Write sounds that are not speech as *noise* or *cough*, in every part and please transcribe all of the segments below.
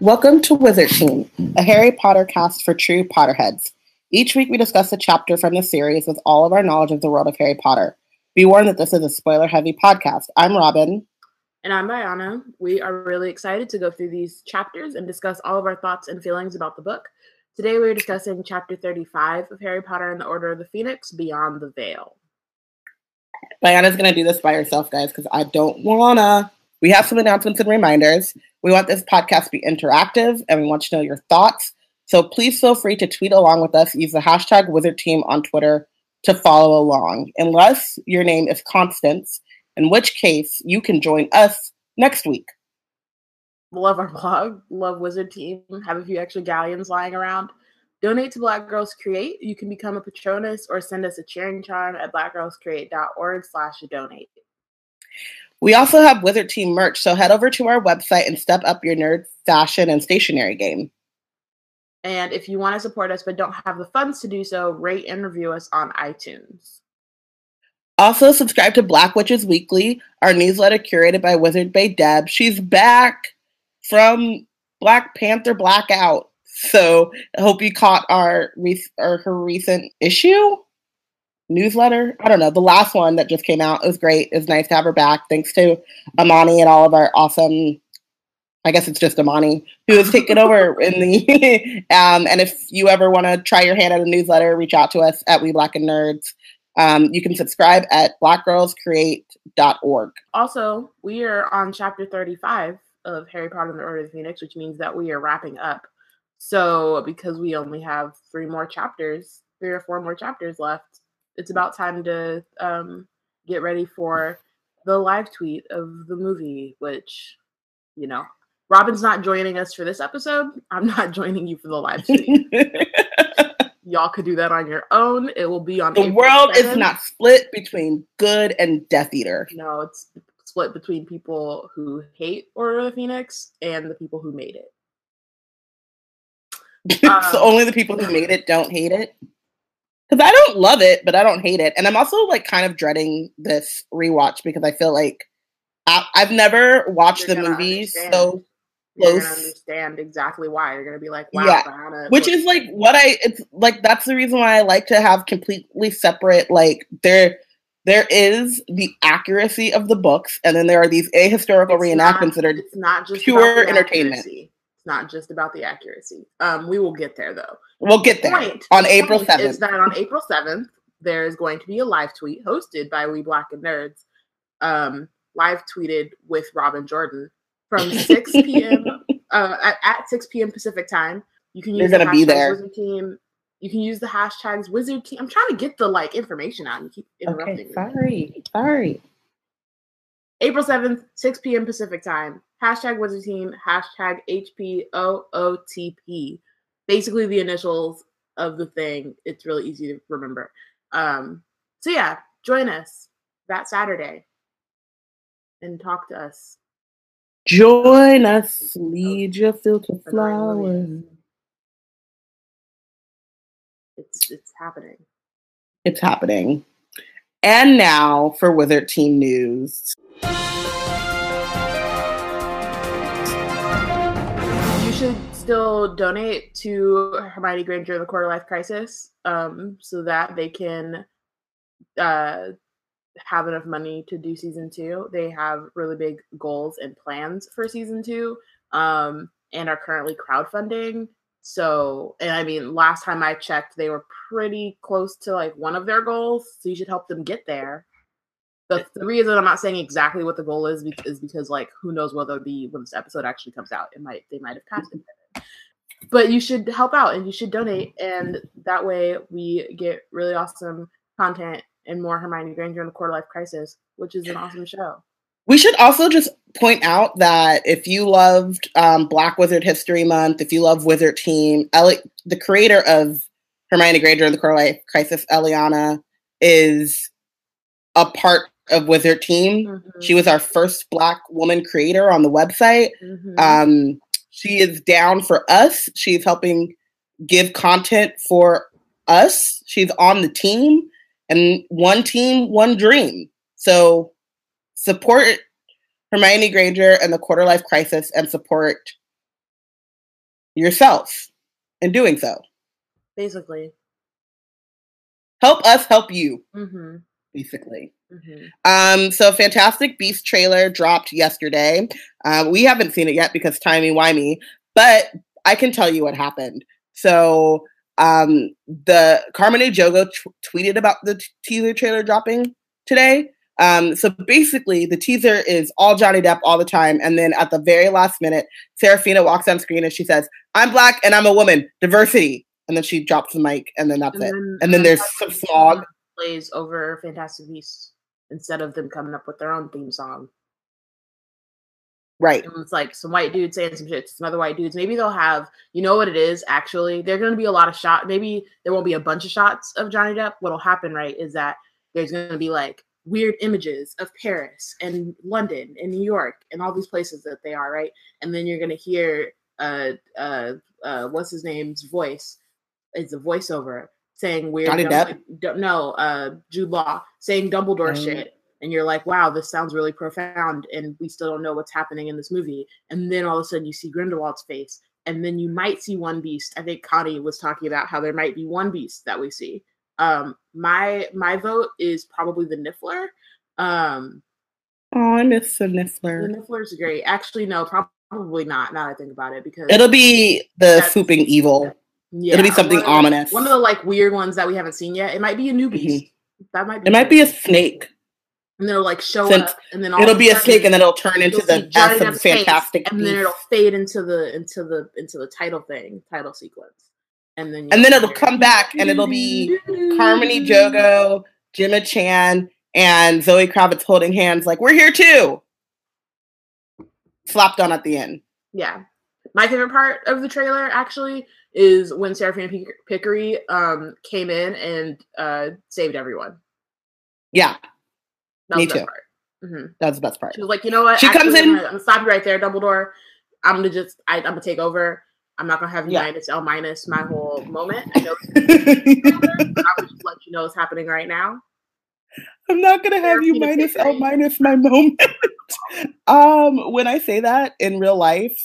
Welcome to Wizard Tea, a Harry Potter cast for true Potterheads. Each week we discuss a chapter from the series with all of our knowledge of the world of Harry Potter. Be warned that this is a spoiler heavy podcast. I'm Robin. And I'm Bayana. We are really excited to go through these chapters and discuss all of our thoughts and feelings about the book. Today we're discussing chapter 35 of Harry Potter and the Order of the Phoenix Beyond the Veil. Bayana's going to do this by herself, guys, because I don't wanna. We have some announcements and reminders. We want this podcast to be interactive and we want to know your thoughts. So please feel free to tweet along with us. Use the hashtag Wizard Tea on Twitter to follow along, unless your name is Constance, in which case you can join us next week. Love our blog, love Wizard Tea, have a few extra galleons lying around. Donate to Black Girls Create. You can become a Patronus or send us a cheering charm at blackgirlscreate.org slash donate. We also have Wizard Tea merch, so head over to our website and step up your nerd fashion and stationery game. And if you want to support us but don't have the funds to do so, rate and review us on iTunes. Also, subscribe to Black Witches Weekly, our newsletter curated by Wizard Bay Deb. She's back from Black Panther Blackout. So I hope you caught our, our her recent issue newsletter. I don't know. The last one that just came out it was great. It was nice to have her back. Thanks to Amani and all of our awesome. I guess it's just Amani who has taken over in the. *laughs* um, and if you ever want to try your hand at a newsletter, reach out to us at We Black and Nerds. Um, you can subscribe at blackgirlscreate.org. Also, we are on chapter 35 of Harry Potter and the Order of the Phoenix, which means that we are wrapping up. So, because we only have three more chapters, three or four more chapters left, it's about time to um, get ready for the live tweet of the movie, which, you know, Robin's not joining us for this episode. I'm not *laughs* joining you for the live tweet. *laughs* Y'all could do that on your own. It will be on the April world 7th. is not split between good and Death Eater. No, it's split between people who hate Order of the Phoenix and the people who made it. *laughs* Um, so only the people who made it don't hate it. Because I don't love it, but I don't hate it, and I'm also like kind of dreading this rewatch because I feel like I, have never watched You're the gonna movie understand. so You're close. understand exactly why. You're gonna be like, wow, Yeah, Diana, which is like what I it's like that's the reason why I like to have completely separate like there there is the accuracy of the books and then there are these ahistorical It's reenactments not- that are it's not just pure entertainment. accuracy. It's not just about the accuracy. Um, we will get there though. We'll get there Point- on April seventh. Is that on April seventh there is going to be a live tweet hosted by We Black and Nerds, um, live tweeted with Robin Jordan from *laughs* 6 p.m. uh, at, at 6 p.m. Pacific time. You can You're use the gonna be there. Wizard Tea. You can use the hashtags Wizard Tea. I'm trying to get the like information out. You keep interrupting Okay, me. sorry. Sorry. April 7th, 6 p.m. Pacific time. Hashtag Wizard Tea, hashtag HPOOTP. Basically, the initials of the thing. It's really easy to remember. Um, so, yeah, join us that Saturday and talk to us. Join us, lead your filter nine flowers. It's it's happening. It's happening. And now for Wizard Tea News. Should still donate to Hermione Granger the Quarter Life Crisis, um, so that they can uh, have enough money to do season two. They have really big goals and plans for season two, um, and are currently crowdfunding. So, and I mean, last time I checked, they were pretty close to like one of their goals. So you should help them get there. The, the reason I'm not saying exactly what the goal is is because like who knows whether the when this episode actually comes out, it might they might have passed it. But you should help out and you should donate, and that way we get really awesome content and more Hermione Granger in the Quarter Life Crisis, which is an awesome show. We should also just point out that if you loved um, Black Wizard History Month, if you love Wizard Tea, Eli- the creator of Hermione Granger and the Quarter Life Crisis, Eliana, is a part of Wizard Tea. Mm-hmm. She was our first Black woman creator on the website. Mm-hmm. Um, she is down for us. She's helping give content for us. She's on the team, and one team, one dream. So support Hermione Granger and the Quarter Life Crisis, and support yourself in doing so. Basically, help us help you. Mm-hmm. Basically. Mm-hmm. Um, so Fantastic Beast trailer dropped yesterday. Uh, we haven't seen it yet because timey wimey, but I can tell you what happened. So um, the Carmen Ejogo t- tweeted about the t- teaser trailer dropping today. Um, so basically, the teaser is all Johnny Depp all the time, and then at the very last minute, Seraphina walks on screen and she says, "I'm black and I'm a woman, diversity," and then she drops the mic, and then that's and it. And then there's some smog plays over Fantastic Beasts instead of them coming up with their own theme song. Right. And it's like some white dudes saying some shit to some other white dudes. Maybe they'll have, you know what it is, actually? There's going to be a lot of shots. Maybe there won't be a bunch of shots of Johnny Depp. What'll happen, right, is that there's going to be like weird images of Paris and London and New York and all these places that they are, right? And then you're going to hear, uh, uh, uh, what's his name's voice? It's a voiceover saying weird. Johnny Depp? No, uh, Jude Law saying Dumbledore um, shit. And you're like, wow, this sounds really profound, and we still don't know what's happening in this movie. And then all of a sudden, you see Grindelwald's face, and then you might see one beast. I think Connie was talking about how there might be one beast that we see. Um, my my vote is probably the Niffler. Um, oh, I miss the Niffler. The Niffler's great. Actually, no, probably not. Now I think about it, because it'll be the swooping evil. Yeah, it'll be something one ominous. one of the like weird ones that we haven't seen yet. It might be a new beast. Mm-hmm. That might. Be it might be a snake. And then it'll like show Since up, and then it'll be a snake, and then it'll turn into the awesome, fantastic, and then it'll fade into the into the into the title thing, title sequence, and then and then it'll come back, and it'll be Carmen Ejogo, Gemma Chan, and Zoe Kravitz holding hands, like we're here too. Slapped on at the end. Yeah, my favorite part of the trailer actually is when Seraphina Picquery um, came in and uh, saved everyone. Yeah, that me too. Mm-hmm. That's the best part. She was like, you know what? She Actually, comes in. I'm gonna, I'm gonna stop you right there, Dumbledore. I'm gonna just, I, am gonna take over. I'm not gonna have you yeah. minus L minus my whole *laughs* moment. I know, *laughs* I would just let you know what's happening right now. I'm not gonna have you minus L minus my *laughs* moment. um, when I say that in real life,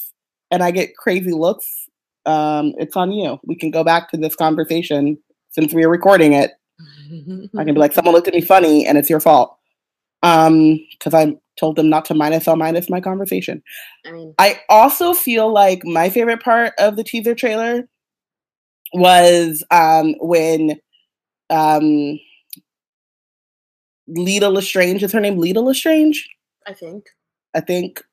and I get crazy looks um, it's on you. We can go back to this conversation since we are recording it. I can be like, someone looked at me funny, and it's your fault. Um, because I told them not to minus L minus my conversation. I mean, I also feel like my favorite part of the teaser trailer was um when um Leta Lestrange is her name. Leta Lestrange. I think. I think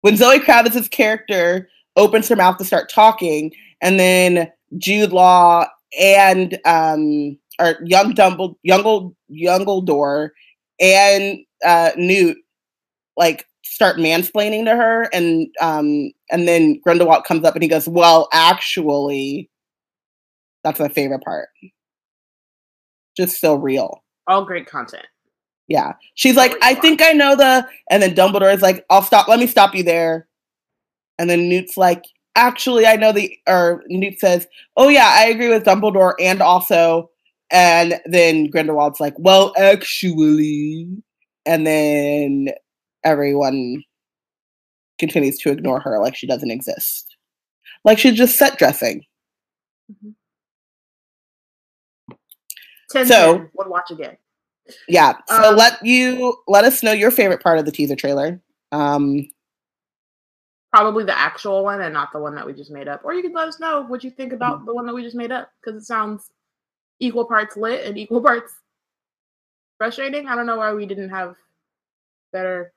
when Zoe Kravitz's character opens her mouth to start talking, and then Jude Law and um or young Dumbledore, young old Youngledore and uh, Newt like start mansplaining to her, and um and then Grindelwald comes up and he goes, "Well, actually, that's my favorite part. Just so real. All great content." Yeah. She's like, I think I know the and then Dumbledore is like, I'll stop let me stop you there. And then Newt's like, actually, I know the, or Newt says, oh yeah, I agree with Dumbledore and also, and then Grindelwald's like, well, actually, and then everyone continues to ignore her like she doesn't exist. Like she's just set dressing. Mm-hmm. so, would watch again. Yeah. So um, let you let us know your favorite part of the teaser trailer. Um, probably the actual one and not the one that we just made up. Or you can let us know what you think about mm-hmm. the one that we just made up because it sounds equal parts lit and equal parts frustrating. I don't know why we didn't have better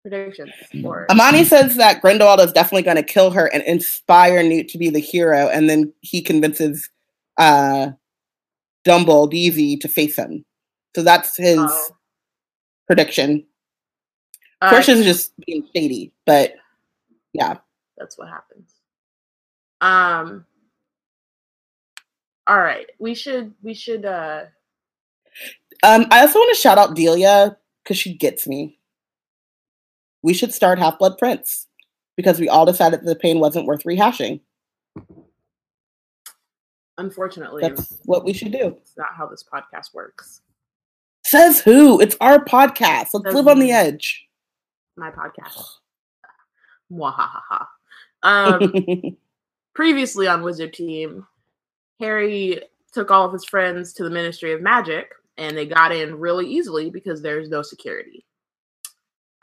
predictions for Amani says that Grindelwald is definitely going to kill her and inspire Newt to be the hero, and then he convinces uh, Dumble Deasy to face him. So that's his Oh. prediction. Uh, Portia's is just being shady, but yeah. that's what happens. Um. All right, we should we should uh Um, I also want to shout out Delia because she gets me. We should start Half Blood Prince because we all decided the pain wasn't worth rehashing. unfortunately That's what we should do. it's not how this podcast works. Says who? It's our podcast. Let's Says live on the edge. My podcast. Mwahaha. Um *laughs* previously on Wizard Tea, Harry took all of his friends to the Ministry of Magic, and they got in really easily because there's no security.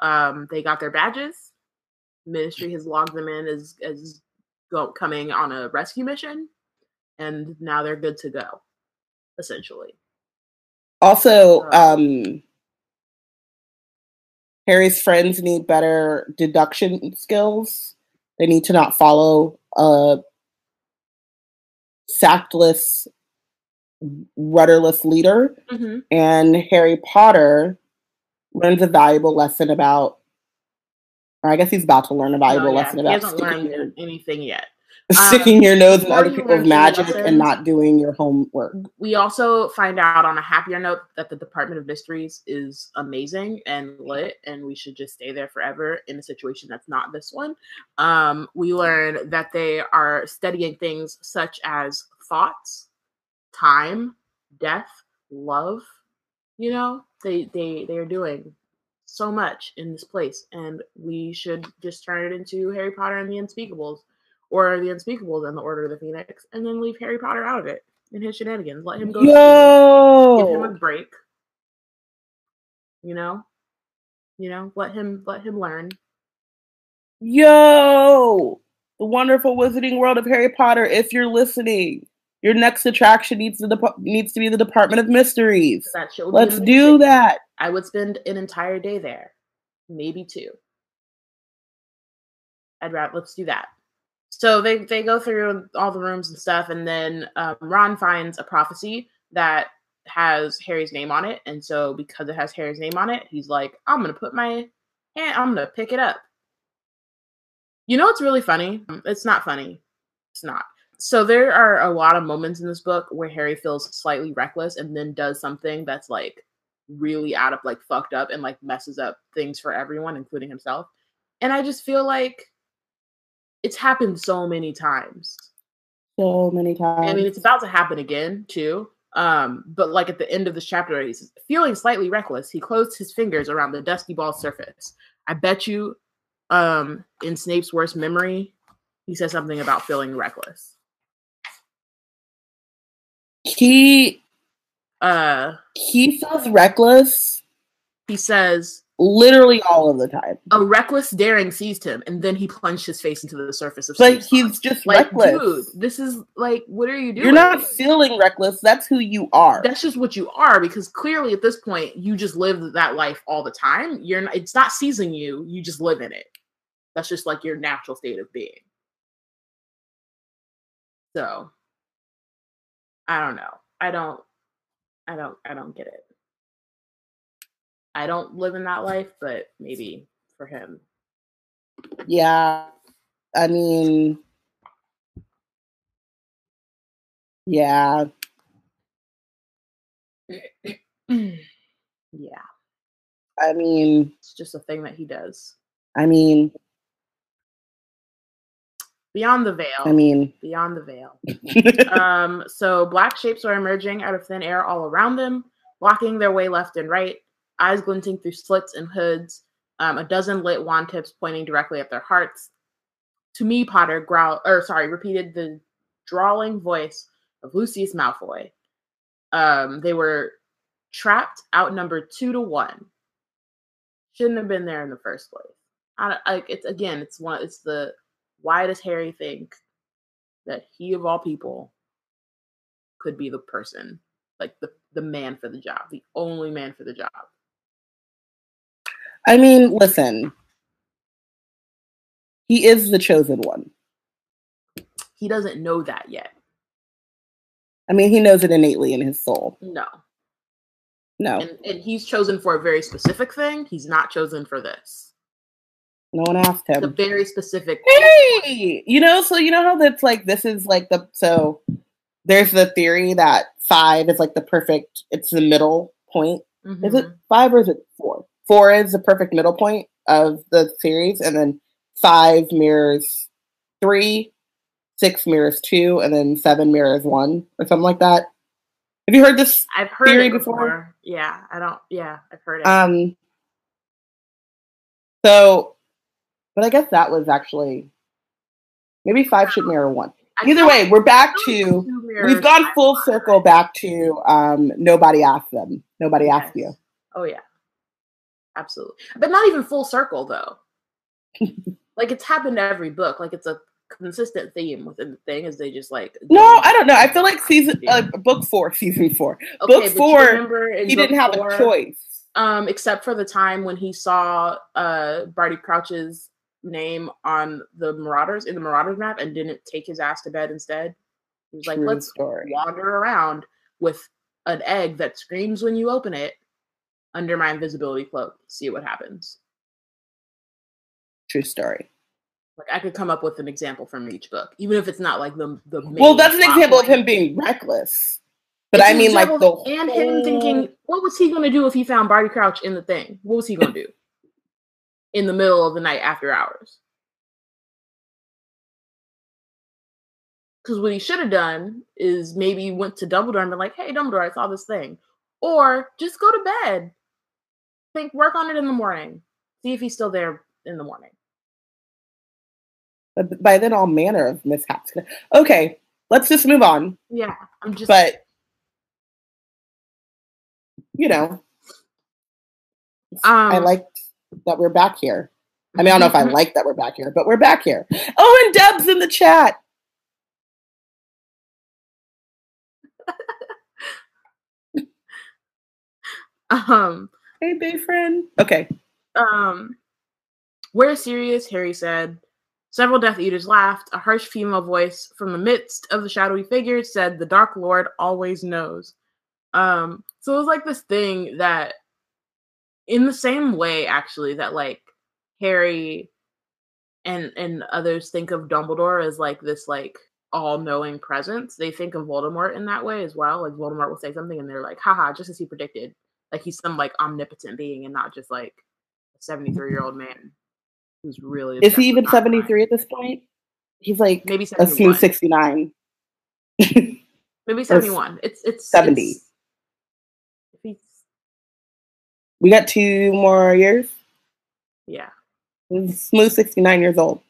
Um, they got their badges. Ministry has logged them in as as go, coming on a rescue mission, and now they're good to go. Essentially, also, um, Harry's friends need better deduction skills. They need to not follow a sackless, rudderless leader. Mm-hmm. and Harry Potter learns a valuable lesson about. Or I guess he's about to learn a valuable Oh, yeah, lesson he about hasn't learned anything yet. *laughs* sticking your nose in other people's magic lessons- and not doing your homework. we also find out on a happier note that the Department of Mysteries is amazing and lit, and we should just stay there forever in a situation that's not this one. Um, we learn that they are studying things such as thoughts, time, death, love. You know, they they they are doing so much in this place, and we should just turn it into Harry Potter and the Unspeakables, or the Unspeakables and the Order of the Phoenix, and then leave Harry Potter out of it and his shenanigans. Let him go. school. Give him a break. You know, you know, let him let him learn. yo, the wonderful wizarding world of Harry Potter. If you're listening, your next attraction needs to dep- needs to be the Department of Mysteries. Let's do that. I would spend an entire day there, maybe two. I'd rather let's do that. So they they go through all the rooms and stuff, and then um, Ron finds a prophecy that has Harry's name on it, and so because it has Harry's name on it, he's like, I'm gonna put my hand, I'm gonna pick it up. You know, it's really funny. It's not funny. It's not. So there are a lot of moments in this book where Harry feels slightly reckless and then does something that's like really out of like fucked up and like messes up things for everyone, including himself. And I just feel like it's happened so many times. So many times. I mean, it's about to happen again too. Um, but like at the end of this chapter, he's feeling slightly reckless. He closed his fingers around the dusty ball surface. I bet you, um, in Snape's worst memory, he says something about feeling reckless. he Uh, he feels reckless he says literally all of the time. a reckless daring seized him, and then he plunged his face into the surface of. But he's just like, reckless. dude, this is like, what are you doing? You're not feeling reckless. That's who you are. that's just what you are because clearly at this point you just live that life all the time you're not it's not seizing you you just live in it that's just like your natural state of being so i don't know i don't i don't i don't get it i don't live in that life but maybe for him yeah. I mean, yeah. *clears throat* yeah I mean, it's just a thing that he does I mean, beyond the veil I mean. beyond the veil *laughs* um, so black shapes are emerging out of thin air all around them, blocking their way left and right, eyes glinting through slits and hoods, um, a dozen lit wand tips pointing directly at their hearts. To me, Potter growled, or sorry, repeated the drawling voice of Lucius Malfoy. Um, they were trapped, outnumbered two to one. Shouldn't have been there in the first place. I, like it's again, it's one. It's the why does Harry think that he of all people could be the person like the the man for the job, the only man for the job. I mean, listen. He is the chosen one. He doesn't know that yet. I mean, he knows it innately in his soul. No. No. And, and he's chosen for a very specific thing. He's not chosen for this. No one asked him. The very specific. Hey, you know, so you know how that's like this is like the so there's the theory that five is like the perfect. It's the middle point. Mm-hmm. Is it mm-hmm. five or is it four? Four is the perfect middle point of the series, and then five mirrors three, six mirrors two, and then seven mirrors one, or something like that. Have you heard this? I've heard theory before? before. Yeah, I don't. Yeah, I've heard it. Um. So, but I guess that was actually maybe five should mirror one. Either way, we're back to we've gone full circle back to um nobody asked them. Nobody asked you. Oh yeah. Absolutely. But not even full circle though. *laughs* like it's happened to every book. Like it's a consistent theme within the thing is they just like no i don't know i feel like season uh, book four season four okay, book four he didn't have four, a choice um except for the time when he saw uh barty crouch's name on the marauders in the marauders map and didn't take his ass to bed instead he was like True let's story. wander around with an egg that screams when you open it under my invisibility cloak see what happens True story like I could come up with an example from each book, even if it's not like the the. well, that's an example of him being reckless. But it's I mean, like the and whole... him thinking, what was he going to do if he found Barty Crouch in the thing? What was he going to do in the middle of the night after hours? Because what he should have done is maybe went to Dumbledore and been like, "Hey, Dumbledore, I saw this thing," or just go to bed. Think, work on it in the morning. See if he's still there in the morning. But by then, all manner of mishaps. Okay, let's just move on. Yeah, I'm just. But you know, um, I like that we're back here. I mean, I don't know if I like that we're back here, but we're back here. Oh, and Deb's in the chat. *laughs* um. Hey, bay friend. Okay. Um. We're serious, Harry said. Several Death Eaters laughed. A harsh female voice from the midst of the shadowy figures said, The Dark Lord always knows. Um, so it was like this thing that, in the same way, actually, that like Harry and and others think of Dumbledore as like this like all-knowing presence. They think of Voldemort in that way as well. Like Voldemort will say something and they're like, haha, just as he predicted. Like he's some like omnipotent being and not just like a 73-year-old man who's really is he even 73 at this point? He's like maybe 71. a smooth 69 maybe *laughs* 71 it's it's 70 it's, we got two more years? Yeah. Smooth 69 years old.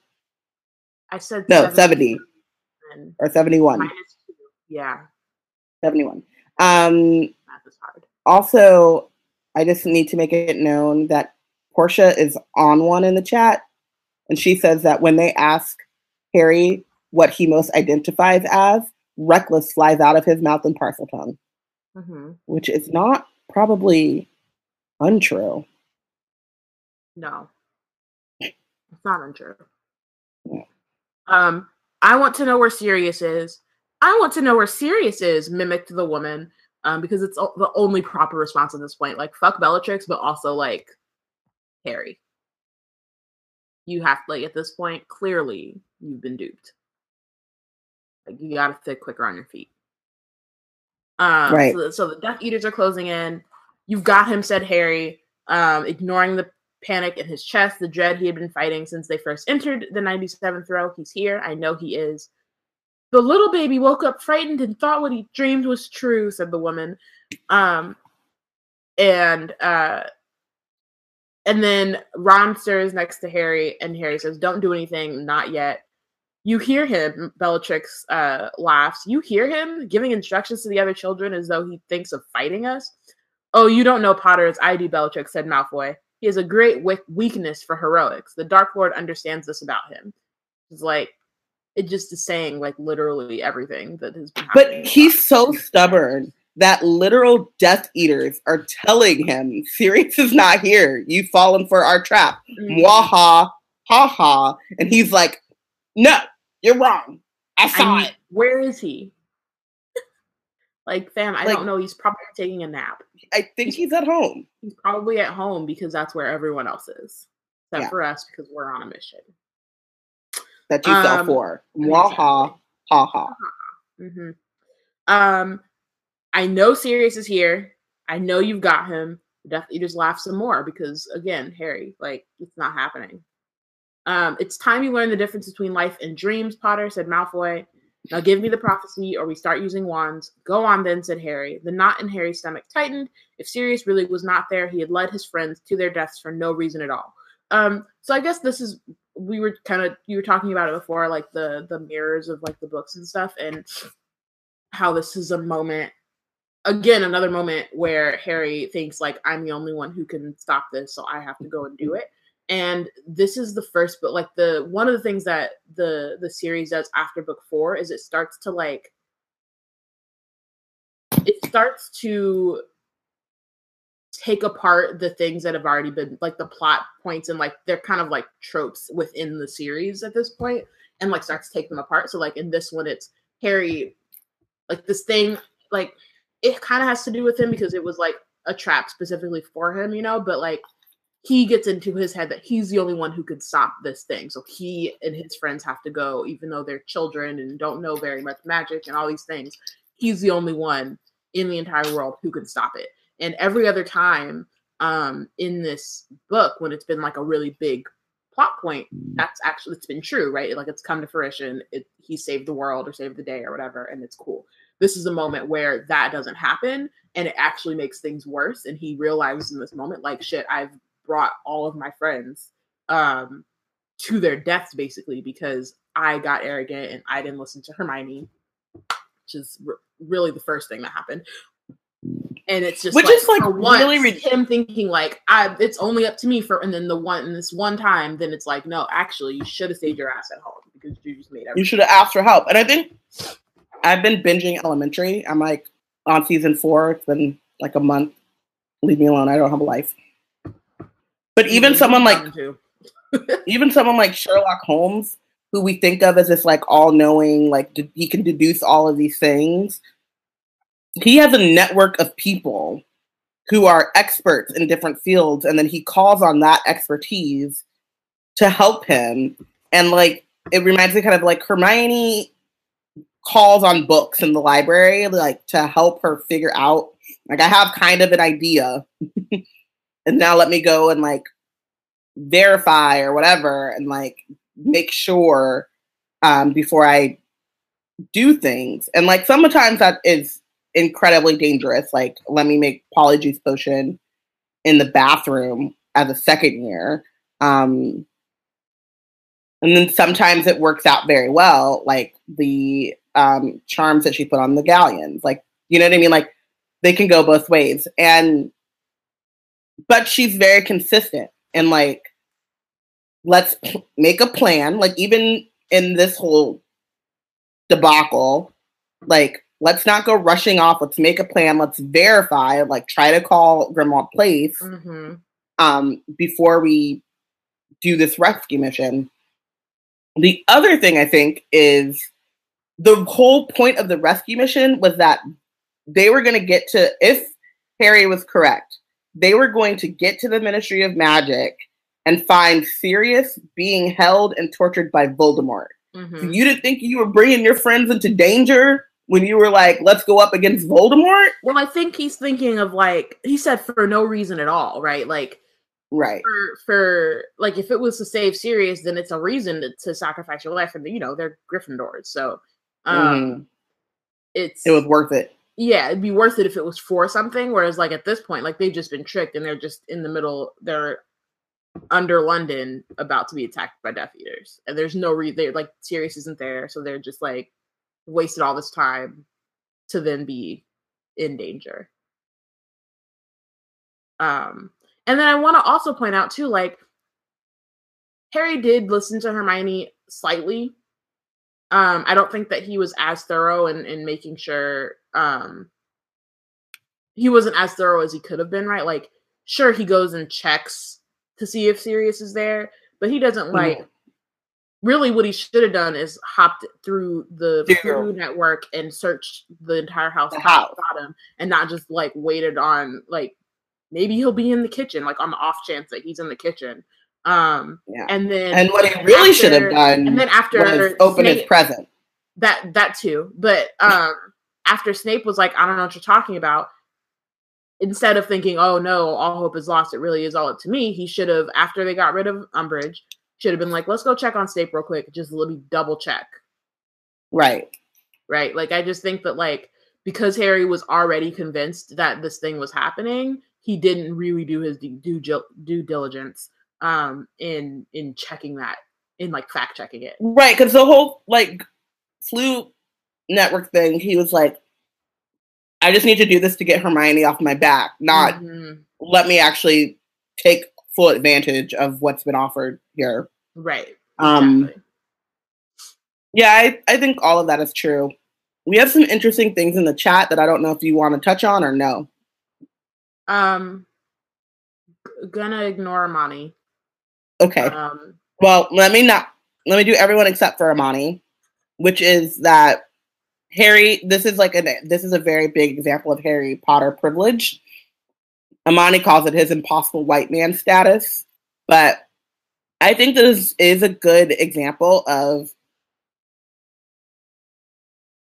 I said no 70 or 71 yeah. 71 um also i just need to make it known that Portia is on one in the chat, and she says that when they ask Harry what he most identifies as, reckless flies out of his mouth in Parseltongue, mm-hmm. which is not probably untrue. No, it's not untrue. Yeah. Um, I want to know where Sirius is. I want to know where Sirius is, mimicked the woman, um, because it's the only proper response at this point. Like, fuck Bellatrix, but also, like, Harry. You have to like at this point, clearly you've been duped. Like you gotta think quicker on your feet. Um, right. So, so the Death Eaters are closing in. You've got him, said Harry, um, ignoring the panic in his chest, the dread he had been fighting since they first entered the 97th row. He's here. I know he is. The little baby woke up frightened and thought what he dreamed was true, said the woman. Um, and uh, and then Ron stirs next to Harry, and Harry says, Don't do anything, not yet. You hear him, Bellatrix uh, laughs. You hear him giving instructions to the other children as though he thinks of fighting us. Oh, you don't know Potter as I do, Bellatrix, said Malfoy. He has a great weakness for heroics. The Dark Lord understands this about him. He's like, it just is saying like literally everything that has been But he's so stubborn that literal Death Eaters are telling him Sirius is not here. You've fallen for our trap. Mm-hmm. Mwaha, ha ha. And he's like, no, you're wrong. I saw I it. Where is he? *laughs* like, fam, I like, don't know. He's probably taking a nap. I think he's, he's, at home. He's probably at home because that's where everyone else is. Except yeah. for us because we're on a mission. That you um, fell for. Mwaha, ha ha. Mm-hmm. Um, I know Sirius is here. I know you've got him. Definitely just laugh some more because again, Harry, like it's not happening. Um, it's time you learn the difference between life and dreams, Potter, said Malfoy. Now give me the prophecy or we start using wands. Go on then, said Harry. The knot in Harry's stomach tightened. If Sirius really was not there, he had led his friends to their deaths for no reason at all. Um, so I guess this is we were kind of you were talking about it before, like the the mirrors of like the books and stuff, and how this is a moment again another moment where harry thinks like i'm the only one who can stop this so i have to go and do it. And this is the first but like the one of the things that the the series does after book four is it starts to like it starts to take apart the things that have already been like the plot points and like they're kind of like tropes within the series at this point and like starts to take them apart so like in this one it's harry like this thing like it kind of has to do with him because it was like a trap specifically for him, you know, but like he gets into his head that he's the only one who could stop this thing. So he and his friends have to go, even though they're children and don't know very much magic and all these things. He's the only one in the entire world who can stop it. And every other time um, in this book, when it's been like a really big plot point, that's actually it's been true, right? Like it's come to fruition. It, he saved the world or saved the day or whatever, and it's cool this is a moment where that doesn't happen and it actually makes things worse and he realizes in this moment like shit i've brought all of my friends um to their deaths basically because i got arrogant and i didn't listen to hermione which is r- really the first thing that happened and it's just which like, is like once, really re- him thinking like I it's only up to me for and then the one and this one time then it's like no actually you should have stayed your ass at home because you just made everything. you should have asked for help and I think I've been binging Elementary. I'm like on season four. It's been like a month. Leave me alone. I don't have a life. But even mm-hmm. someone like *laughs* *laughs* even someone like Sherlock Holmes, who we think of as this like all knowing, like d- he can deduce all of these things. He has a network of people who are experts in different fields, and then he calls on that expertise to help him. And like it reminds me kind of like Hermione calls on books in the library like to help her figure out like I have kind of an idea *laughs* and now let me go and like verify or whatever and like make sure um before I do things. And like sometimes that is incredibly dangerous. Like let me make polyjuice potion in the bathroom as a second year. Um and then sometimes it works out very well, like the um, charms that she put on the galleons. Like, you know what I mean? Like, they can go both ways. And, but she's very consistent and like, let's p- make a plan. Like, even in this whole debacle, like, let's not go rushing off. Let's make a plan. Let's verify. Like, try to call Grimmauld Place mm-hmm. um, before we do this rescue mission. The other thing I think is the whole point of the rescue mission was that they were going to get to if Harry was correct, they were going to get to the Ministry of Magic and find Sirius being held and tortured by Voldemort. Mm-hmm. So you didn't think you were bringing your friends into danger when you were like, let's go up against Voldemort? Well, I think he's thinking of like, he said for no reason at all, right? Like, right for, for like if it was to save Sirius, then it's a reason to, to sacrifice your life, and you know they're Gryffindors, so um, mm-hmm. It's it was worth it. Yeah, it'd be worth it if it was for something. Whereas, like at this point, like they've just been tricked and they're just in the middle. They're under London, about to be attacked by Death Eaters, and there's no reason. They're like Sirius isn't there, so they're just like wasted all this time to then be in danger. Um, and then I want to also point out too, like Harry did listen to Hermione slightly um, I don't think that he was as thorough in, in making sure um, he wasn't as thorough as he could have been, right? Like, sure, he goes and checks to see if Sirius is there, but he doesn't Mm-hmm. like. Really, what he should have done is hopped through the. Floo network and searched the entire house, The house. bottom, and not just like waited on like maybe he'll be in the kitchen, like on the off chance that he's in the kitchen. Um, Yeah. and then And what he really should have done and then after open his present. that that too but um after snape was like i don't know what you're talking about instead of thinking oh no all hope is lost it really is all up to me he should have after they got rid of umbridge should have been like let's go check on snape real quick just let me double check Right. right like i just think that like because harry was already convinced that this thing was happening he didn't really do his due due, due diligence um in in checking that in like fact checking it Right, because the whole like Floo network thing, he was like, I just need to do this to get Hermione off my back, not Mhm. let me actually take full advantage of what's been offered here. Right Um exactly. yeah, I, I think all of that is true. We have some interesting things in the chat that I don't know if you want to touch on or no. Um, g- gonna ignore Amani. Okay. Um, Well, let me not let me do everyone except for Amani, which is that Harry. This is like a. this is a very big example of Harry Potter privilege. Amani calls it his impossible white man status, but I think this is a good example of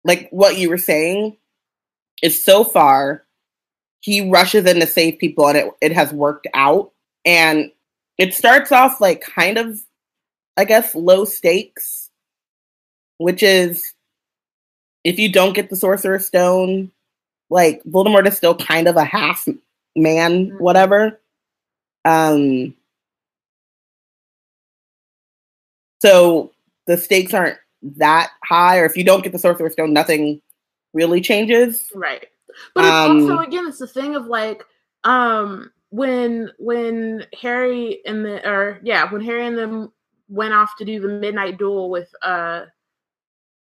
like what you were saying. Is so far he rushes in to save people and it, it has worked out and it starts off like kind of I guess, low stakes, which is if you don't get the Sorcerer's Stone, like Voldemort is still kind of a half man, Mhm. whatever. Um, so the stakes aren't that high, or if you don't get the Sorcerer's Stone, nothing really changes. right. But it's also Um, again, it's the thing of like, um, when when Harry and the or yeah, when Harry and them went off to do the midnight duel with uh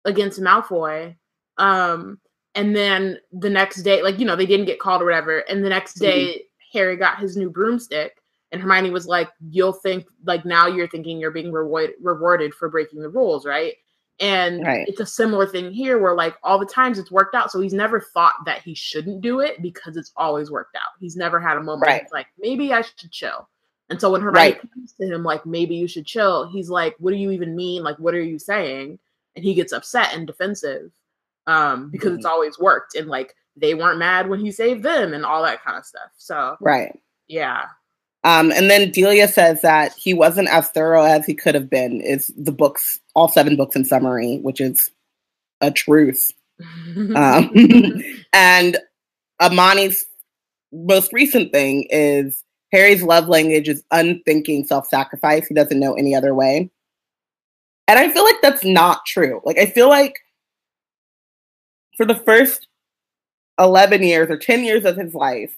against Malfoy, um, and then the next day, like you know, they didn't get called or whatever, and the next day Harry got his new broomstick. And Hermione was like, "You'll think like now you're thinking you're being reward- rewarded for breaking the rules, right?" And Right. it's a similar thing here where like all the times it's worked out. So he's never thought that he shouldn't do it because it's always worked out. He's never had a moment Right. like, maybe I should chill. And so when Hermione Right. comes to him like, maybe you should chill, he's like, what do you even mean? Like, what are you saying? And he gets upset and defensive um, because it's always worked. And like they weren't mad when he saved them and all that kind of stuff. So Right. yeah. Um, and then Delia says that he wasn't as thorough as he could have been. Is the books, all seven books in summary, which is a truth. Um, *laughs* and Amani's most recent thing is Harry's love language is unthinking self sacrifice. He doesn't know any other way. And I feel like that's not true. Like, I feel like for the first 11 years or 10 years of his life,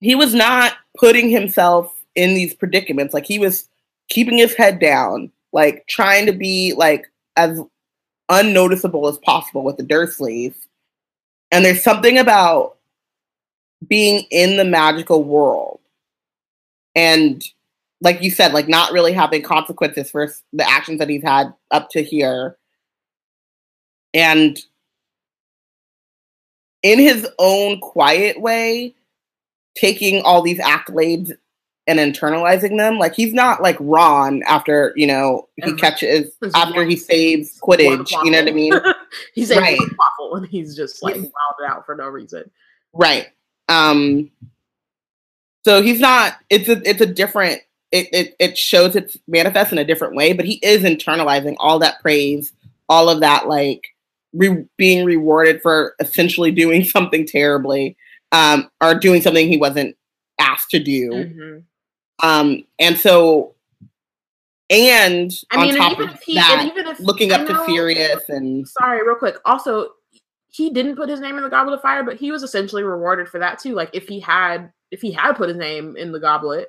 he was not putting himself in these predicaments. Like, he was keeping his head down, like, trying to be like as unnoticeable as possible with the Dursleys. And there's something about being in the magical world and like you said, like not really having consequences for the actions that he's had up to here. And in his own quiet way, taking all these accolades and internalizing them. Like he's not like Ron after, you know, he Ever. catches after he saves Quidditch, you know what I mean? *laughs* he's Right. waffle and he's just like Yes. wilded out for no reason. Right. Um so he's not it's a it's a different it it, it shows it's manifests in a different way, but he is internalizing all that praise, all of that like re- being rewarded for essentially doing *laughs* something terribly um or doing something he wasn't asked to do. Mhm. Um and so and I on mean, and top even of he, that, if looking up to know- Sirius and Sorry, real quick. Also, he didn't put his name in the Goblet of Fire, but he was essentially rewarded for that too. Like if he had, if he had put his name in the goblet,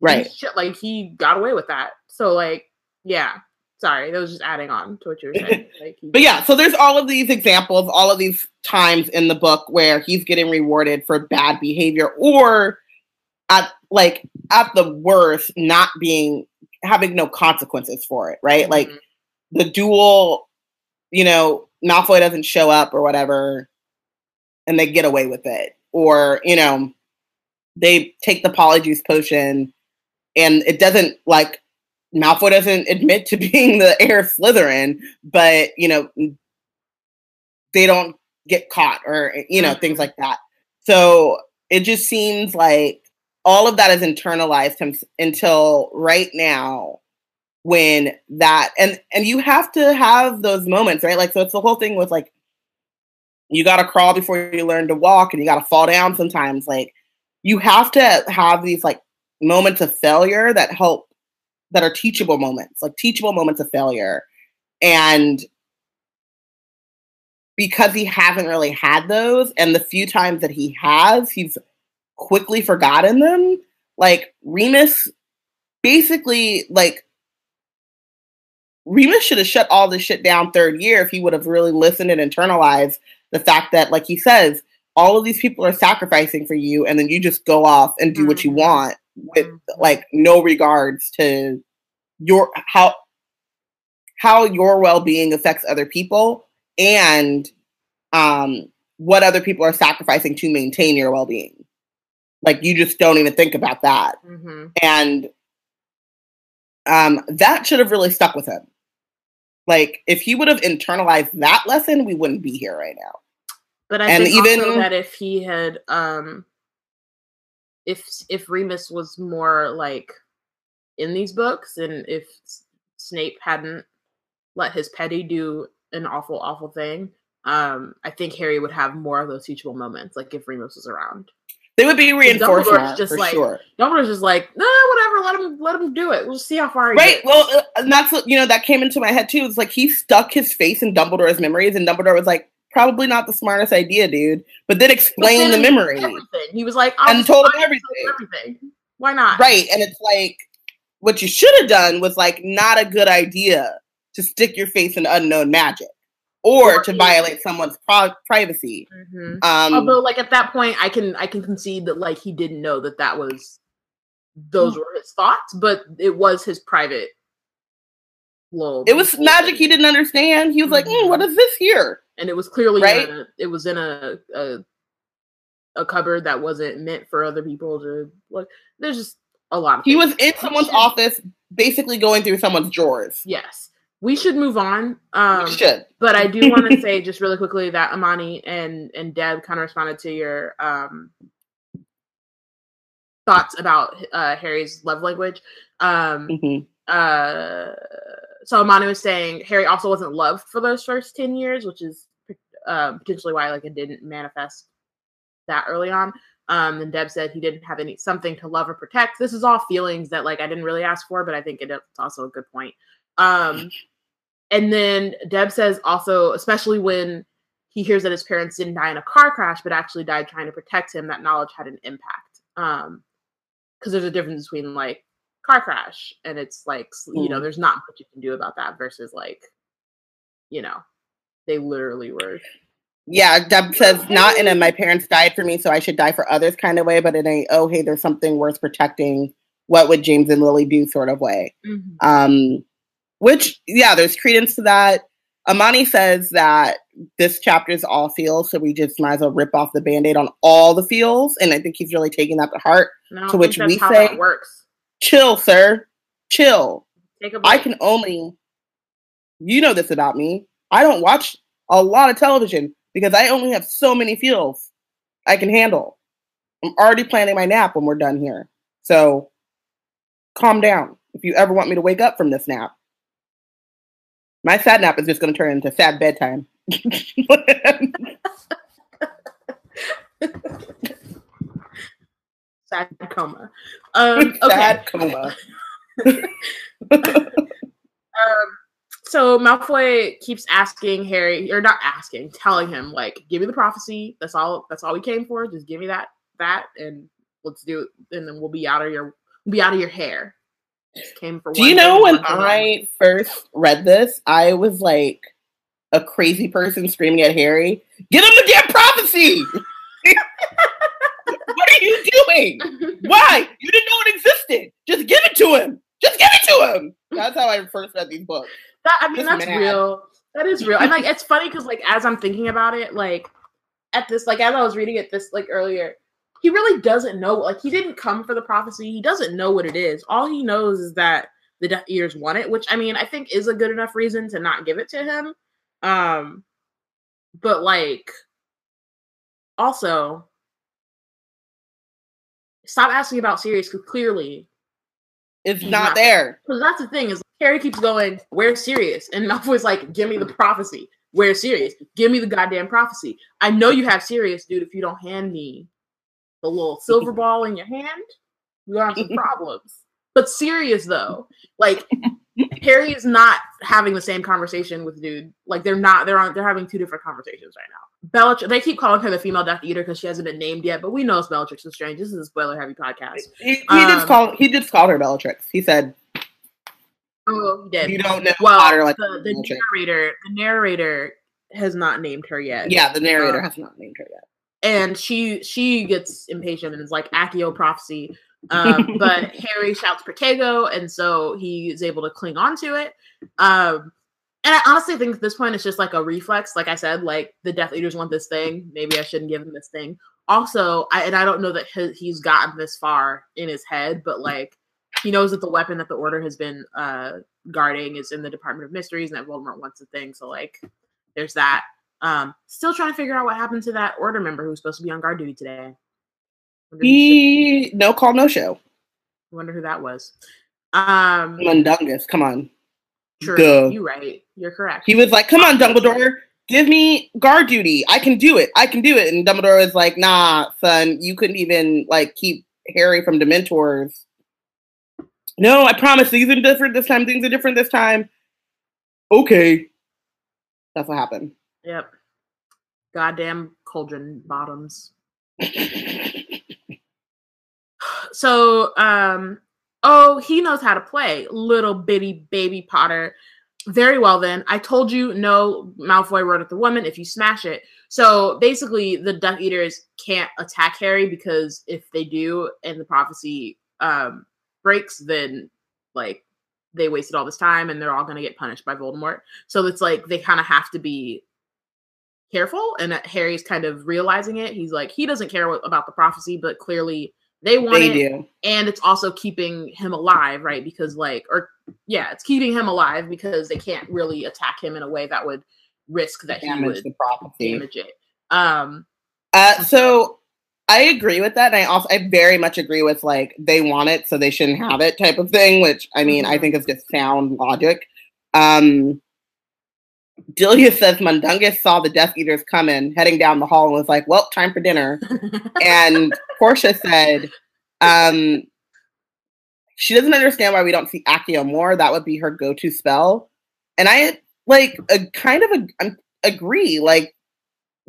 right. shit, like he got away with that. So like, yeah. Sorry, that was just adding on to what you were saying. *laughs* Like, but yeah, so there's all of these examples, all of these times in the book where he's getting rewarded for bad behavior or at like at the worst not being having no consequences for it, right? Mm-hmm. Like the duel, you know, Malfoy doesn't show up or whatever and they get away with it. Or, you know, they take the polyjuice potion and it doesn't like Malfoy doesn't admit to *laughs* being the heir of Slytherin, but you know they don't get caught or you know things mm-hmm. like that. So it just seems like all of that is internalized him until right now when that and and you have to have those moments right like so it's the whole thing with like you got to crawl before you learn to walk and you got to fall down sometimes like you have to have these like moments of failure that help that are teachable moments, like teachable moments of failure. And because he hasn't really had those, and the few times that he has, he's quickly forgotten them. Like Remus basically like Remus should have shut all this shit down third year if he would have really listened and internalized the fact that, like he says, all of these people are sacrificing for you, and then you just go off and do mm-hmm. what you mm-hmm. want with mm-hmm. like no regards to your how how your well-being affects other people and um what other people are sacrificing to maintain your well-being like you just don't even think about that mm-hmm. and um that should have really stuck with him like if he would have internalized that lesson we wouldn't be here right now but i and think even also that if he had um if if Remus was more like in these books, and if Snape hadn't let his petty do an awful, awful thing, um, I think Harry would have more of those teachable moments. Like if Remus was around, they would be reinforced just for like, sure. Dumbledore's just like, no, whatever. Let him, let him do it. We'll see how far. right. Well, uh, and that's what you know. That came into my head too. It's like he stuck his face in Dumbledore's memories, and Dumbledore was like, probably not the smartest idea, dude. But then explain the memory. Everything. He was like, and told him everything. everything. Why not? Right. And it's like, what you should have done was like not a good idea to stick your face in unknown magic or, or to violate someone's pro- privacy. Mm-hmm. Um, Although, like at that point, I can I can concede that like he didn't know that that was those hmm. were his thoughts, but it was his private little. It was magic he didn't understand. He was mm-hmm. like, mm, "What is this here?" And it was clearly right? A, it was in a, a a cupboard that wasn't meant for other people to look. There's just a lot. he was in someone's office, basically going through someone's drawers. Yes, we should move on. Um, we should, but I do want to *laughs* say just really quickly that Amani and and Deb kind of responded to your um, thoughts about uh, Harry's love language. Um, mm-hmm. uh, so Amani was saying Harry also wasn't loved for those first ten years, which is um, potentially why like it didn't manifest that early on. Um, and Deb said he didn't have any something to love or protect. This is all feelings that like I didn't really ask for, but I think it's also a good point. Um, and then Deb says also, especially when he hears that his parents didn't die in a car crash, but actually died trying to protect him, that knowledge had an impact. Um, because there's a difference between like car crash and it's like you know mm. there's not much you can do about that versus like you know they literally were. Yeah, Deb says not in a my parents died for me, so I should die for others kind of way, but in a oh hey, there's something worth protecting. What would James and Lily do sort of way? Mm-hmm. Um, which yeah, there's credence to that. Amani says that this chapter is all feels, so we just might as well rip off the band-aid on all the feels. And I think he's really taking that to heart. No, to which we say works. Chill, sir. Chill. I can only you know this about me. I don't watch a lot of television because I only have so many feels I can handle. I'm already planning my nap when we're done here. So calm down if you ever want me to wake up from this nap. My sad nap is just going to turn into sad bedtime. *laughs* sad coma. Um, okay. Sad coma. *laughs* um, so Malfoy keeps asking Harry, or not asking, telling him like, "Give me the prophecy. That's all. That's all we came for. Just give me that, that, and let's do it, and then we'll be out of your, we'll be out of your hair." came for. Do you know when I first read this, I was like a crazy person screaming at Harry, "Get him the damn prophecy!" *laughs* what are you doing? Why? You didn't know it existed. Just give it to him. Just give it to him. That's how I first read these books. That, I mean, that's real. That is real. And like, it's funny because like as I'm thinking about it, like at this, like as I was reading it this like earlier, he really doesn't know. Like he didn't come for the prophecy. He doesn't know what it is. All he knows is that the Death Eaters want it, which I mean, I think is a good enough reason to not give it to him. Um, but like, also, stop asking about Sirius because clearly it's not, not, there. Because that's the thing is Harry keeps going, "Where's Sirius?" and Malfoy's like, "Give me the prophecy." Where's Sirius? Give me the goddamn prophecy. I know you have Sirius, dude. If you don't hand me the little silver *laughs* ball in your hand, you have some problems. But Sirius though, like Harry is not having the same conversation with dude. Like they're not. They're on. They're having two different conversations right now. Bellatrix. They keep calling her the female Death Eater because she hasn't been named yet, but we know it's Bellatrix Lestrange. This is a spoiler heavy podcast. He, he um, just called. He just called her Bellatrix. He said. Oh, he did. You don't know well, Potter like the, the narrator. The narrator has not named her yet. Yeah, the narrator um, has not named her yet. And she she gets impatient and is like Accio prophecy. Um, *laughs* but Harry shouts Protego, and so he is able to cling on to it. Um, and I honestly think at this point it's just like a reflex. Like I said, like the Death Eaters want this thing. Maybe I shouldn't give him this thing. Also, I, and I don't know that his, he's gotten this far in his head, but like he knows that the weapon that the Order has been uh, guarding is in the Department of Mysteries, and that Voldemort wants the thing. So like, there's that. Um, still trying to figure out what happened to that Order member who was supposed to be on guard duty today. He no call, no show. Wonder who that was. Um, Mundungus, come on. True. Duh. You're right. You're correct. He was like, "Come on, Dumbledore, give me guard duty. I can do it. I can do it." And Dumbledore was like, "Nah, son, you couldn't even like keep Harry from Dementors." No, I promise. These are different this time. Things are different this time. Okay, that's what happened. Yep. Goddamn cauldron bottoms. *laughs* so, um, Oh, he knows how to play, little bitty baby Potter. Very well, then. I told you no, Malfoy wrote at the woman if you smash it. So basically, the Death Eaters can't attack Harry because if they do and the prophecy um, breaks, then like they wasted all this time and they're all going to get punished by Voldemort. So it's like they kind of have to be careful. And Harry's kind of realizing it. He's like, he doesn't care about the prophecy, but clearly they want they it, do. and it's also keeping him alive, right? Because like, or yeah, it's keeping him alive because they can't really attack him in a way that would risk that damage he would the prophecy. damage it. Um. Uh. So I agree with that, and I also I very much agree with like they want it, so they shouldn't have it type of thing. Which I mean, mm-hmm. I think is just sound logic. Um. Delia says Mundungus saw the Death Eaters coming, heading down the hall, and was like, "Well, time for dinner." and Portia said, um, "She doesn't understand why we don't see Accio more. That would be her go-to spell." And I like a, kind of a, um, agree. Like,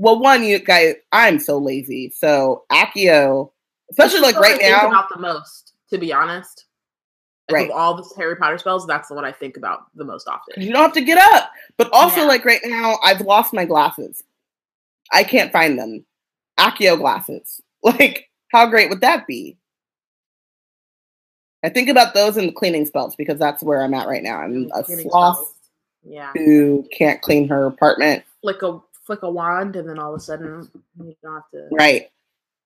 well, one, you guys, I'm so lazy, so Accio, especially like right now, about the most, to be honest right. of all the Harry Potter spells, that's the one I think about the most often. You don't have to get up. But also, yeah. like right now, I've lost my glasses. I can't find them. Accio glasses. *laughs* Like, how great would that be? I think about those in the cleaning spells because that's where I'm at right now. I'm a sloth yeah. who can't clean her apartment. Like a flick a wand, and then all of a sudden you don't have to right.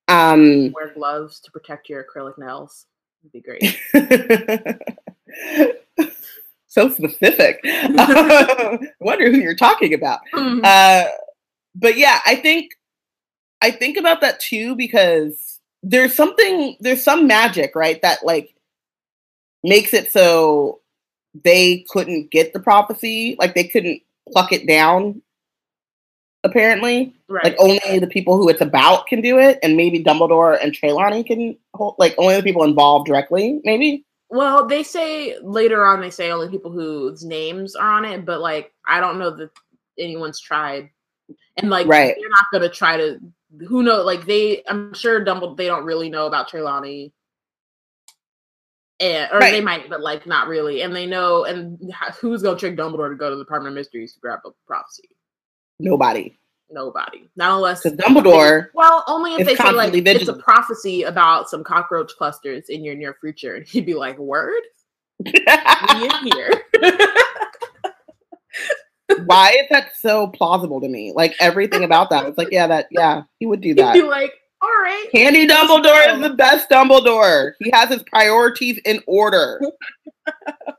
Um, wear gloves to protect your acrylic nails be great. *laughs* so specific. I *laughs* *laughs* wonder who you're talking about. Mm-hmm. Uh, but yeah, I think I think about that too because there's something there's some magic, right? That like makes it so they couldn't get the prophecy, like they couldn't pluck it down apparently. Right. Like only the people who it's about can do it, and maybe Dumbledore and Trelawney can hold, like only the people involved directly, maybe. Well, they say later on they say only people whose names are on it, but like I don't know that anyone's tried. And like right. they're not gonna try to who know like they I'm sure Dumbledore they don't really know about Trelawney and or Right. they might, but like not really. And they know, and who's gonna trick Dumbledore to go to the Department of Mysteries to grab a prophecy? Nobody. Nobody. Not unless Because Dumbledore, Well, only if they say like constantly it's a prophecy about some cockroach clusters in your near future, and he'd be like, "Word, we in here." why is that so plausible to me? Like everything *laughs* about that. It's like, yeah, that, yeah, he would do He'd that. be like, "All right, Candy Dumbledore is the best Dumbledore. He has his priorities in order.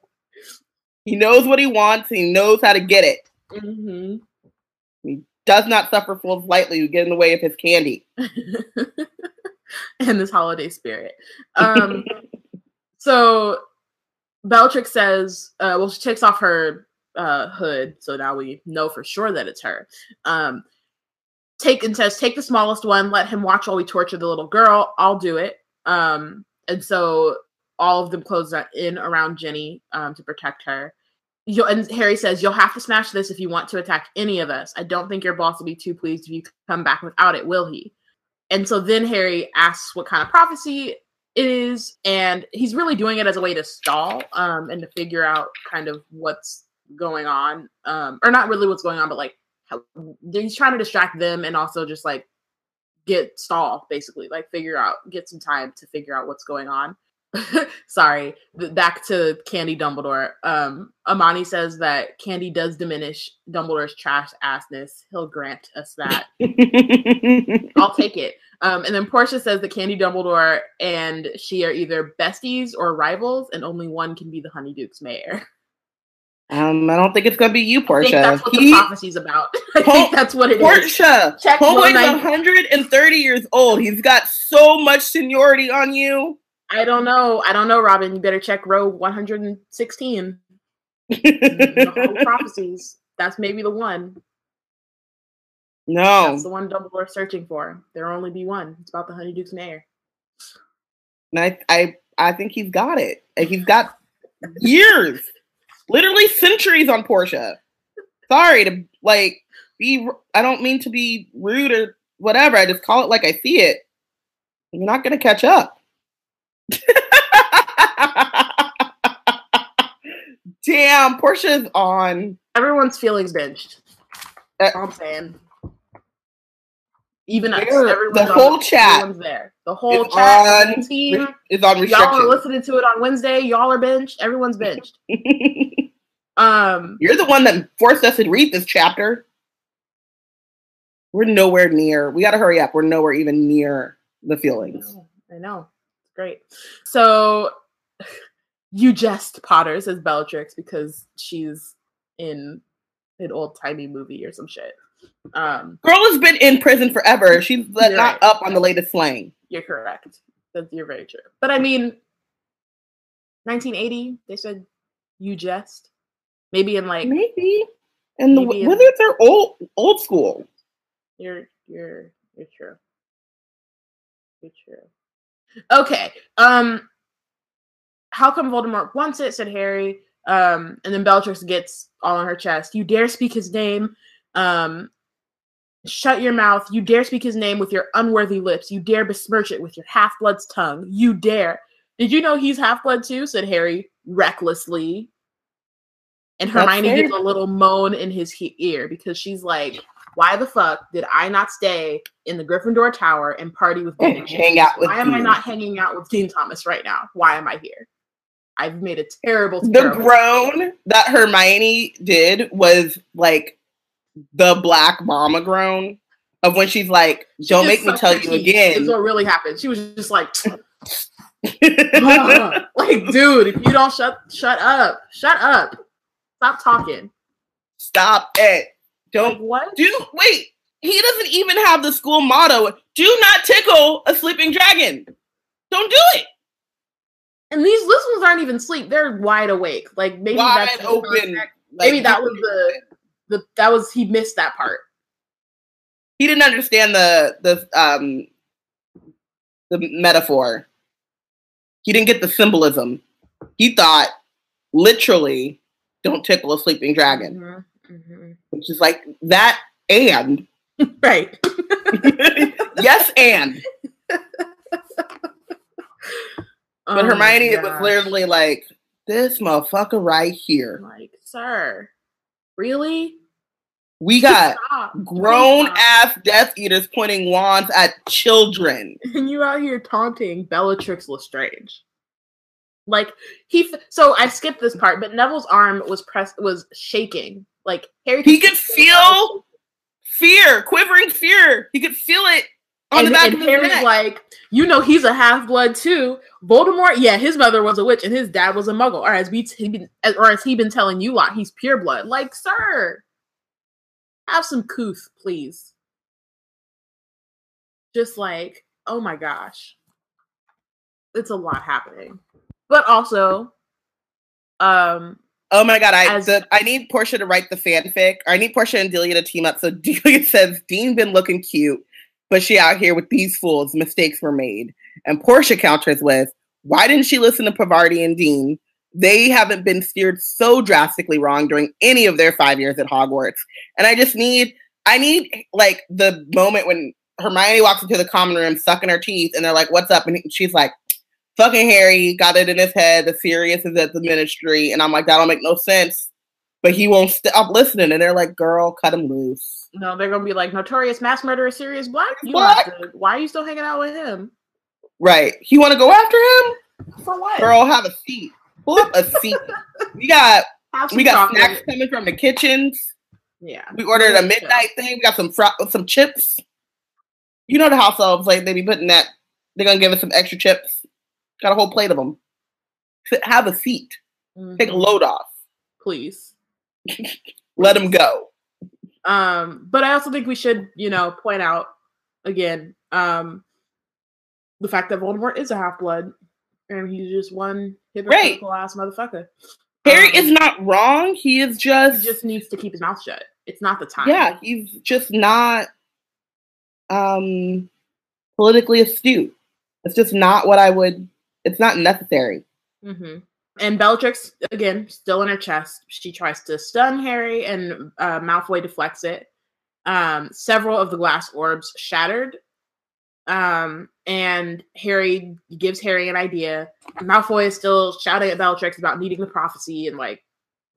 *laughs* he knows what he wants. He knows how to get it. hmm Does not suffer fools lightly who get in the way of his candy. *laughs* and this holiday spirit." Um, *laughs* so Bellatrix says, uh, "Well, she takes off her uh, hood, so now we know for sure that it's her." Um, take and says, "Take the smallest one. Let him watch while we torture the little girl. I'll do it." Um, and so all of them close in around Ginny um, to protect her. You and Harry says, You'll have to smash this if you want to attack any of us. I don't think your boss will be too pleased if you come back without it, will he? And so then Harry asks what kind of prophecy it is, and he's really doing it as a way to stall um, and to figure out kind of what's going on. Um, or not really what's going on, but like how, he's trying to distract them and also just like get stall basically like figure out get some time to figure out what's going on *laughs* sorry back to candy dumbledore um amani says that candy does diminish dumbledore's trash assness he'll grant us that *laughs* i'll take it um and then portia says that candy dumbledore and she are either besties or rivals and only one can be the Honeydukes mayor um, I don't think it's gonna be you, Portia. that's what He- the prophecy's about *laughs* i Pol- think that's what it is. Portia, Homeboy's 190. 130 years old. He's got so much seniority on you. I don't know. I don't know, Robin. You better check row 116. the whole *laughs* prophecies. That's maybe the one. no, That's the one Dumbledore's searching for. There'll only be one. It's about the Honeydukes mayor. And I, I, I think he's got it. And He's got years, literally centuries on Portia. Sorry to like be. I don't mean to be rude or whatever. I just call it like I see it. You're not gonna catch up. *laughs* Damn, Portia's on. Everyone's feelings benched. Uh, That's all I'm saying. Even us. The whole it. chat Everyone's there. The whole is chat. on team. Is on Y'all are listening to it on Wednesday. Y'all are benched. Everyone's benched. *laughs* Um, You're the one that forced us to read this chapter. We're nowhere near. We got to hurry up. We're nowhere even near the I feelings. know. I know. It's great. So *laughs* you jest Potter says Bellatrix because she's in an old timey movie or some shit. Um, Girl has been in prison forever. She's not right. up on the latest slang. you're correct. That's you're very true. But I mean, 1980. They said you jest. Maybe in like Maybe. And the in- Wizards are old, old school. You're you're you're true. You're true. Okay. Um how come Voldemort wants it, said Harry. Um, and then Bellatrix gets all on her chest. You dare speak his name. Um shut your mouth. You dare speak his name with your unworthy lips. You dare besmirch it with your half-blood's tongue. You dare. Did you know he's half-blood too? said Harry recklessly. And Hermione gives a little moan in his he- ear because she's like, why the fuck did I not stay in the Gryffindor Tower and party with Dean? *laughs* Hang out with Why am I not hanging out with Dean Thomas right now? Why am I here? I've made a terrible, The terrible groan that Hermione did was like the black mama groan of when she's like, "Don't just make me tell you again." Is what really happened. She was just like, *laughs* *laughs* like, dude, if you don't shut, shut up, shut up, stop talking. Stop it! Like Don't what? do. Wait, he doesn't even have the school motto: "Do not tickle a sleeping dragon." Don't do it. And these little ones aren't even sleep. they're wide awake. Like maybe Wide that's open. Like, Maybe that was the the that was he missed that part. he didn't understand the the um the metaphor. He didn't get the symbolism. He thought literally, "Don't tickle a sleeping dragon," Mhm, mhm. Which is like that and *laughs* Right. *laughs* yes and But Oh Hermione was gosh. literally like, this motherfucker right here. like, sir, really? We got Stop. Grown stop. ass Death Eaters pointing wands at children. *laughs* and you out here taunting Bellatrix Lestrange. Like he, f- so I skipped this part, but Neville's arm was pressed, was shaking. Like Harry, He could feel fear, quivering fear. He could feel it on and, the back and of his Harry's neck. like, you know, he's a half blood too. Voldemort, yeah, his mother was a witch and his dad was a Muggle, or as we t- been, or as he been telling you a lot, he's pure blood. Like, sir, have some couth, please. Just like, oh my gosh, it's a lot happening, but also, um, Oh my god, I As- the, I need Portia to write the fanfic. Or I need Portia and Delia to team up. So *laughs* Delia says Dean been looking cute, but she out here with these fools. Mistakes were made. And Portia counters with, "Why didn't she listen to Parvati and Dean? They haven't been steered so drastically wrong during any of their five years at Hogwarts." And I just need, I need like the moment when Hermione walks into the common room, sucking her teeth, and they're like, "What's up?" And she's like, fucking Harry got it in his head that Sirius is at the ministry, and I'm like, that don't make no sense. But he won't stop listening, and they're like, girl, cut him loose. no, they're gonna be like notorious mass murderer, Sirius Black. You Black? to, why are you still hanging out with him? Right? You want to go after him, For what? girl? Have a seat. Pull up a seat. *laughs* we got we got chocolate. snacks coming from the kitchens. Yeah. We ordered a midnight thing. We got some some chips. You know the house elves like they be putting that. They're gonna give us some extra chips. Got a whole plate of them. Have a seat. Take a load off. please. *laughs* Let him go. Um, but I also think we should, you know, point out again, um, the fact that Voldemort is a half blood and he's just one hypocritical ass motherfucker. Harry Um, is not wrong. He is he just, just needs to keep his mouth shut. It's not the time. yeah, he's just not um politically astute. It's just not what I would. It's not necessary. hmm And Bellatrix, again, still in her chest. She tries to stun Harry, and uh, Malfoy deflects it. Um, several of the glass orbs shattered. Um, and Harry gives Harry an idea. Malfoy is still shouting at Bellatrix about needing the prophecy and like,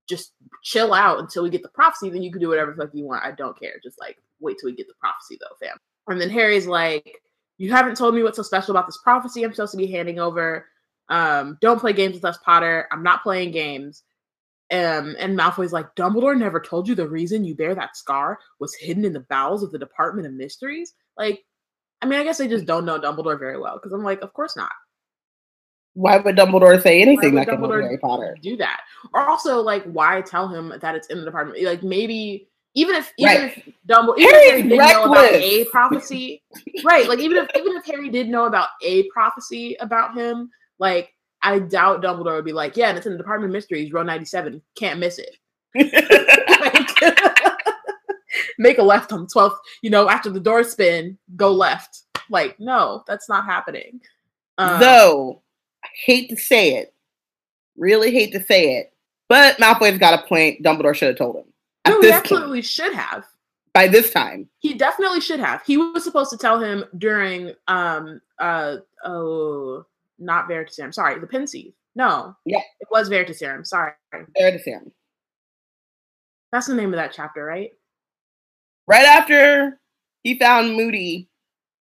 just chill out until we get the prophecy. Then you can do whatever fuck you want. I don't care. Just like wait till we get the prophecy, though, fam. And then Harry's like, "You haven't told me what's so special about this prophecy. I'm supposed to be handing over." um, don't play games with us, Potter. I'm not playing games. Um, and Malfoy's like, Dumbledore never told you the reason you bear that scar was hidden in the bowels of the Department of Mysteries. Like, I mean, I guess they just don't know Dumbledore very well because I'm like, of course not. Why would Dumbledore say anything that could Dumbledore Harry Potter? do that? Or also, like, why tell him that it's in the department? Like, maybe even if even Right. if Dumbledore even if Harry did know about a prophecy, *laughs* right? Like, even if even if Harry did know about a prophecy about him, like, I doubt Dumbledore would be like, yeah, and it's in the Department of Mysteries, row ninety seven, can't miss it. *laughs* Like, *laughs* make a left on the 12th, you know, after the door spin, go left. Like, no, that's not happening. Um, Though, I hate to say it, really hate to say it, but Malfoy's got a point. Dumbledore should have told him at no, he point. should have. By this time, He definitely should have. He was supposed to tell him during um uh oh not Veritaserum. Sorry, the Pensieve. No. Yeah. It was Veritaserum. Sorry. him. That's the name of that chapter, right? Right after he found Moody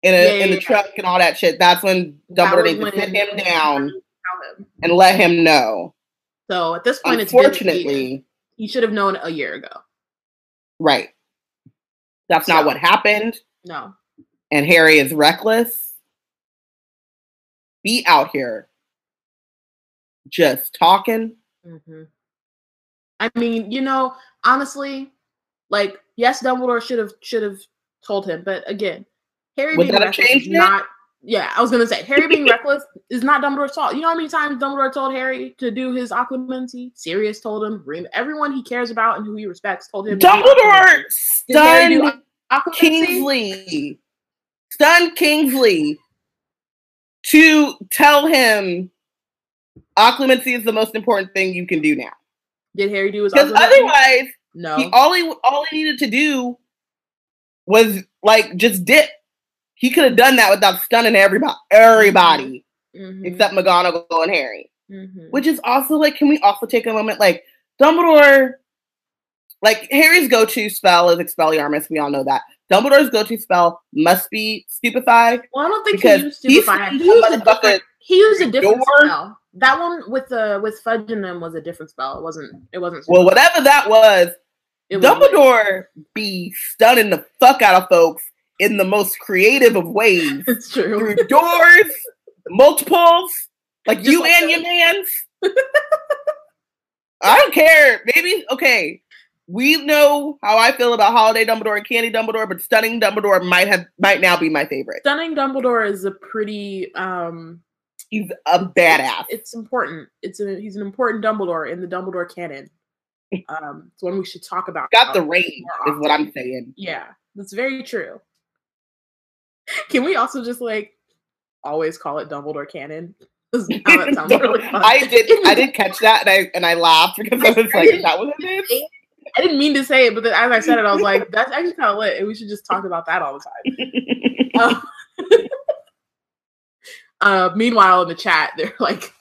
in a Yeah, in the yeah, truck and all that shit, that's when Dumbledore needs to sit him down him. and let him know. So at this point, it's. Unfortunately, he should have known a year ago. Right. That's not what happened. No. And Harry is reckless. Be out here just talking. hmm I mean, you know, honestly, like, yes, Dumbledore should have should have told him, but again, Harry Would being that have changed it? not. Yeah, I was gonna say Harry being *laughs* reckless is not Dumbledore's fault. You know how many times Dumbledore told Harry to do his occlumency? Sirius told him. Everyone he cares about and who he respects told him. Dumbledore occlumency. Did Harry do stunned? Kingsley. Stunned Kingsley to tell him occlumency is the most important thing you can do now. Did Harry do his Because otherwise, no. he all he all he needed to do was like just dip. He could have done that without stunning everybody. Everybody. Mhm. except McGonagall and Harry. Mhm. Which is also like, can we also take a moment? Like, Dumbledore, like, Harry's go to spell is Expelliarmus. We all know that. Dumbledore's go to spell must be Stupefy. Well, I don't think he used stupefy. He he used a different. He used a different door. spell. That one with the with fudge in them was a different spell. It wasn't. It wasn't. Well, whatever that was, It was Dumbledore be stunning the fuck out of folks in the most creative of ways *laughs* It's true. through doors, multiples, like Just you like and that. your mans. I don't care. Maybe okay. We know how I feel about Holiday Dumbledore and Candy Dumbledore, but Stunning Dumbledore might have might now be my favorite. Stunning Dumbledore is a pretty. um He's a badass. It's important. It's a he's an important Dumbledore in the Dumbledore canon. Um, it's one we should talk about. Got the range, is what. I'm saying. Yeah, that's very true. *laughs* Can we also just like always call it Dumbledore canon? *laughs* 'Cause now that sounds *laughs* really. I did I did catch that and I and I laughed because I was like, that what it? I didn't mean to say it, but then as I said it, I was like, that's actually kind of lit, and we should just talk about that all the time. Um, uh, meanwhile, in the chat, they're like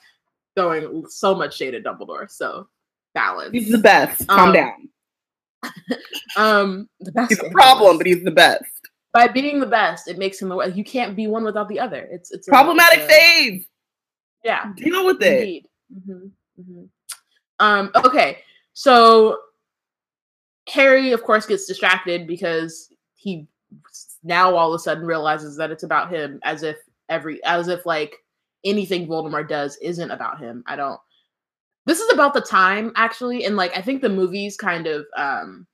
throwing so much shade at Dumbledore. So balance. He's the best. Calm Um, down. um, the best He's a problem, but he's the best. By being the best, it makes him. the- worst. You can't be one without the other. It's it's Problematic a- fave. Yeah. Deal with it. Indeed. hmm hmm Um, okay, so Harry, of course, gets distracted because he now all of a sudden realizes that it's about him, as if every, as if like anything Voldemort does isn't about him. I don't. This is about the time actually, and like I think the movies kind of um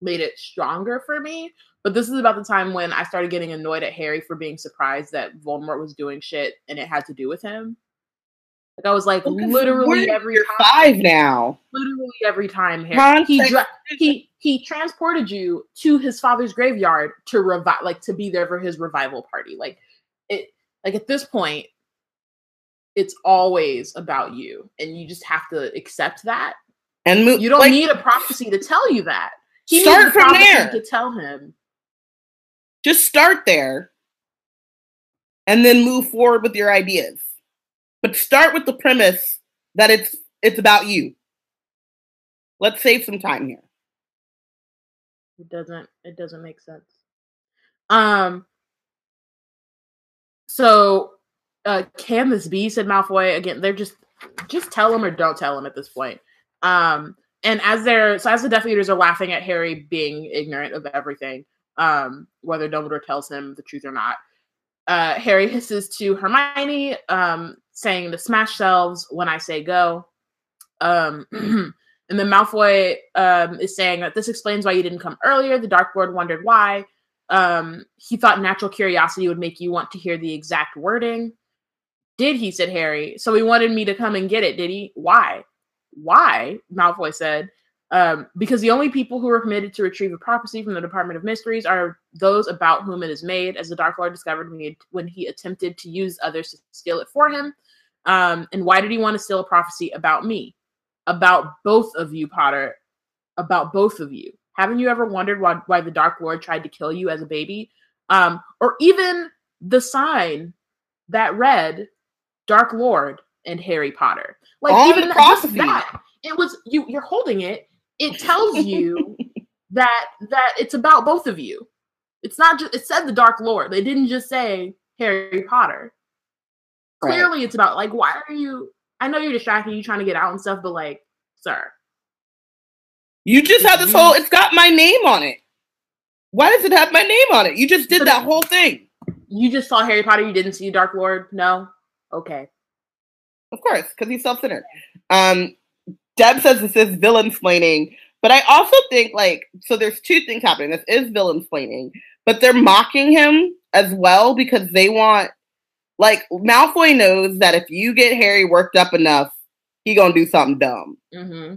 made it stronger for me. But this is about the time when I started getting annoyed at Harry for being surprised that Voldemort was doing shit and it had to do with him. Like I was like, Well, literally every you're time, five now. literally every time Harry he dra- he he transported you to his father's graveyard to revive, like to be there for his revival party. Like it, like at this point, it's always about you, and you just have to accept that. And move. You don't like, need a prophecy to tell you that. He Start from prophecy there. to tell him. Just start there, and then move forward with your ideas. But start with the premise that it's it's about you. Let's save some time here. It doesn't it doesn't make sense. Um so uh can this be said Malfoy again they're just just tell him or don't tell him at this point. Um and as they're so as the Death Eaters are laughing at Harry being ignorant of everything, um, whether Dumbledore tells him the truth or not, uh, Harry hisses to Hermione, um, saying to smash shelves when I say go. Um, *clears throat* and then Malfoy um, is saying that this explains why you didn't come earlier. The Dark Lord wondered why. Um, he thought natural curiosity would make you want to hear the exact wording. Did he? said Harry. So he wanted me to come and get it, did he? Why? Why? Malfoy said. Um, because the only people who are permitted to retrieve a prophecy from the Department of Mysteries are those about whom it is made, as the Dark Lord discovered when he, when he attempted to use others to steal it for him. Um, and why did he want to steal a prophecy about me? About both of you, Potter. About both of you. Haven't you ever wondered why, why the Dark Lord tried to kill you as a baby? Um, or even the sign that read Dark Lord and Harry Potter. Like On even the that, that it was you. You're holding it. It tells you *laughs* that that it's about both of you. It's not just. It said the Dark Lord. They didn't just say Harry Potter. Right. Clearly, it's about like why are you? I know you're distracted. You trying to get out and stuff, but like, sir, You just have this whole. It's got my name on it. Why does it have my name on it? You just did But that whole thing. you just saw Harry Potter. You didn't see Dark Lord. No. Okay. Of course, because he's self-centered. Um, Deb says this is villain splaining, but I also think like so. There's two things happening. This is villain splaining, but they're mocking him as well because they want like Malfoy knows that if you get Harry worked up enough, he gonna do something dumb. Mm-hmm.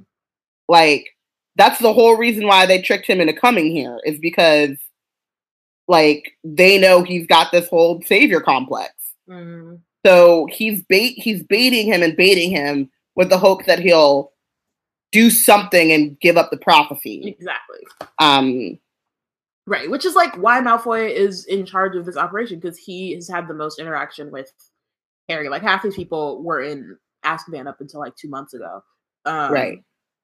Like that's the whole reason why they tricked him into coming here is because like they know he's got this whole savior complex. Mm-hmm. So he's bait he's baiting him and baiting him with the hope that he'll do something and give up the prophecy. Exactly. Um Right. Which is like why Malfoy is in charge of this operation because he has had the most interaction with Harry. Like half these people were in Azkaban up until like two months ago. Um, Right.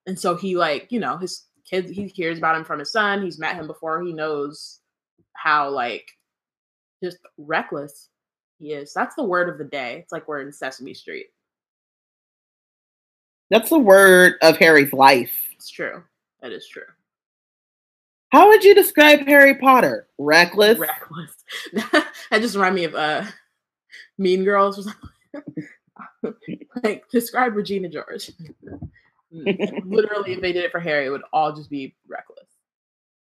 And so he like, you know, his kids he hears about him from his son. He's met him before. He knows how like just reckless he is. That's the word of the day. It's like we're in Sesame Street. That's the word of Harry's life. It's true. That is true. How would you describe Harry Potter? Reckless? Reckless. *laughs* that just reminded me of uh Mean Girls or something. *laughs* like describe Regina George. *laughs* Literally, if they did it for Harry, it would all just be reckless.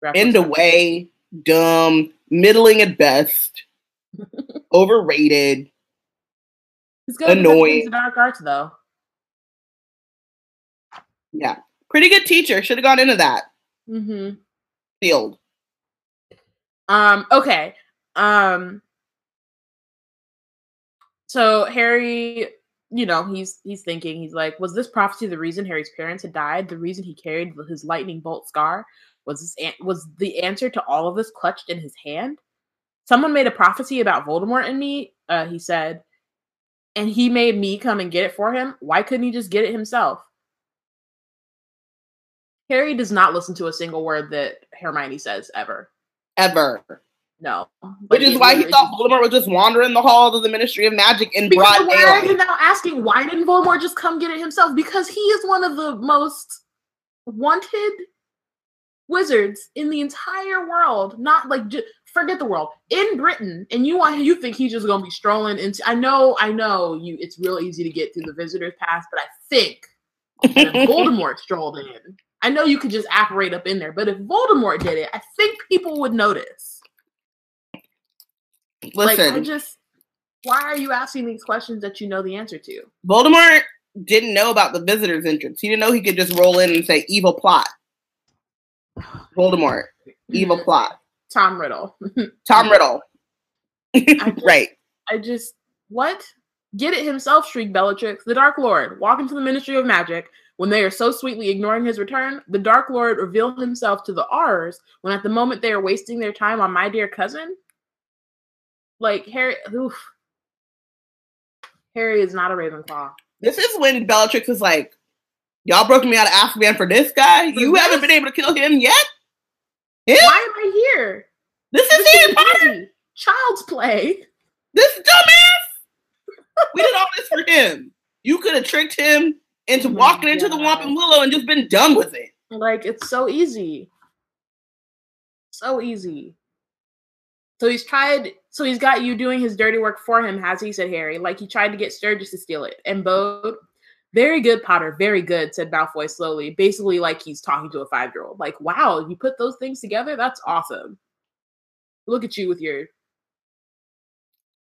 reckless In the reckless. way, dumb, middling at best, overrated. He's good annoying. Dark arts, though. Yeah. Pretty good teacher. Should have gone into that Mm-hmm. field. Um. Okay. Um. So Harry, you know, he's he's thinking. He's like, was this prophecy the reason Harry's parents had died? The reason he carried his lightning bolt scar was this? An- was the answer to all of this clutched in his hand? Someone made a prophecy about Voldemort and me. Uh, he said, and he made me come and get it for him. Why couldn't he just get it himself? Harry does not listen to a single word that Hermione says ever. Ever. No. Which is it why he thought just- Voldemort was just wandering the halls of the Ministry of Magic in broad why are you daylight. now asking why didn't Voldemort just come get it himself? Because he is one of the most wanted wizards in the entire world. Not like ju- forget the world in Britain, and you want you think he's just gonna be strolling into? I know, I know you. It's real easy to get through the visitors pass, but I think *laughs* Voldemort strolled in, I know you could just apparate up in there. But if Voldemort did it, I think people would notice. Like I Listen, just, why are you asking these questions that you know the answer to? Voldemort didn't know about the visitor's entrance. He didn't know he could just roll in and say evil plot. Voldemort, evil plot. Tom Riddle. *laughs* Tom Riddle. *laughs* just- right. I just what? Get it himself, shrieked Bellatrix. The Dark Lord, walk into the Ministry of Magic. When they are so sweetly ignoring his return, the Dark Lord revealed himself to the Aurors when at the moment they are wasting their time on my dear cousin. Like Harry oof. Harry is not a Ravenclaw. This is when Bellatrix is like, Y'all broke me out of Azkaban for this guy? For You this? haven't been able to kill him yet? Yeah? Why am I here? This is This Harry Potter? easy. Child's play. This dumbass? we did all this for him. You could have tricked him into Oh walking into the. Whomping Willow and just been done with it. Like it's so easy. So easy. So he's tried so he's got you doing his dirty work for him, has he? said Harry. Like he tried to get Sturgis to steal it. And Bode, very good, Potter, very good, said Malfoy slowly. Basically, like he's talking to a five-year-old. Like, wow, you put those things together? That's awesome. Look at you with your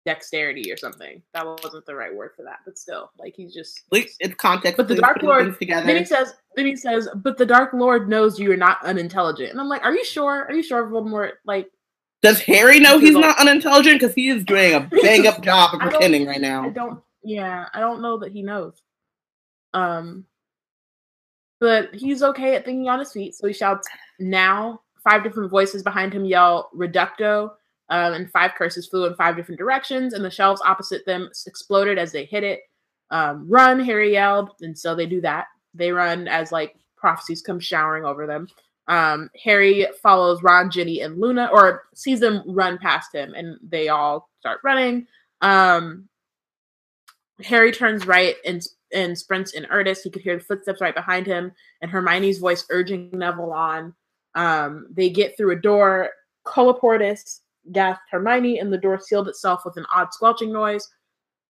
dexterity or something. That wasn't the right word for that, but still, like he's just it's context. But the Dark Lord- together. then he says, then he says, but the Dark Lord knows you are not unintelligent. And I'm like, are you sure? Are you sure Voldemort? Like, Does Harry know he's not unintelligent? Because he is doing a *laughs* bang up job of pretending right now. I don't, yeah, I don't know that he knows. Um, but he's okay at thinking on his feet, so he shouts now. Five different voices behind him yell "reducto," um, and five curses flew in five different directions, and the shelves opposite them exploded as they hit it. Um, run, Harry yelled, and so they do that. They run as like prophecies come showering over them. Um, Harry follows Ron, Ginny, and Luna, or sees them run past him, and they all start running. Um, Harry turns right and and sprints in earnest. He could hear the footsteps right behind him, and Hermione's voice urging Neville on. Um, they get through a door. Colloportus gasped Hermione, and the door sealed itself with an odd squelching noise.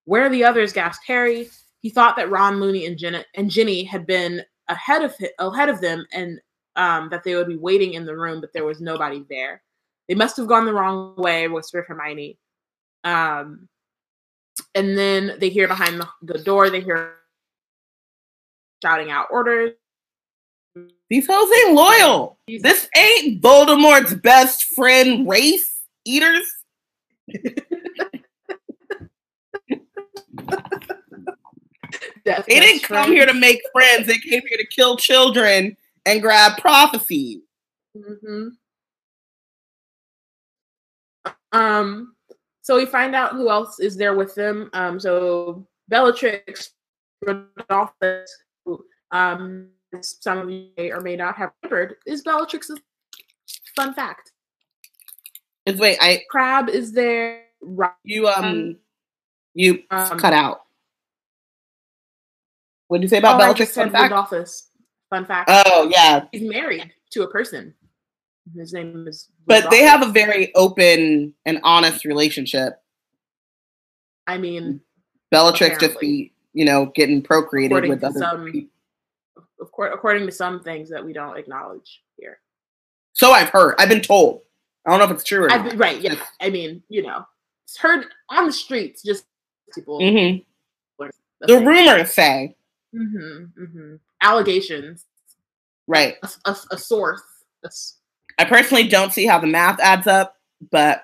Where are the others? gasped Harry. He thought that Ron, Looney, and Ginny, and Ginny had been ahead of hi- ahead of them, and um, that they would be waiting in the room, but there was nobody there. They must have gone the wrong way, whispered Hermione. Um, and then they hear behind the, the door, they hear shouting out orders. These hoes ain't loyal. This ain't Voldemort's best friend race eaters. *laughs* They didn't come here to make friends. They came here to kill children and grab prophecies. Mhm. Um. so we find out who else is there with them. Um, so Bellatrix Rodolphus, who um, some of you may or may not have remembered, is Bellatrix's fun fact. Wait, I Crabbe is there. You um you Um, cut out. What did you say about Oh, Bellatrix? Fun fact? Fun fact. Oh yeah, He's married to a person. His name is. but they have a very open and honest relationship. I mean, Bellatrix just Apparently. be you know getting procreated According with other some- people. of course, according to some things that we don't acknowledge here. So I've heard. I've been told. I don't know if it's true or not. been- right? Yeah. I mean, you know, it's heard on the streets. Just people. hmm The rumors say Mm-hmm, mm-hmm. Allegations. right. A, a, a source. A I personally don't see how the math adds up, but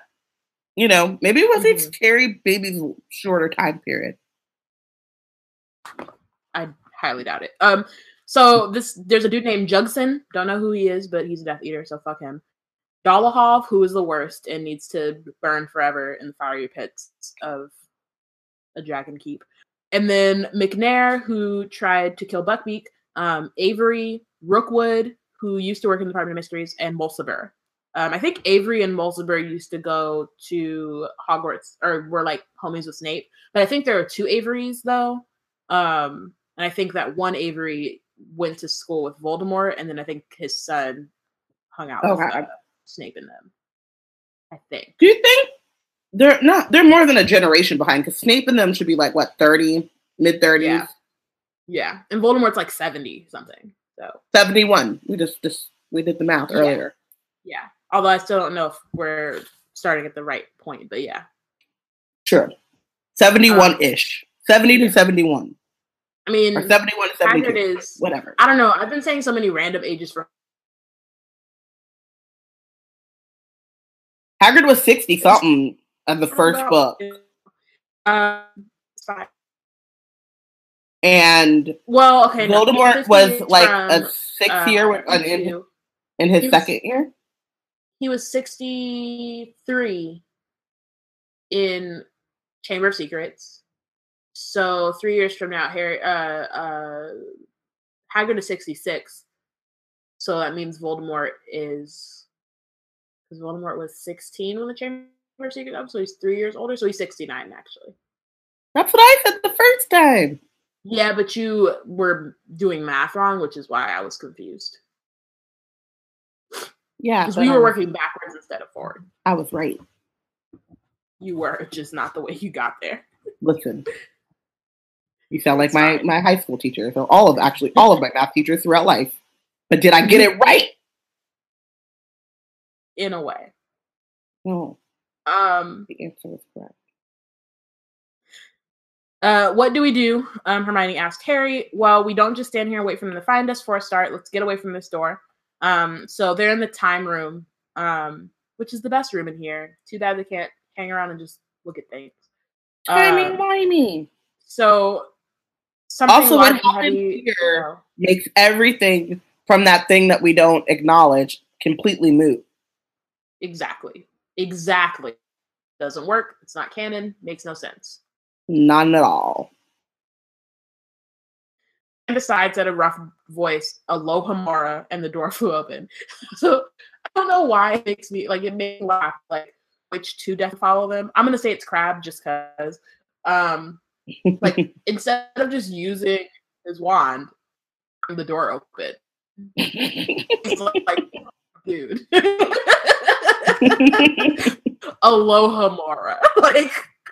you know, maybe it was Mhm. Carrie baby's shorter time period. I highly doubt it. Um. So this there's a dude named Jugson. Don't know who he is, but he's a Death Eater, so fuck him. Dolohov, who is the worst and needs to burn forever in the fiery pits of a dragon keep. And then Macnair, who tried to kill Buckbeak, um, Avery, Rookwood, who used to work in the Department of Mysteries, and Mulciber. Um, I think Avery and Mulciber used to go to Hogwarts or were like homies with Snape. But I think there are two Averys though. Um, and I think that one Avery went to school with Voldemort, and then I think his son hung out with Okay. Snape and them. I think. Do you think they're not? They're more than a generation behind because Snape and them should be like what thirty, mid thirties, Yeah. Yeah. And Voldemort's like 70 something. So seventy one. We just just we did the math earlier. yeah. Although I still don't know if we're starting at the right point, but yeah. Sure, seventy one Um, ish, seventy to seventy one, I mean or seventy one to seventy is whatever. I don't know. I've been saying so many random ages for Hagrid was sixty something of the first book, Um, fine. and Well, okay. no, Voldemort was like from, a sixth uh, year with- in, in, his was- second year. He was 63 in Chamber of Secrets. So three years from now, Harry uh uh Hagrid is 66. So that means Voldemort is because Voldemort was 16 when the Chamber of Secrets up, so he's three years older, so he's 69 actually. That's what I said the first time. Yeah, but you were doing math wrong, which is why I was confused. Yeah, Because we were was- working backwards instead of forward. I was right. You were just not the way you got there. Listen, you sound like It's my fine. my high school teacher. So all of actually all of my math teachers throughout life. But did I get it right? In a way. No, Um the answer is correct. Uh, what do we do? Um, Hermione asked Harry. Well, we don't just stand here and wait for them to find us for a start. Let's get away from this door. Um, so they're in the time room, um, which is the best room in here. Too bad they can't hang around and just look at things. Timey Um, wimey so something Also, what happened here- oh, makes everything from that thing that we don't acknowledge completely moot. Exactly, exactly. Doesn't work. It's not canon. Makes no sense. None at all. and decides at a rough voice, Alohomora, and the door *laughs* flew open. *laughs* So I don't know why it makes me like it makes me laugh, like which two death follow them. I'm gonna say it's Crabbe just cause. Um like *laughs* instead of just using his wand, the door open. It's like, like, dude. Alohomora. *laughs* Like,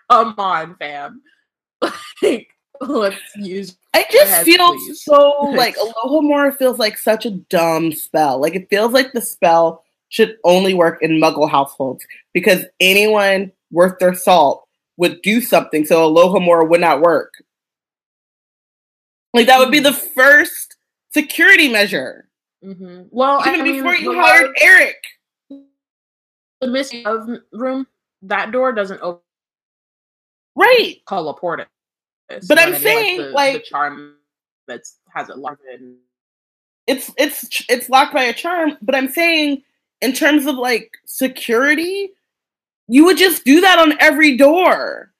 come on, fam. *laughs* Like, let's use I just feel please. so *laughs* like Alohomora feels like such a dumb spell. Like it feels like the spell should only work in Muggle households because anyone worth their salt would do something so Alohomora would not work. Like that would be the first security measure, hmm Well, even I mean, before you hired Eric. The missing of room, that door doesn't open Right. color But I'm saying, the, like- the charm that's has it locked in. It's it's it's locked by a charm, but I'm saying in terms of like security, You would just do that on every door.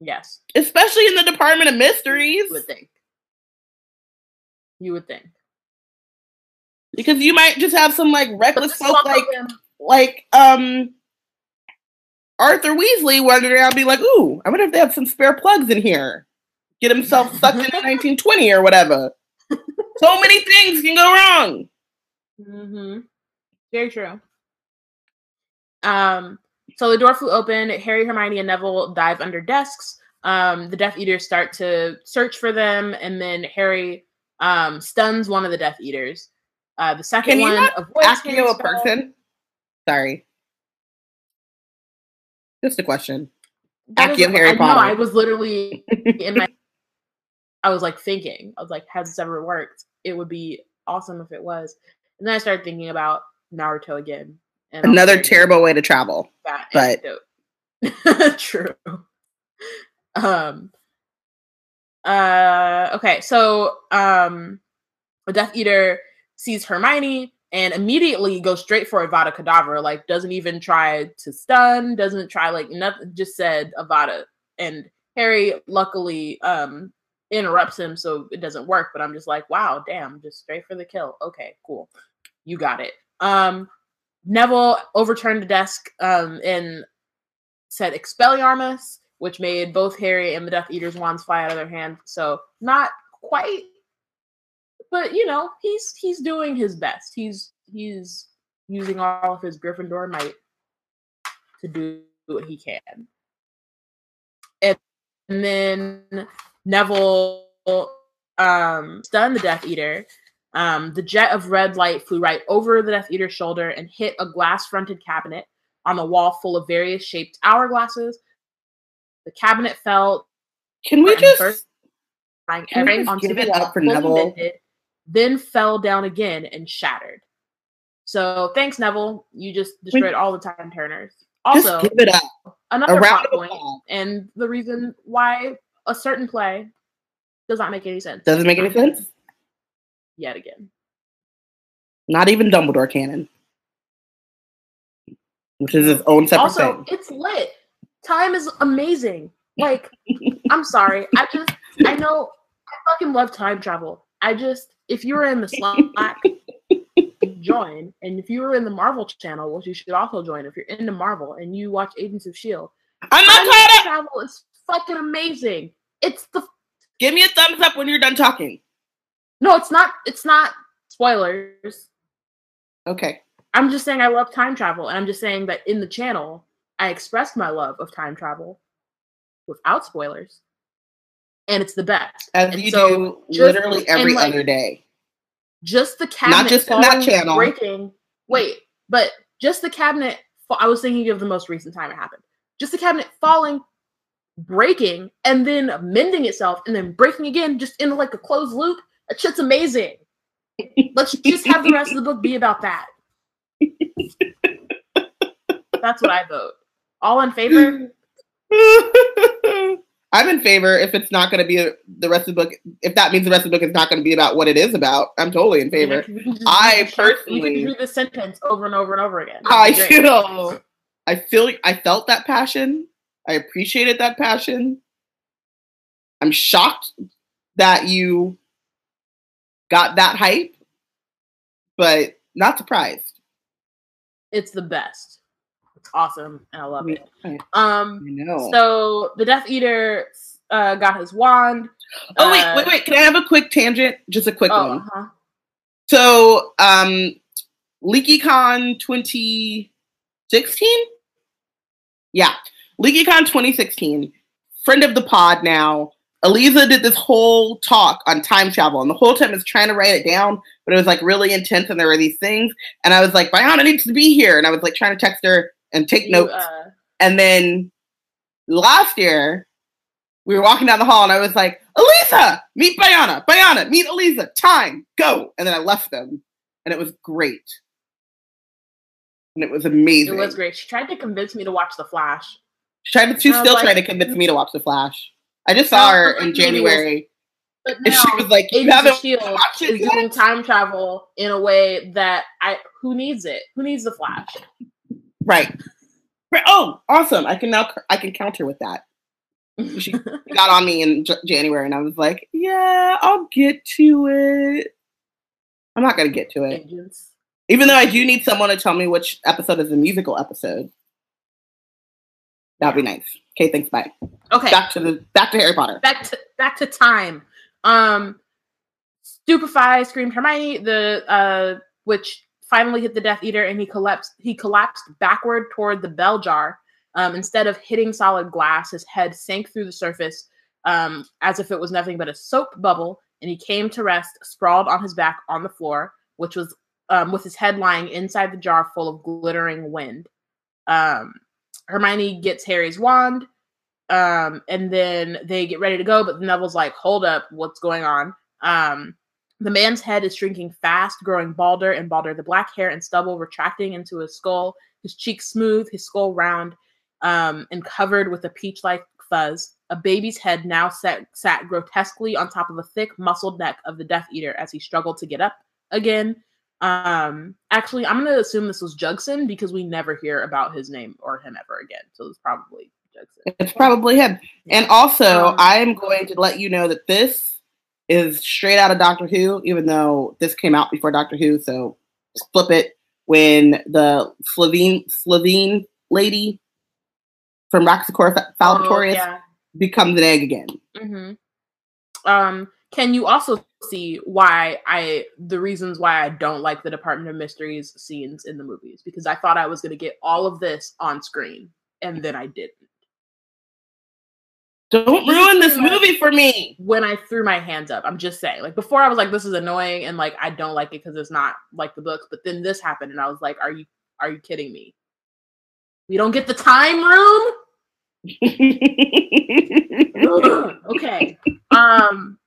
Yes. Especially in the Department of Mysteries. You would think. You would think. Because you might just have some like reckless folk like like um Arthur Weasley wandering around be like, ooh, I wonder if they have some spare plugs in here. Get himself sucked into *laughs* 1920 or whatever. so many things can go wrong. Mm-hmm. Very true. Um, so the door flew open. Harry, Hermione, and Neville dive under desks. Um, the Death Eaters start to search for them, and then Harry um, stuns one of the Death Eaters. Uh, the second Can you one not ask you a person? Sorry. Just a question. Accio Harry I Potter. I was literally *laughs* in my. I was like thinking. I was like, has this ever worked? It would be awesome if it was. And then I started thinking about Naruto again. Another terrible way to travel. but- *laughs* True. Um. Uh. Okay. So, um, a Death Eater sees Hermione and immediately goes straight for Avada Kedavra. Like, doesn't even try to stun. Doesn't try like nothing. Just said Avada. And Harry luckily um interrupts him, so it doesn't work. But I'm just like, wow, damn, just straight for the kill. Okay, cool. You got it. Um. Neville overturned the desk um, and said Expelliarmus, which made both Harry and the Death Eater's wands fly out of their hand. So not quite, but you know he's he's doing his best. He's he's using all of his Gryffindor might to do what he can. And, and then Neville um, stunned the Death Eater. Um, the jet of red light flew right over the Death Eater's shoulder and hit a glass fronted cabinet on the wall full of various shaped hourglasses. The cabinet fell, Can we just burst, can we just give it up for Neville? Then fell down again and shattered. So thanks, Neville. You just destroyed all the time turners. Also, just give it up? another plot point, and the reason why a certain play does not make any sense. Doesn't make any sense. Yet again. Not even Dumbledore canon, which is its own separate also, thing. it's lit. Time is amazing. *laughs* Like, I'm sorry. I just, I know, I fucking love time travel. I just, if you were in the Slack, *laughs* join. And if you were in the Marvel channel, which you should also join if you're into Marvel and you watch Agents of S.H.I.E.L.D., I'm not caught up. travel is fucking amazing. It's the, Give me a thumbs up when you're done talking. no, it's not, it's not spoilers. Okay. I'm just saying I love time travel. And I'm just saying that in the channel, I expressed my love of time travel without spoilers. And it's the best. As And you so do just- literally every like, other day. just the cabinet not just that channel. breaking. Wait, but just the cabinet. I was thinking of the most recent time it happened. Just the cabinet falling, breaking, and then mending itself, and then breaking again, just in like a closed loop. That shit's amazing. Let's just have the rest of the book be about that. *laughs* That's what I vote. All in favor? *laughs* I'm in favor if it's not going to be a, the rest of the book. If that means the rest of the book is not going to be about what it is about, I'm totally in favor. Can I read the short- we personally- can read the sentence over and over and over again. I feel, I feel, I felt that passion. I appreciated that passion. I'm shocked that you got that hype, but not surprised. It's the best. Awesome, and I love it. Um, so the Death Eater uh, got his wand. oh wait, uh, wait, wait! Can I have a quick tangent? Just a quick Oh, one. uh-huh. So, um, LeakyCon 2016? Yeah, LeakyCon 2016. Friend of the pod now. Eliza did this whole talk on time travel, and the whole time I was trying to write it down, but it was like really intense, and there were these things, and I was like, Biana needs to be here, and I was like trying to text her and take You, notes. uh, And then last year, we were walking down the hall, and I was like, Elisa, meet Bayana. Bayana, meet Elisa. Time, go. And then I left them, and it was great. And it was amazing. it was great. She tried to convince me to watch The Flash. She tried to, she's still like- trying to convince me to watch The Flash. I just saw her in was- January, But and she was like, "You haven't Shield watched it is yet?" doing time travel in a way that I who needs it? Who needs The Flash? Right. Oh, awesome! I can now I can counter with that. *laughs* She got on me in J- January, and I was like, "Yeah, I'll get to it." I'm not gonna get to it, even though I do need someone to tell me which episode is a musical episode. That'd be nice. Okay, thanks. Bye. Okay. Back to the back to Harry Potter. back to back to time. Um, stupefy screamed Hermione, the uh, which finally hit the Death Eater, and he collapsed. He collapsed backward toward the bell jar. Um, instead of hitting solid glass, his head sank through the surface um, as if it was nothing but a soap bubble, and he came to rest sprawled on his back on the floor, which was um, with his head lying inside the jar full of glittering wind. Um, Hermione gets Harry's wand, um, and then they get ready to go, but Neville's like, "Hold up, what's going on?" The man's head is shrinking fast, growing balder and balder. The black hair and stubble retracting into his skull, his cheeks smooth, his skull round, um, and covered with a peach-like fuzz. A baby's head now sat, sat grotesquely on top of a thick, muscled neck of the Death Eater as he struggled to get up again. Um, actually, I'm gonna assume this was Jugson because we never hear about his name or him ever again. So it's probably Jugson. It's probably him. And also, Um, I'm going to let you know that this is straight out of Doctor Who, even though this came out before Doctor Who. So just flip it when the Slitheen Slitheen lady from Raxacoricofallapatorius Oh, yeah. becomes an egg again. hmm Um, can you also see why I the reasons why I don't like the Department of Mysteries scenes in the movies? Because I thought I was going to get all of this on screen, and then I didn't. Don't ruin this movie for me. When I threw my hands up, I'm just saying. Like before, I was like, "This is annoying," and like I don't like it because it's not like the books. But then this happened, and I was like, "Are you are you kidding me? We don't get the time room." *laughs* Okay. Um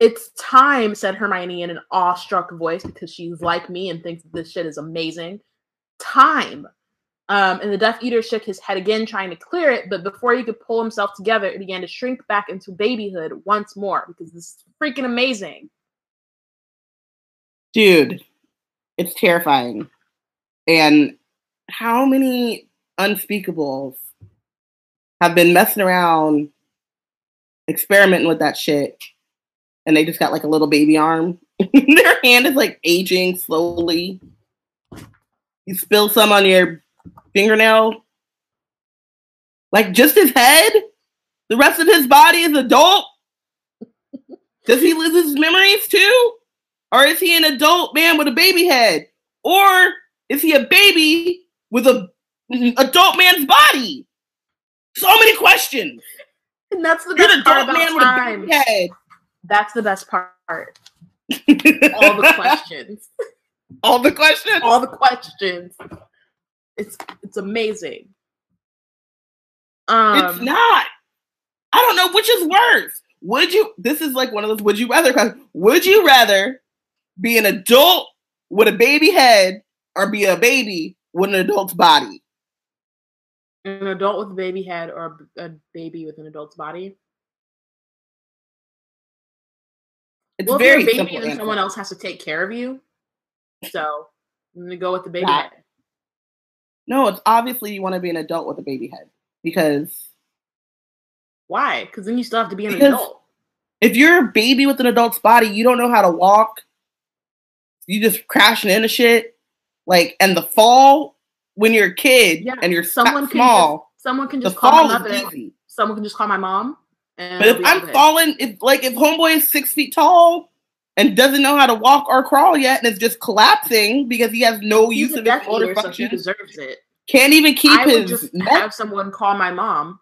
It's time, said Hermione in an awestruck voice because she's like me and thinks this shit is amazing. Time. Um, and the Death Eater shook his head again, trying to clear it, but before he could pull himself together, it began to shrink back into babyhood once more because this is freaking amazing. Dude, it's terrifying. And how many unspeakables have been messing around, experimenting with that shit, and they just got like a little baby arm? *laughs* Their hand is like aging slowly. You spill some on your fingernail. Like just his head? The rest of his body is adult? Does he lose his memories too? Or is he an adult man with a baby head? Or is he a baby with a adult man's body? So many questions. And that's the You're an best part adult about man with a time. baby head. That's the best part. *laughs* All the questions. All the questions. All the questions. It's it's amazing. Um it's not. I don't know which is worse. Would you? This is like one of those. Would you rather? Would you rather be an adult with a baby head or be a baby with an adult's body? an adult with a baby head or a baby with an adult's body. It's well, very if you're a baby, then someone else has to take care of you. So I'm gonna go with the baby That- head. No, it's obviously you want to be an adult with a baby head because Why? Because then you still have to be an adult. if you're a baby with an adult's body, you don't know how to walk. You just crashing into shit. Like, and the fall when you're a kid Yeah, and you're Someone can small, just, someone can the just call my fall mother. is easy. Someone can just call my mom. And But if I'm okay. falling, if like if homeboy is six feet tall and doesn't know how to walk or crawl yet, and is just collapsing because he has no he's use of his motor Eater, so he deserves it. can't even keep I would his just neck. have someone call my mom.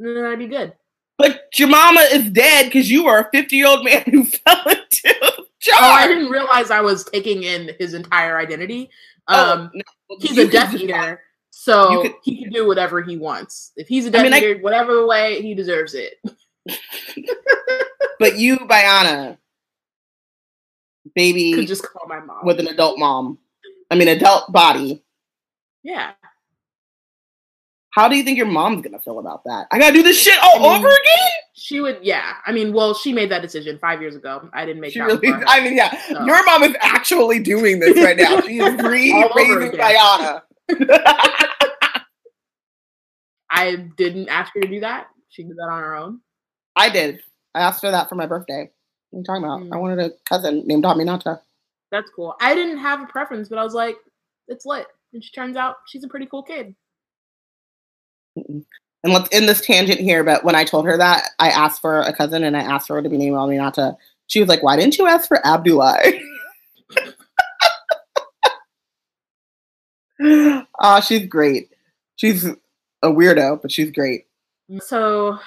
And then I'd be good. But your mama is dead because you are a 50 year old man who *laughs* fell into a jar. Oh, I didn't realize I was taking in his entire identity. Oh, Um, no. he's You a Death Eater, so could- he can do whatever he wants. If he's a I Death mean, I- Eater, whatever way he deserves it. *laughs* But you, Biana, baby Could just call my mom. with an adult mom, I mean, adult body. yeah, How do you think your mom's gonna feel about that? I gotta do this shit all I mean, over again. she would. Yeah, I mean, well, she made that decision five years ago. I didn't make She that. really. *laughs* I mean, yeah, So. your mom is actually doing this right now. She is *laughs* re-raising. Diana. *laughs* I didn't ask her to do that. She did that on her own. I did. I asked her that for my birthday. What are you talking about? Mm. I wanted a cousin named Aminata. That's cool. I didn't have a preference, but I was like, it's lit. And she turns out she's a pretty cool kid. Mm-mm. And let's end this tangent here. But when I told her that, I asked for a cousin and I asked her to be named Aminata. She was like, "Why didn't you ask for Abdullah?" *laughs* Ah, she's great. She's a weirdo, but she's great. So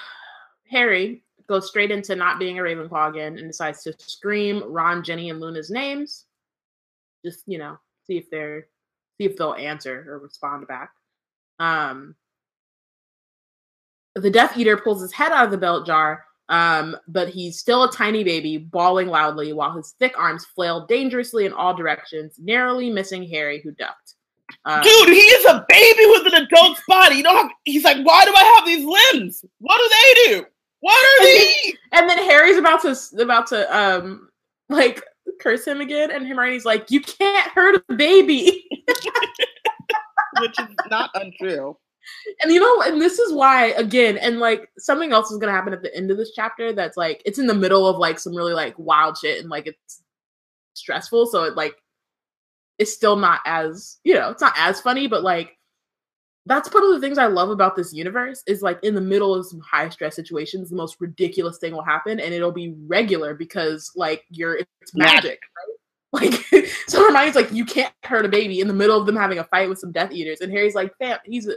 Harry goes straight into not being a Ravenclaw again and decides to scream Ron, Ginny, and Luna's names. Just, you know, see if they're see if they'll answer or respond back. Um the Death Eater pulls his head out of the belt jar, um, but he's still a tiny baby, bawling loudly while his thick arms flail dangerously in all directions, narrowly missing Harry, who ducked. Um, Dude, he is a baby with an adult's body. You know, how, he's like, why do I have these limbs? What do they do? What are these? and then Harry's about to about to um like curse him again, and Hermione's like, "You can't hurt a baby." Which is not untrue. and you know, and this is why again, and like something else is gonna happen at the end of this chapter. That's like it's in the middle of like some really like wild shit, and like it's stressful. So it like it's still not as you know, it's not as funny, but like that's part of the things I love about this universe is like in the middle of some high stress situations, the most ridiculous thing will happen and it'll be regular because like you're it's magic, right? *laughs* Like *laughs* so Hermione's like, you can't hurt a baby in the middle of them having a fight with some Death Eaters, and Harry's like, fam, he's a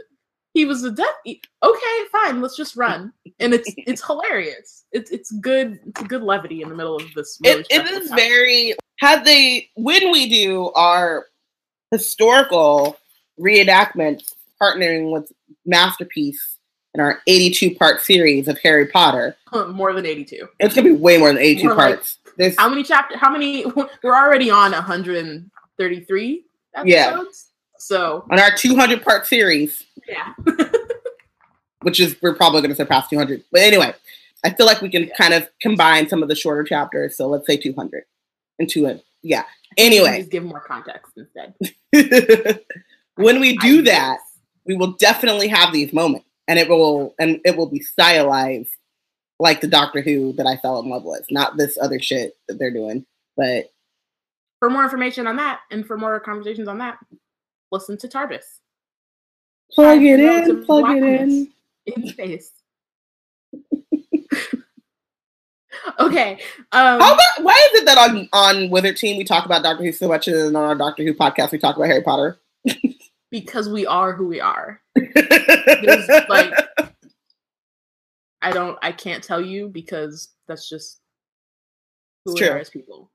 he was a Death Eater. Okay, fine, let's just run, and it's *laughs* it's hilarious. It's it's good. It's a good levity in the middle of this. Really It, it is time. very had they when we do our historical reenactments partnering with Masterpiece in our 82 part series of Harry Potter. *laughs* more than eighty two. It's gonna be way more than 82 More like- parts. There's How many chapter? How many? *laughs* We're already on one hundred and thirty three episodes. Yeah. So on our 200 part series, yeah, *laughs* which is we're probably gonna surpass 200. But anyway, I feel like we can kind of combine some of the shorter chapters. So let's say 200 into it. Yeah. Anyway, just give more context instead. when we do I- that, we will definitely have these moments and it will and it will be stylized like the doctor who that i fell in love with not this other shit that they're doing but For more information on that and for more conversations on that, listen to Tarbis. plug it Relative in plug it in in space. *laughs* okay. Um, how about why is it that on on Wizard Tea we talk about doctor who so much and on our doctor who podcast we talk about harry potter *laughs* because we are who we are. There's like *laughs* I don't I can't tell you because that's just who It's we true. are as people.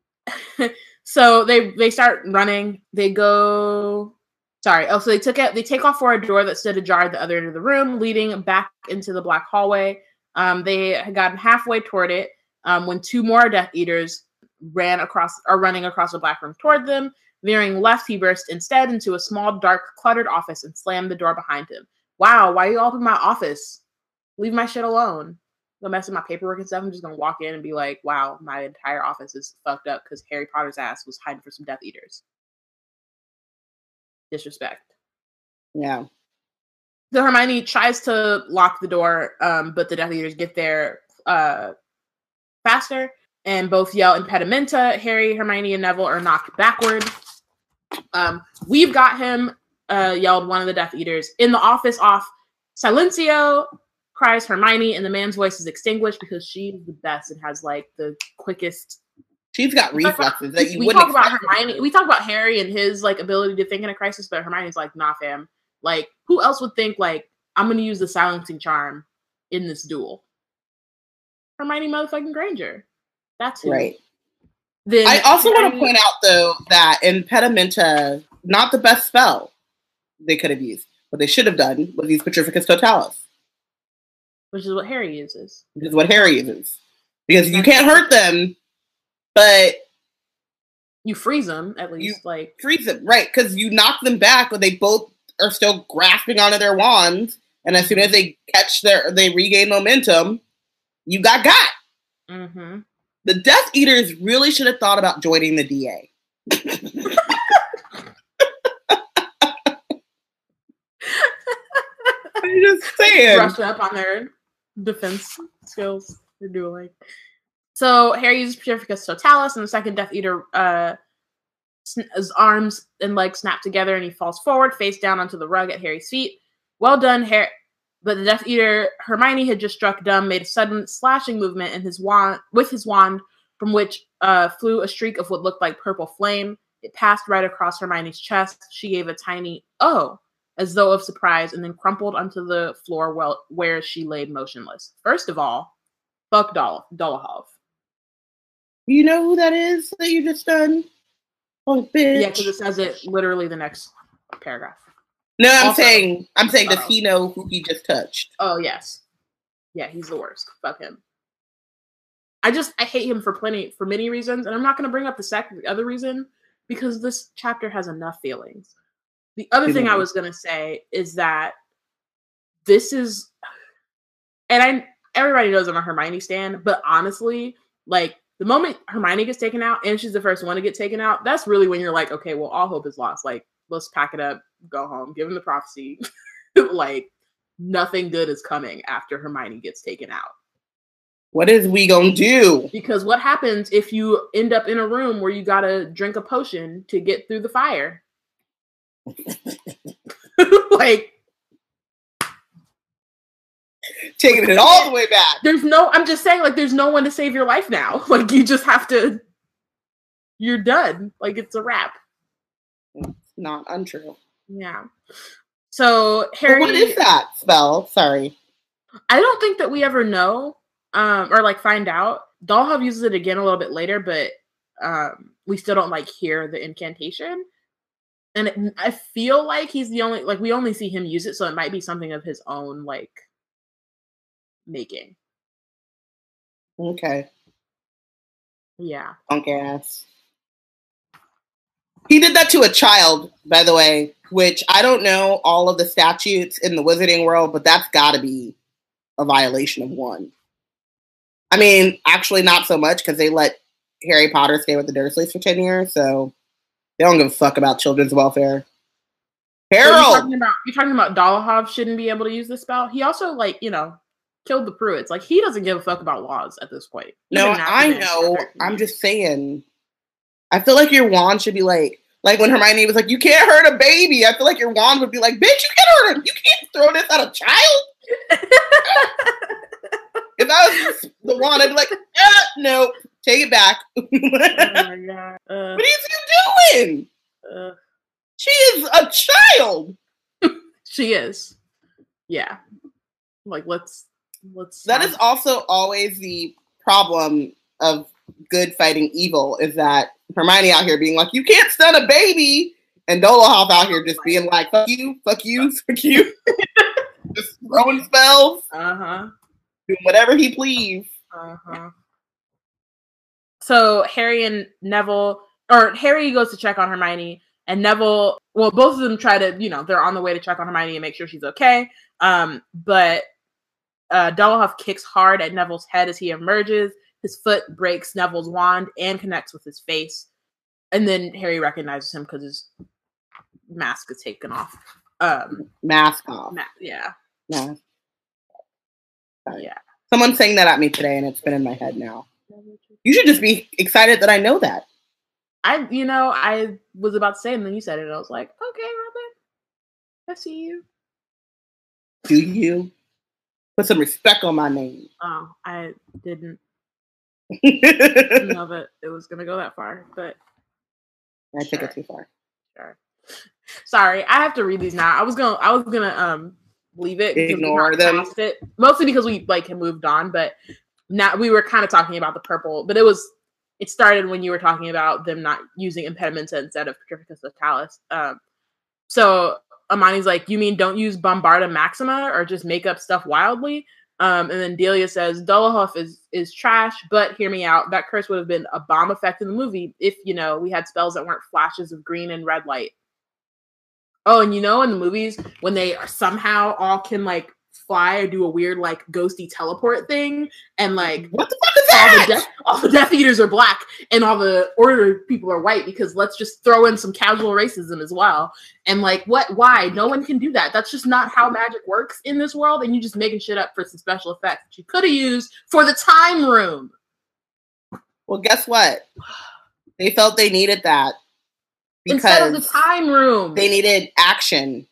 *laughs* so they they start running. They go sorry. Oh, so they took it they take off for a door that stood ajar at the other end of the room, leading back into the black hallway. Um, they had gotten halfway toward it um, when two more Death Eaters ran across are running across the black room toward them. Veering left, he burst instead into a small, dark, cluttered office and slammed the door behind him. Wow, why are you all in my office? Leave my shit alone. Go mess with my paperwork and stuff. I'm just gonna walk in and be like, wow, my entire office is fucked up because Harry Potter's ass was hiding for some Death Eaters. Disrespect. yeah So Hermione tries to lock the door, um, but the Death Eaters get there uh, faster, and both yell impedimenta. Harry, Hermione, and Neville are knocked backward. Um, we've got him, uh, yelled one of the Death Eaters. In the office off, Silencio cries Hermione, and the man's voice is extinguished because she's the best and has like the quickest she's got reflexes that you we wouldn't talk about Hermione. We talk about Harry and his like ability to think in a crisis, but Hermione's like, nah, fam. Like, who else would think like I'm gonna use the silencing charm in this duel? Hermione motherfucking Granger. That's who. right Then I also want to point out though that impedimenta, not the best spell they could have used. What they should have done was use Petrificus Totalis, which is what Harry uses. which is what Harry uses. Because you can't hurt them, but You freeze them at least. like freeze them, right? Because you knock them back, but they both are still grasping onto their wands, and as soon as they catch their, they regain momentum. You got got. mm-hmm. The Death Eaters really should have thought about joining the DA. *laughs* I'm just saying. Brush up on their defense skills. They're dueling. So Harry uses Petrificus Totalis, and the second Death Eater, uh, his arms and legs snap together, and he falls forward, face down onto the rug at Harry's feet. Well done, Harry. But the Death Eater Hermione had just struck dumb, made a sudden slashing movement in his wand with his wand, from which uh, flew a streak of what looked like purple flame. It passed right across Hermione's chest. She gave a tiny "oh" as though of surprise, and then crumpled onto the floor well, where she lay motionless. First of all, fuck Dol- Dolohov. You know who that is that you just done? Punk bitch. Yeah, because it says it literally the next paragraph. No, I'm Also- saying, I'm saying, does Uh-oh. he know who he just touched? Oh yes, yeah, he's the worst. Fuck him. I just I hate him for plenty for many reasons, and I'm not going to bring up the second the other reason because this chapter has enough feelings. The other thing I Mhm. was going to say is that this is, and I everybody knows I'm a Hermione stan, but honestly, like the moment Hermione gets taken out and she's the first one to get taken out, that's really when you're like, okay, well, all hope is lost. Like, let's pack it up, go home, give him the prophecy. *laughs* like, nothing good is coming after Hermione gets taken out. What is we gonna do? Because what happens if you end up in a room where you gotta drink a potion to get through the fire? *laughs* like, Taking it all the way back. there's no, I'm just saying, like, there's no one to save your life now. *laughs* Like, you just have to, you're done. Like, it's a wrap. Not untrue. Yeah. So, But Harry. what is that spell? Sorry. I don't think that we ever know, um, or like find out. Dolohov uses it again a little bit later, but um, we still don't like hear the incantation. And it, I feel like he's the only like we only see him use it, so it might be something of his own like making. Okay. Yeah. Punk ass. He did that to a child, by the way, which I don't know all of the statutes in the wizarding world, but that's got to be a violation of one. I mean, actually, not so much because they let Harry Potter stay with the Dursleys for 10 years, so they don't give a fuck about children's welfare. So you're Harold! talking about you're talking about Dolohov shouldn't be able to use this spell. He also like you know killed the Prewetts. Like he doesn't give a fuck about laws at this point. No, I know. I'm just saying. I feel like your wand should be like, like when Hermione was like, "You can't hurt a baby." I feel like your wand would be like, "Bitch, you can't hurt him. You can't throw this at a child." *laughs* If I was the wand, I'd be like, ah, "No, take it back." what *laughs* oh my god. Uh, is you doing? uh, She is a child. she is. Yeah. Like let's let's That is also always the problem of good fighting evil is that Hermione out here being like, you can't stun a baby, and Dolohov out here just being like, fuck you, fuck you, *laughs* fuck you, *laughs* just throwing spells, uh-huh. doing whatever he please. Uh-huh. So Harry and Neville or Harry goes to check on Hermione and Neville well both of them try to, you know, they're on the way to check on Hermione and make sure she's okay. Um but uh Dolohov kicks hard at Neville's head as he emerges. His foot breaks Neville's wand and connects with his face. And then Harry recognizes him because his mask is taken off. Um Mask off. ma- yeah. Mask. Sorry. Yeah. Someone saying that at me today, and it's been in my head now. You should just be excited that I know that. I, you know, I was about to say, and then you said it, and I was like, okay, Robin, I see you. Do you? Put some respect on my name. Oh, I didn't *laughs* I know that it was gonna go that far, but I took it too far. sure. Sorry, I have to read these now. I was gonna, I was gonna um leave it, Ignore them. It, mostly because we like had moved on, but now we were kind of talking about the purple, but it was. It started when you were talking about them not using impedimenta instead of Petrificus Totalis. Um, so Amani's like, "You mean don't use Bombarda Maxima or just make up stuff wildly?" Um, and then Delia says, "Dolohov is is trash, but hear me out. That curse would have been a bomb effect in the movie if you know we had spells that weren't flashes of green and red light." Oh, and you know, in the movies when they are somehow all can like fly or do a weird like ghosty teleport thing, and like what the fuck is all that? the death all the Death Eaters are black and all the Order people are white because let's just throw in some casual racism as well. And like, what? Why? No one can do that. That's just not how magic works in this world. And you're just making shit up for some special effects that you could have used for the time room. well, guess what? They felt they needed that Instead of the time room, they needed action.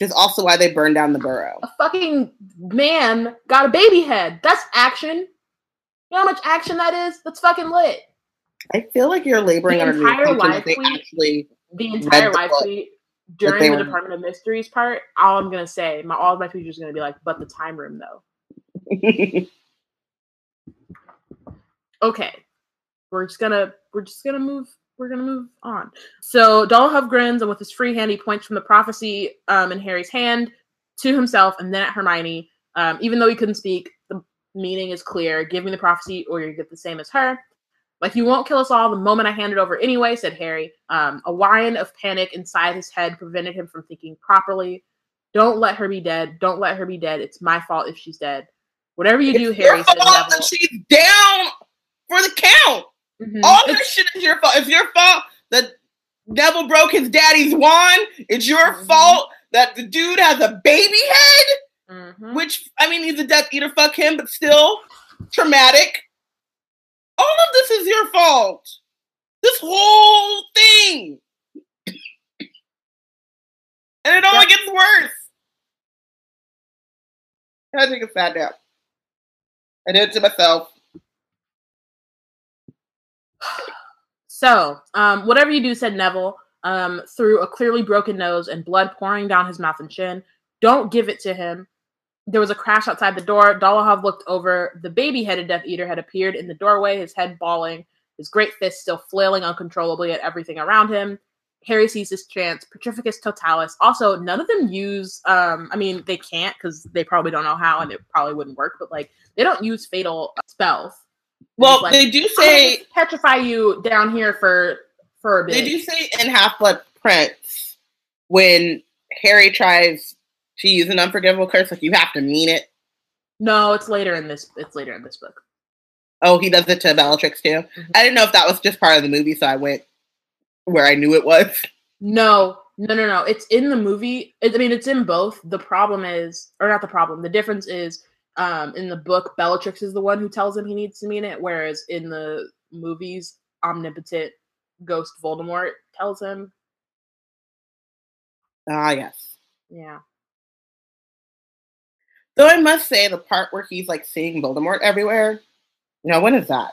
Is also why they burned down the Burrow. a fucking man got a baby head. That's action. You know how much action that is? That's fucking lit. I feel like you're laboring The under entire live tweet- actually. The entire Read the live book tweet during the were- Department of Mysteries part, all I'm gonna say, my all of my features are gonna be like, but the time room though. *laughs* Okay. We're just gonna we're just gonna move we're gonna move on. So Dolohov grins and with his free hand he points from the prophecy um, in Harry's hand to himself and then at Hermione. Um, even though he couldn't speak, the meaning is clear. Give me the prophecy or you get the same as her. Like you won't kill us all the moment I hand it over anyway, said Harry. Um, a whine of panic inside his head prevented him from thinking properly. Don't let her be dead. Don't let her be dead. It's my fault if she's dead. Whatever you do, Harry said Neville. she's down for the count. Mhm. All this shit is your fault. It's your fault that Neville broke his daddy's wand. It's your Mhm. fault that the dude has a baby head. Mhm. Which I mean, he's a Death Eater. Fuck him, but still traumatic. All of this is your fault. This whole thing, *coughs* and it only gets worse. I take a sad nap. I did it to myself. So, um, whatever you do, said Neville, um, through a clearly broken nose and blood pouring down his mouth and chin, don't give it to him. There was a crash outside the door. Dolohov looked over. The baby headed Death Eater had appeared in the doorway, his head bawling, his great fist still flailing uncontrollably at everything around him. Harry sees his chance. Petrificus Totalis. Also, none of them use. Um, I mean, they can't because they probably don't know how, and it probably wouldn't work. But like, they don't use fatal spells. Well, like, they do say petrify you down here for for a bit. They do say in Half Blood Prince when Harry tries to use an unforgivable curse, like you have to mean it. No, it's later in this. It's later in this book. Oh, he does it to Bellatrix too. Mhm. I didn't know if that was just part of the movie, so I went where I knew it was. No, no, no, no. It's in the movie. It, I mean, it's in both. The problem is, or not the problem. The difference is, um, in the book, Bellatrix is the one who tells him he needs to mean it, whereas in the movies, omnipotent ghost Voldemort tells him. Ah, yes. Yeah. Though I must say, the part where he's like seeing Voldemort everywhere. No, when is that?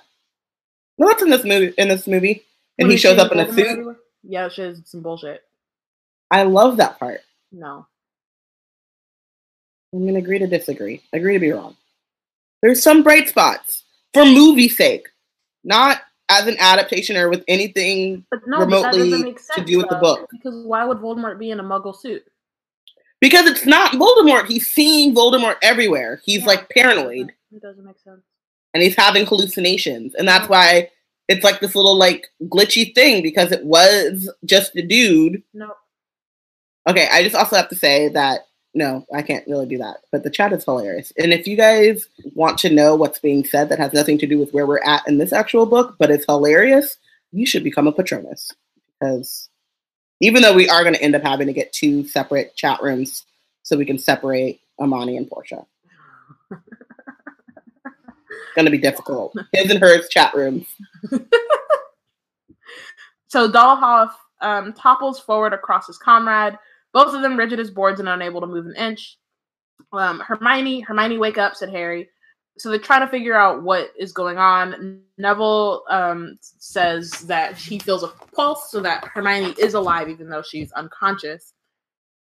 No, it's in this movie. In this movie, and When he shows up in a suit. everywhere? Yeah, it's just some bullshit. I love that part. No. I'm gonna agree to disagree. Agree to be wrong. There's some bright spots for movie sake, not as an adaptation or with anything no, remotely doesn't to do with the book. Because why would Voldemort be in a Muggle suit? because it's not Voldemort. He's seeing Voldemort everywhere. He's Yeah. like paranoid It doesn't make sense. and he's having hallucinations, and that's why it's like this little like glitchy thing because it was just a dude. No. Okay, I just also have to say that no, I can't really do that. But the chat is hilarious. And if you guys want to know what's being said that has nothing to do with where we're at in this actual book, but it's hilarious, you should become a Patronus. Because even though we are going to end up having to get two separate chat rooms so we can separate Amani and Portia. *laughs* going to be difficult. His and hers chat rooms. *laughs* So Dolohov um, topples forward across his comrade, both of them rigid as boards and unable to move an inch. Um, Hermione, Hermione, wake up, said Harry. So they're trying to figure out what is going on. Neville um, says that he feels a pulse, so that Hermione is alive, even though she's unconscious.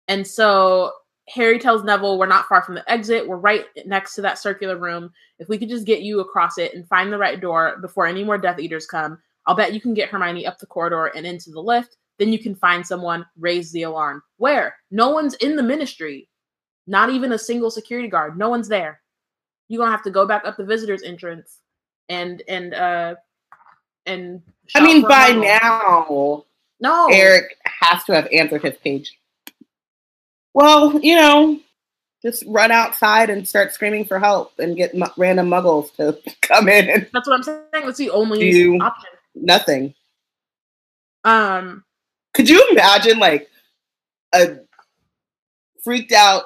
And so Harry tells Neville, "We're not far from the exit. We're right next to that circular room. If we could just get you across it and find the right door before any more Death Eaters come, I'll bet you can get Hermione up the corridor and into the lift. Then you can find someone, raise the alarm. Where? No one's in the ministry. Not even a single security guard. No one's there. You're gonna have to go back up the visitors entrance and and uh and I mean, by now, no Eric has to have answered his page. Well, you know, just run outside and start screaming for help and get mu- random muggles to *laughs* come in and That's what I'm saying. That's the only option. nothing. Um, Could you imagine like a freaked out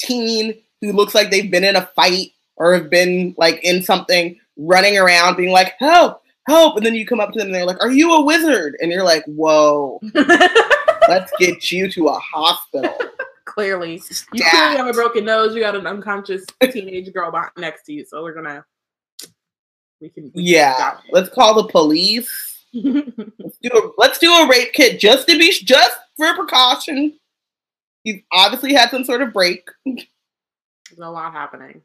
teen who looks like they've been in a fight or have been like in something running around being like, help, help. And then you come up to them and they're like, are you a wizard? And you're like, whoa, *laughs* let's get you to a hospital. clearly, you clearly have a broken nose. You got an unconscious teenage girl next to you, so we're gonna we can. we Yeah, let's call the police. *laughs* Let's do a, let's do a rape kit just to be just for precaution. He's obviously had some sort of break. There's a lot happening.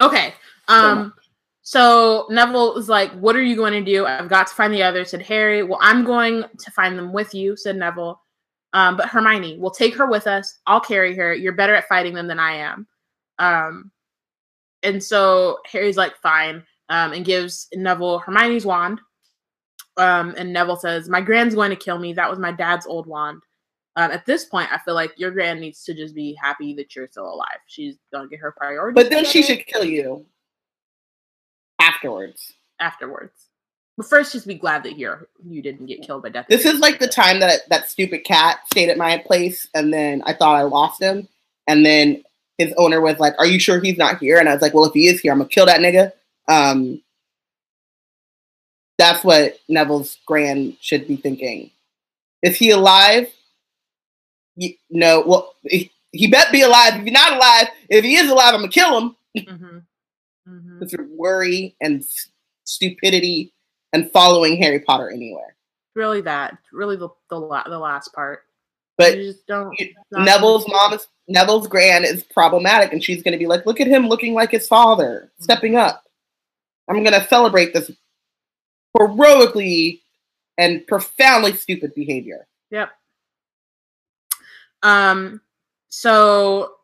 Okay. Um. So Neville is like, "What are you going to do? I've got to find the others." Said Harry. Well, I'm going to find them with you," said Neville. Um, but Hermione, we'll take her with us. I'll carry her. You're better at fighting them than I am. Um, and so Harry's like, "Fine," um, and gives Neville Hermione's wand. Um, and Neville says, "My grand's going to kill me. That was my dad's old wand." Um, at this point, I feel like your grand needs to just be happy that you're still alive. She's gonna get her priorities. But then she should kill you afterwards. afterwards. But first, just be glad that you're you didn't get killed by death. This is like the time that that stupid cat stayed at my place, and then I thought I lost him, and then his owner was like, "Are you sure he's not here?" And I was like, "Well, if he is here, I'm gonna kill that nigga." Um, that's what Neville's grand should be thinking. Is he alive? No. Well, he, he bet be alive. If he's not alive, if he is alive, I'm gonna kill him. hmm hmm This worry and stupidity and following Harry Potter anywhere. really that. Really the the, la- the last part. But you just don't. you- Neville's mom is Neville's grand is problematic, and she's going to be like, "Look at him looking like his father, stepping up." I'm going to celebrate this heroically and profoundly stupid behavior. Yep. Um. So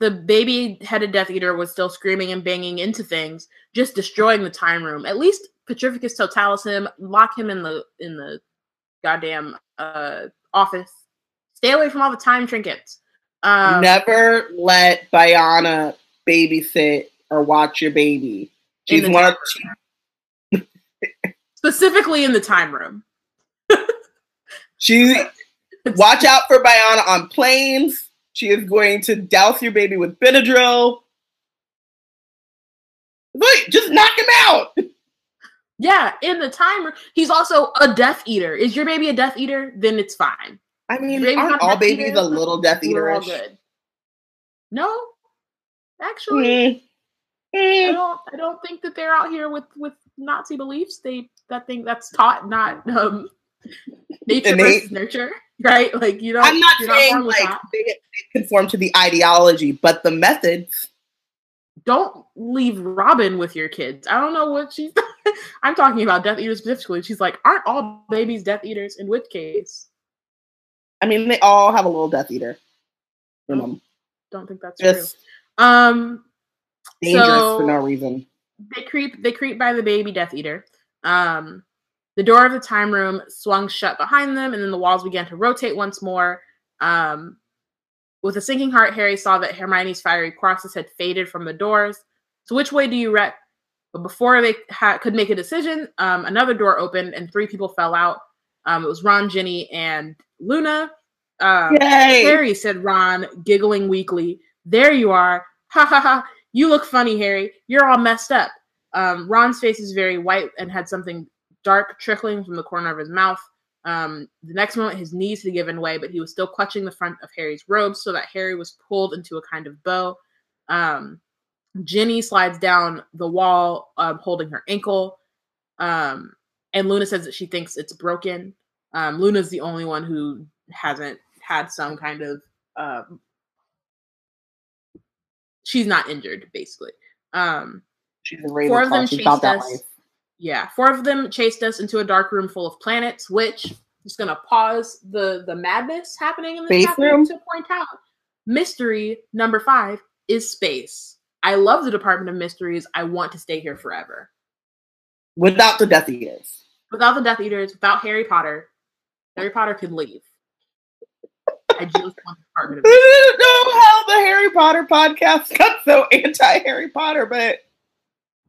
the baby-headed Death Eater was still screaming and banging into things, just destroying the time room. At least Petrificus Totalis him, lock him in the in the goddamn uh office. Stay away from all the time trinkets. Um, Never let Biana babysit or watch your baby. She's one of specifically in the time room. she watch out for Biana on planes. She is going to douse your baby with Benadryl. Wait, just knock him out. Yeah, in the time room. He's also a Death Eater. Is your baby a Death Eater? Then it's fine. I mean, aren't all babies Eaters, a little Death all good. No, actually, Mm. I Mm. don't. I don't think that they're out here with with Nazi beliefs. They that thing that's taught, not um, *laughs* nature Innate. versus nurture, *laughs* right? Like you don't. I'm not saying with like that. they, they conform to the ideology, but the methods. don't leave Robin with your kids. I don't know what she's. *laughs* I'm talking about Death Eaters specifically. She's like, aren't all babies Death Eaters? In which case, I mean, they all have a little Death Eater Oh, don't think that's Just true. Um, dangerous So- for no reason. they creep they creep by the baby death eater um the door of the time room swung shut behind them and then the walls began to rotate once more um with a sinking heart harry saw that hermione's fiery crosses had faded from the doors so which way do you rec but before they ha- could make a decision um another door opened and three people fell out um it was ron ginny and luna um Yay! Harry, said Ron, giggling weakly. There you are. Ha ha ha. You look funny, Harry. You're all messed up. Um, Ron's face is very white and had something dark trickling from the corner of his mouth. Um, the next moment, his knees had given way, but he was still clutching the front of Harry's robe so that Harry was pulled into a kind of bow. Um, Ginny slides down the wall, um, holding her ankle. Um, and Luna says that she thinks it's broken. Um, Luna's the only one who hasn't had some kind of um, she's not injured basically um She's a Four of them Ravenclaw. Chased us. yeah four of them chased us into a dark room full of planets which just gonna pause the the madness happening in the room? to point out mystery number five is space i love the department of mysteries i want to stay here forever Without the Death Eaters. without the death eaters without harry potter harry potter can leave I just want the Department of *laughs* I don't know how the Harry Potter podcast got so anti Harry Potter, but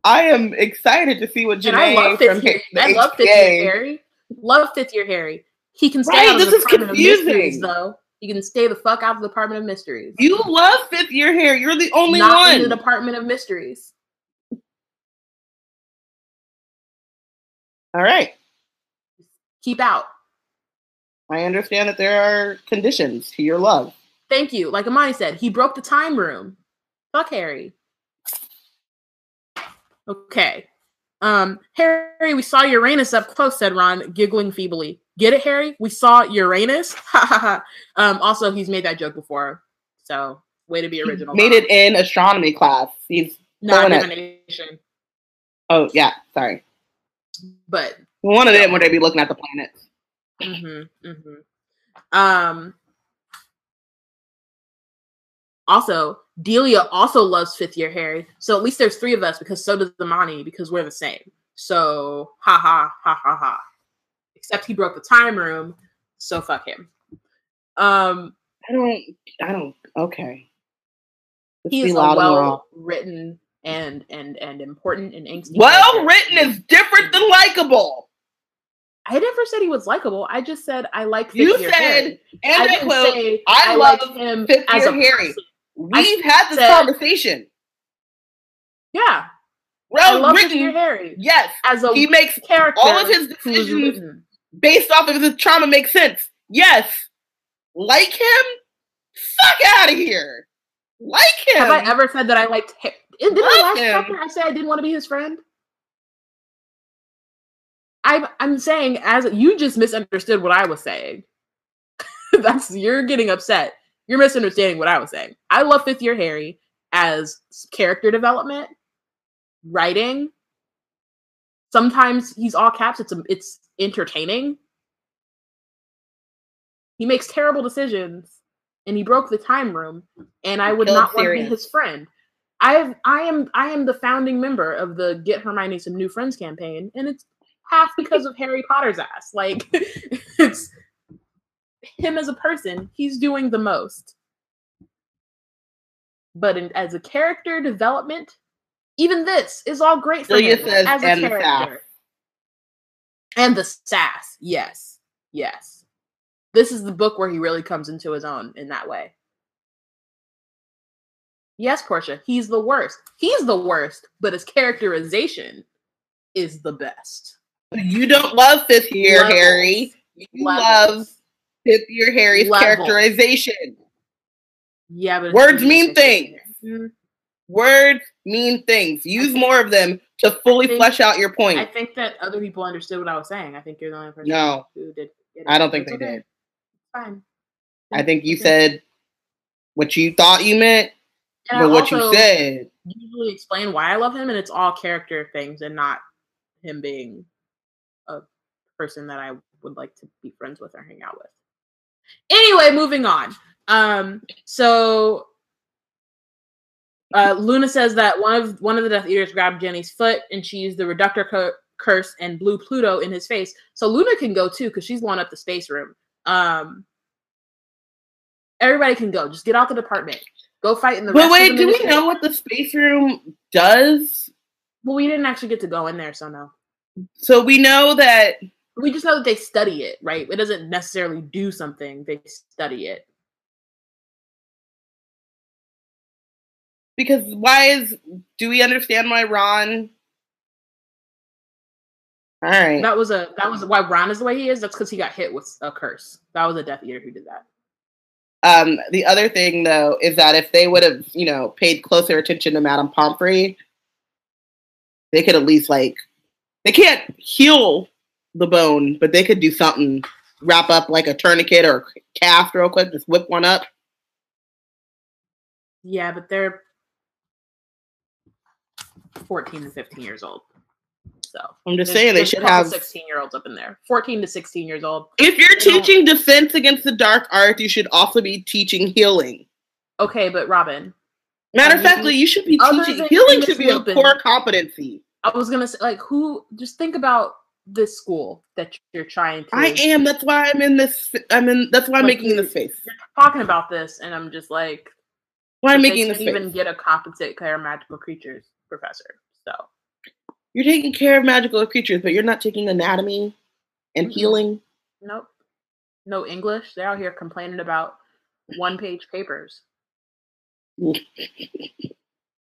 I am excited to see what And I love Janae from year. I love fifth year Harry. Love fifth year Harry. He can stay Right, out of this the is Department of Mysteries, confusing. though. He can stay the fuck out of the Department of Mysteries. You love fifth year hair. You're the only Not one. in the Department of Mysteries. All right. Keep out. I understand that there are conditions to your love. Thank you. Like Amani said, he broke the time room. Fuck Harry. Okay. Um, Harry, we saw Uranus up close, said Ron, giggling feebly. Get it, Harry? We saw Uranus? *laughs* Ha ha ha. Um, also, he's made that joke before. So, way to be original. Made it in astronomy class. He's Not divination, oh yeah, sorry. but One of them would they be looking at the planets. Mm-hmm, mm-hmm. Um. Also, Delia also loves fifth year Harry. So at least there's three of us because so does Amani because we're the same. So ha ha ha ha ha. Except he broke the time room, so fuck him. Um, I don't. I don't. Okay. Let's he is a loud and wrong. well written and and and important and angsty. Well character. written is different than likable. I never said he was likable. I just said I like. You said, Harry. and I I quote, say I like love him fifth as year a Harry. person. We've had this said- conversation. Yeah, I Well love fifth year written. Harry Yes, as a he makes character. all of his decisions based off of his trauma make sense. Yes. Like him? Fuck out of here. Like him. Have I ever said that I liked him? Didn't the last him. chapter I say I didn't want to be his friend? I'm I'm saying as you just misunderstood what I was saying. *laughs* That's you're getting upset. You're misunderstanding what I was saying. I love fifth year Harry as character development, writing. Sometimes he's all caps. It's it's entertaining. He makes terrible decisions, and he broke the time room. And I would Killed not want to be his friend. I I am I am the founding member of the Get Hermione Some New Friends campaign, and it's half because of Harry Potter's ass. Like *laughs* it's him as a person, he's doing the most. But in, as a character development, even this is all great for Celia him says, as a "And character. sass." And the sass, yes, yes. This is the book where he really comes into his own in that way. Yes, Portia, he's the worst. He's the worst, but his characterization is the best. You don't love fifth year Levels. Harry. You Levels. love fifth your Harry's Levels. characterization. Yeah, but Words mean things. Mm, Words mean things. Use more of them to fully think- flesh out your point. I think that other people understood what I was saying. I think you're the only person No. who did. get it. I don't think It's they okay. did. Fine. I think you Okay. said what you thought you meant, And I but what you said. usually explain why I love him, and it's all character things and not him being a person that I would like to be friends with or hang out with. Anyway, moving on. Um, so uh, Luna says that one of one of the Death Eaters grabbed Ginny's foot, and she used the reductor cu- curse and blew Pluto in his face. So Luna can go too because she's blown up the space room. Um, everybody can go. Just get out the department. Go fight in the. But wait, do we know what the space room does? Well, we didn't actually get to go in there, so no. So we know that We just know that they study it, right? It doesn't necessarily do something; they study it. because why is do we understand why Ron? All right. That was a that was why Ron is the way he is. That's because he got hit with a curse. That was a Death Eater who did that. Um, the other thing though is that if they would have, you know, paid closer attention to Madame Pomfrey, they could at least like they can't heal the bone, but they could do something. Wrap up like a tourniquet or a cast real quick, just whip one up. Yeah, but they're fourteen and fifteen years old. So I'm just there's- saying they should have. sixteen year olds up in there. Fourteen to sixteen years old. If you're they don't- teaching defense against the dark art, you should also be teaching healing. Okay, but Robin, Matter of factly, you should be teaching healing should be a core competency. I was gonna say like who? Just think about this school that you're trying to. I am. That's why I'm in this. I'm in. That's why I'm Like, making this face. talking about this, and I'm just like, Why I'm making this face. even get a competent care of magical creatures professor. So You're taking care of magical creatures, but you're not taking anatomy and Mhm. healing. nope, no English. They're out here complaining about one page papers. *laughs*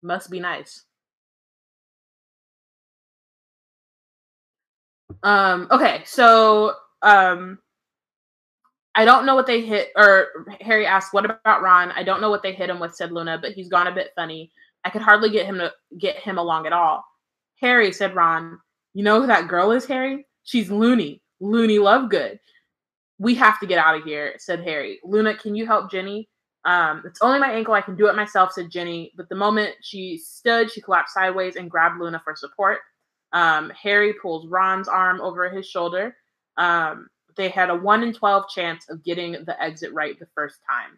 Must be nice. Um, okay, so um I don't know what they hit or Harry asked, what about Ron? I don't know what they hit him with, said Luna, but he's gone a bit funny. I could hardly get him to get him along at all. Harry, said Ron, you know who that girl is, Harry? She's Loony. Loony Lovegood. We have to get out of here, said Harry. Luna, can you help Ginny? Um, it's only my ankle. I can do it myself, said Ginny. But the moment she stood, she collapsed sideways and grabbed Luna for support. Um, Harry pulls Ron's arm over his shoulder. Um, they had a 1 in 12 chance of getting the exit right the first time.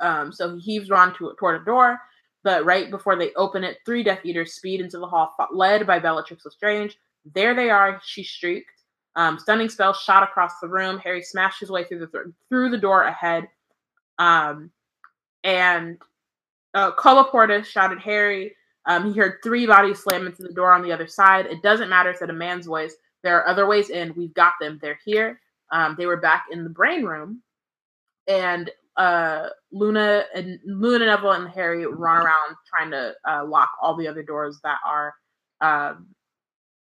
Um, so he heaves Ron to, toward a door, but right before they open it, three Death Eaters speed into the hall, led by Bellatrix Lestrange. There they are, she shrieked. Um, stunning spell shot across the room. Harry smashed his way through the th- through the door ahead. Um, and uh, Colloportus shouted Harry. Um, he heard three bodies slam into the door on the other side. It doesn't matter, said a man's voice. There are other ways in. We've got them. They're here. Um, they were back in the brain room, and uh, Luna and Luna, Neville, and Harry run around trying to uh, lock all the other doors that are um,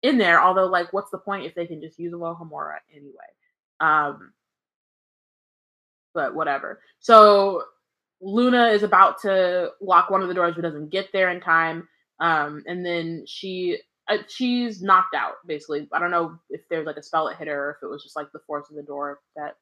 in there. Although, like, what's the point if they can just use Alohomora anyway? Um, but whatever. So Luna is about to lock one of the doors, but doesn't get there in time. Um, and then she uh, she's knocked out basically. I don't know if there's like a spell that hit her, or if it was just like the force of the door that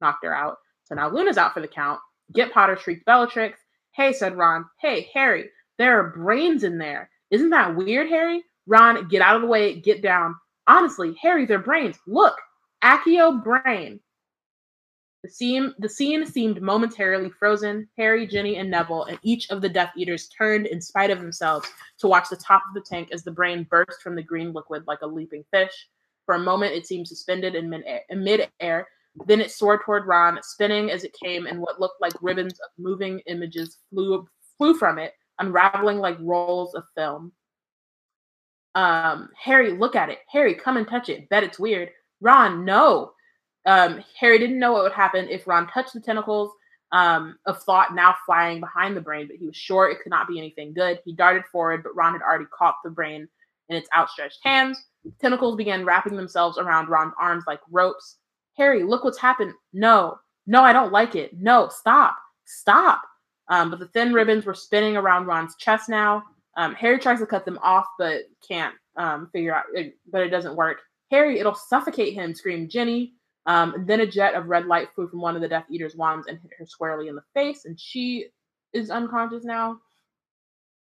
knocked her out. So now Luna's out for the count. Get Potter shrieked Bellatrix. Hey, said Ron. Hey, Harry, there are brains in there. Isn't that weird, Harry? Ron, get out of the way. Get down. Honestly, Harry, they're brains. Look, Accio brain. The scene, the scene seemed momentarily frozen. Harry, Ginny, and Neville, and each of the Death Eaters turned in spite of themselves to watch the top of the tank as the brain burst from the green liquid like a leaping fish. For a moment, it seemed suspended in mid-air. Mid-air. Then it soared toward Ron, spinning as it came, and what looked like ribbons of moving images flew flew from it, unraveling like rolls of film. Um, Harry, look at it. Harry, come and touch it. Bet it's weird. Ron, no. Um, Harry didn't know what would happen if Ron touched the tentacles um, of thought now flying behind the brain, but he was sure it could not be anything good. He darted forward, but Ron had already caught the brain in its outstretched hands. Tentacles began wrapping themselves around Ron's arms like ropes. Harry, look what's happened. No, no, I don't like it. No, stop, stop. Um, but the thin ribbons were spinning around Ron's chest now. Um, Harry tries to cut them off, but can't um, figure out, it, but it doesn't work. Harry, it'll suffocate him, screamed Ginny. Um, then a jet of red light flew from one of the Death Eater's wands and hit her squarely in the face, and she is unconscious now.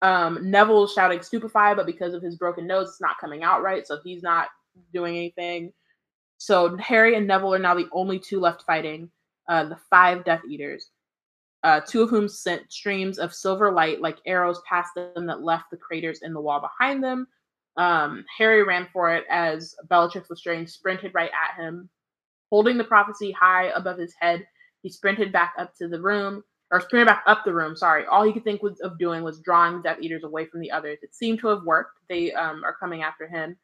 Um, is shouting stupefy, but because of his broken nose, it's not coming out right, so he's not doing anything. So Harry and Neville are now the only two left fighting uh, the five Death Eaters, uh, two of whom sent streams of silver light like arrows past them that left the craters in the wall behind them. Um, Harry ran for it as Bellatrix Lestrange sprinted right at him, holding the prophecy high above his head. He sprinted back up to the room, or sprinted back up the room. Sorry, all he could think was, of doing was drawing the Death Eaters away from the others. It seemed to have worked. They um, are coming after him.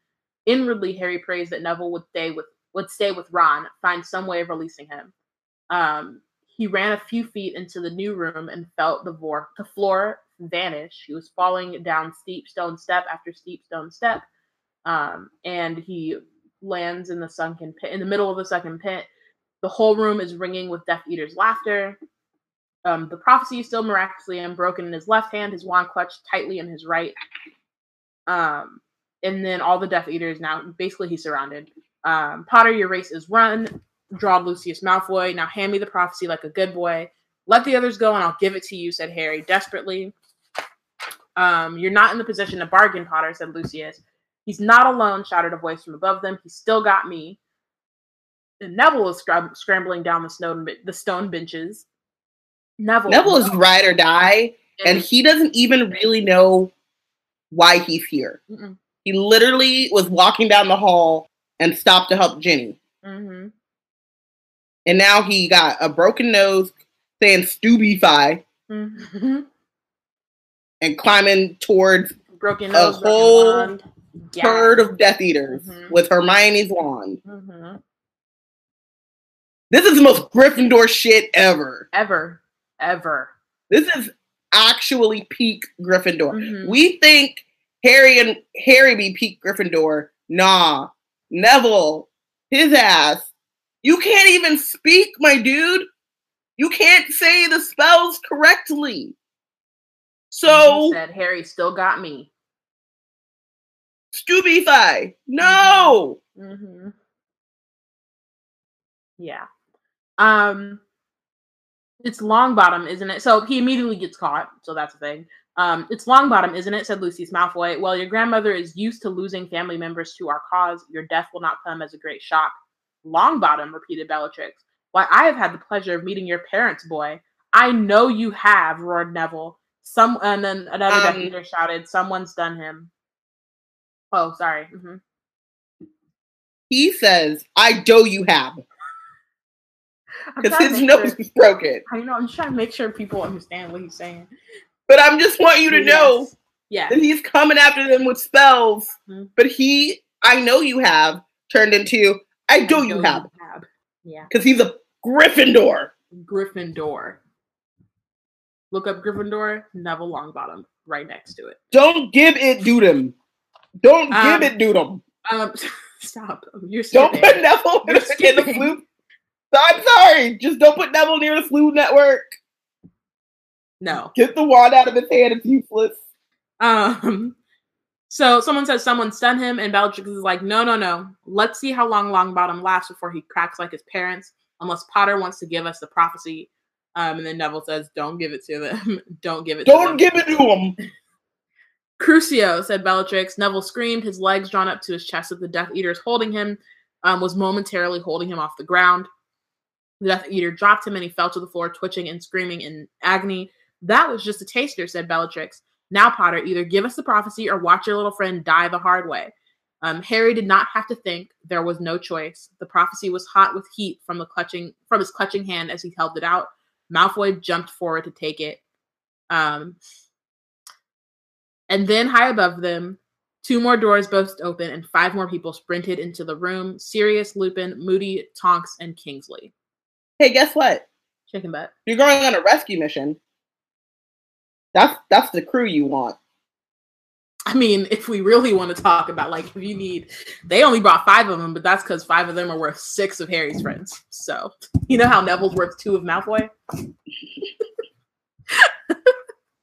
Inwardly, Harry prays that Neville would stay with would stay with Ron, find some way of releasing him. Um, he ran a few feet into the new room and felt the, vor- the floor vanish. He was falling down steep stone step after steep stone step, um, and he lands in the sunken pit in the middle of the sunken pit. The whole room is ringing with Death Eater's laughter. Um, the prophecy is still miraculously unbroken in his left hand, his wand clutched tightly in his right. Um, and then all the Death Eaters now basically he's surrounded. Um, Potter, your race is run. Draw Lucius Malfoy. Now hand me the prophecy like a good boy. Let the others go and I'll give it to you, said Harry desperately. Um, you're not in the position to bargain, Potter, said Lucius. He's not alone, shouted a voice from above them. He's still got me. And Neville is scrambling down the stone, the stone benches. Neville, Neville is ride or die, and and- he doesn't even really know why he's here. Mm-mm. He literally was walking down the hall and stopped to help Ginny. Mm-hmm. And now he got a broken nose saying Stubify Mm-hmm. and climbing towards Broken A nose, whole wand. Yeah. herd of Death Eaters Mhm. with Hermione's wand. Mhm. This is the most Gryffindor shit ever. Ever, ever. This is actually peak Gryffindor. Mhm. We think Harry and Harry be peak Gryffindor. Nah. Neville, his ass. You can't even speak, my dude. You can't say the spells correctly. He So, said Harry still got me. Stubify. No. Mm-hmm. Yeah. Um it's Longbottom, isn't it? So he immediately gets caught, so that's a thing. Um, it's Longbottom, isn't it? said Lucius Malfoy. Well, your grandmother is used to losing family members to our cause. Your death will not come as a great shock. Longbottom, repeated Bellatrix. Why, I have had the pleasure of meeting your parents, boy. I know you have, roared Neville. Some and then another Um, shouted, Someone's done him. Oh, sorry. hmm He says, I do you have. Because his nose sure- is broken. I know. I'm just trying to make sure people understand what he's saying. But I'm just want you to know Yes. that he's coming after them with spells. Mhm. But he, I know you have, turned into, I do I you know have. have. Yeah. Because he's a Gryffindor. Gryffindor. Look up Gryffindor, Neville Longbottom, right next to it. Don't give it Dudem. Don't Um, give it Dudem. Um, *laughs* stop. You're Don't put Neville in the, in the Floo. I'm sorry. Just don't put Neville near the Floo network. No. Get the wand out of his hand. It's useless. Um. So someone says someone stun him, and Bellatrix is like, no, no, no. Let's see how long Longbottom lasts before he cracks like his parents. Unless Potter wants to give us the prophecy. Um, and then Neville says, "Don't give it to them. *laughs* Don't give it. to them. Don't give it to him. Crucio, said Bellatrix. Neville screamed, his legs drawn up to his chest as the Death Eaters holding him, um, was momentarily holding him off the ground. The Death Eater dropped him and he fell to the floor, twitching and screaming in agony. That was just a taster, said Bellatrix. Now, Potter, either give us the prophecy or watch your little friend die the hard way. Um, Harry did not have to think. There was no choice. The prophecy was hot with heat from the clutching from his clutching hand as he held it out. Malfoy jumped forward to take it. Um, and then high above them, two more doors burst open and five more people sprinted into the room. Sirius, Lupin, Moody, Tonks, and Kingsley. Hey, guess what? Chicken butt. You're going on a rescue mission. That's that's the crew you want. I mean, if we really want to talk about like if you need, they only brought five of them, but that's because five of them are worth six of Harry's friends. So you know how Neville's worth two of Malfoy.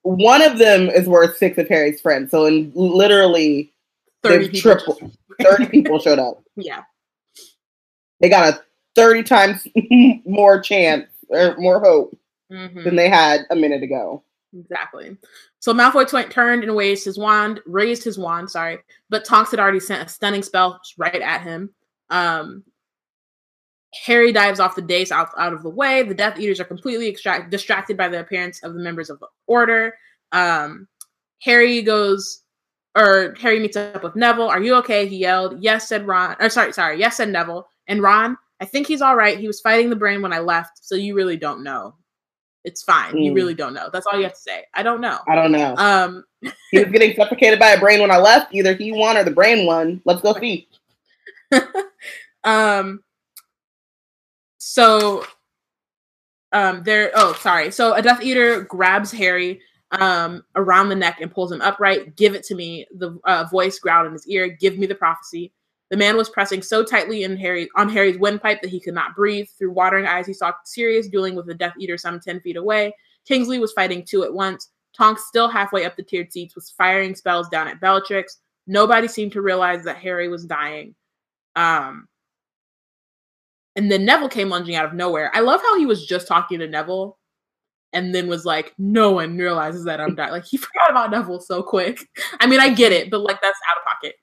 One of them is worth six of Harry's friends. So in literally Thirty They've people. tripled. thirty people showed up. *laughs* Yeah. They got a thirty times *laughs* more chance or more hope Mhm. than they had a minute ago. Exactly. So Malfoy tw- turned and raised his wand, raised his wand, sorry, but Tonks had already sent a stunning spell right at him. Um, Harry dives off the dais out, out of the way. The Death Eaters are completely extract- distracted by the appearance of the members of the Order. Um, Harry goes, or Harry meets up with Neville. Are you okay? He yelled. Yes, said Ron. Or sorry, sorry. Yes, said Neville. And Ron, I think he's all right. He was fighting the brain when I left, so you really don't know. It's fine. You Mm. really don't know. That's all you have to say. I don't know. I don't know. Um, *laughs* he was getting suffocated by a brain when I left. Either he won or the brain won. Let's go see. *laughs* um, so, um, there. Oh, sorry. So a Death Eater grabs Harry um around the neck and pulls him upright. Give it to me. The uh, voice growled in his ear. Give me the prophecy. The man was pressing so tightly in Harry on Harry's windpipe that he could not breathe. Through watering eyes, he saw Sirius dueling with a Death Eater some ten feet away. Kingsley was fighting two at once. Tonks, still halfway up the tiered seats, was firing spells down at Bellatrix. Nobody seemed to realize that Harry was dying. Um, and then Neville came lunging out of nowhere. I love how he was just talking to Neville and then was like, no one realizes that I'm dying. Like, he *laughs* forgot about Neville so quick. I mean, I get it, but like, that's out of pocket.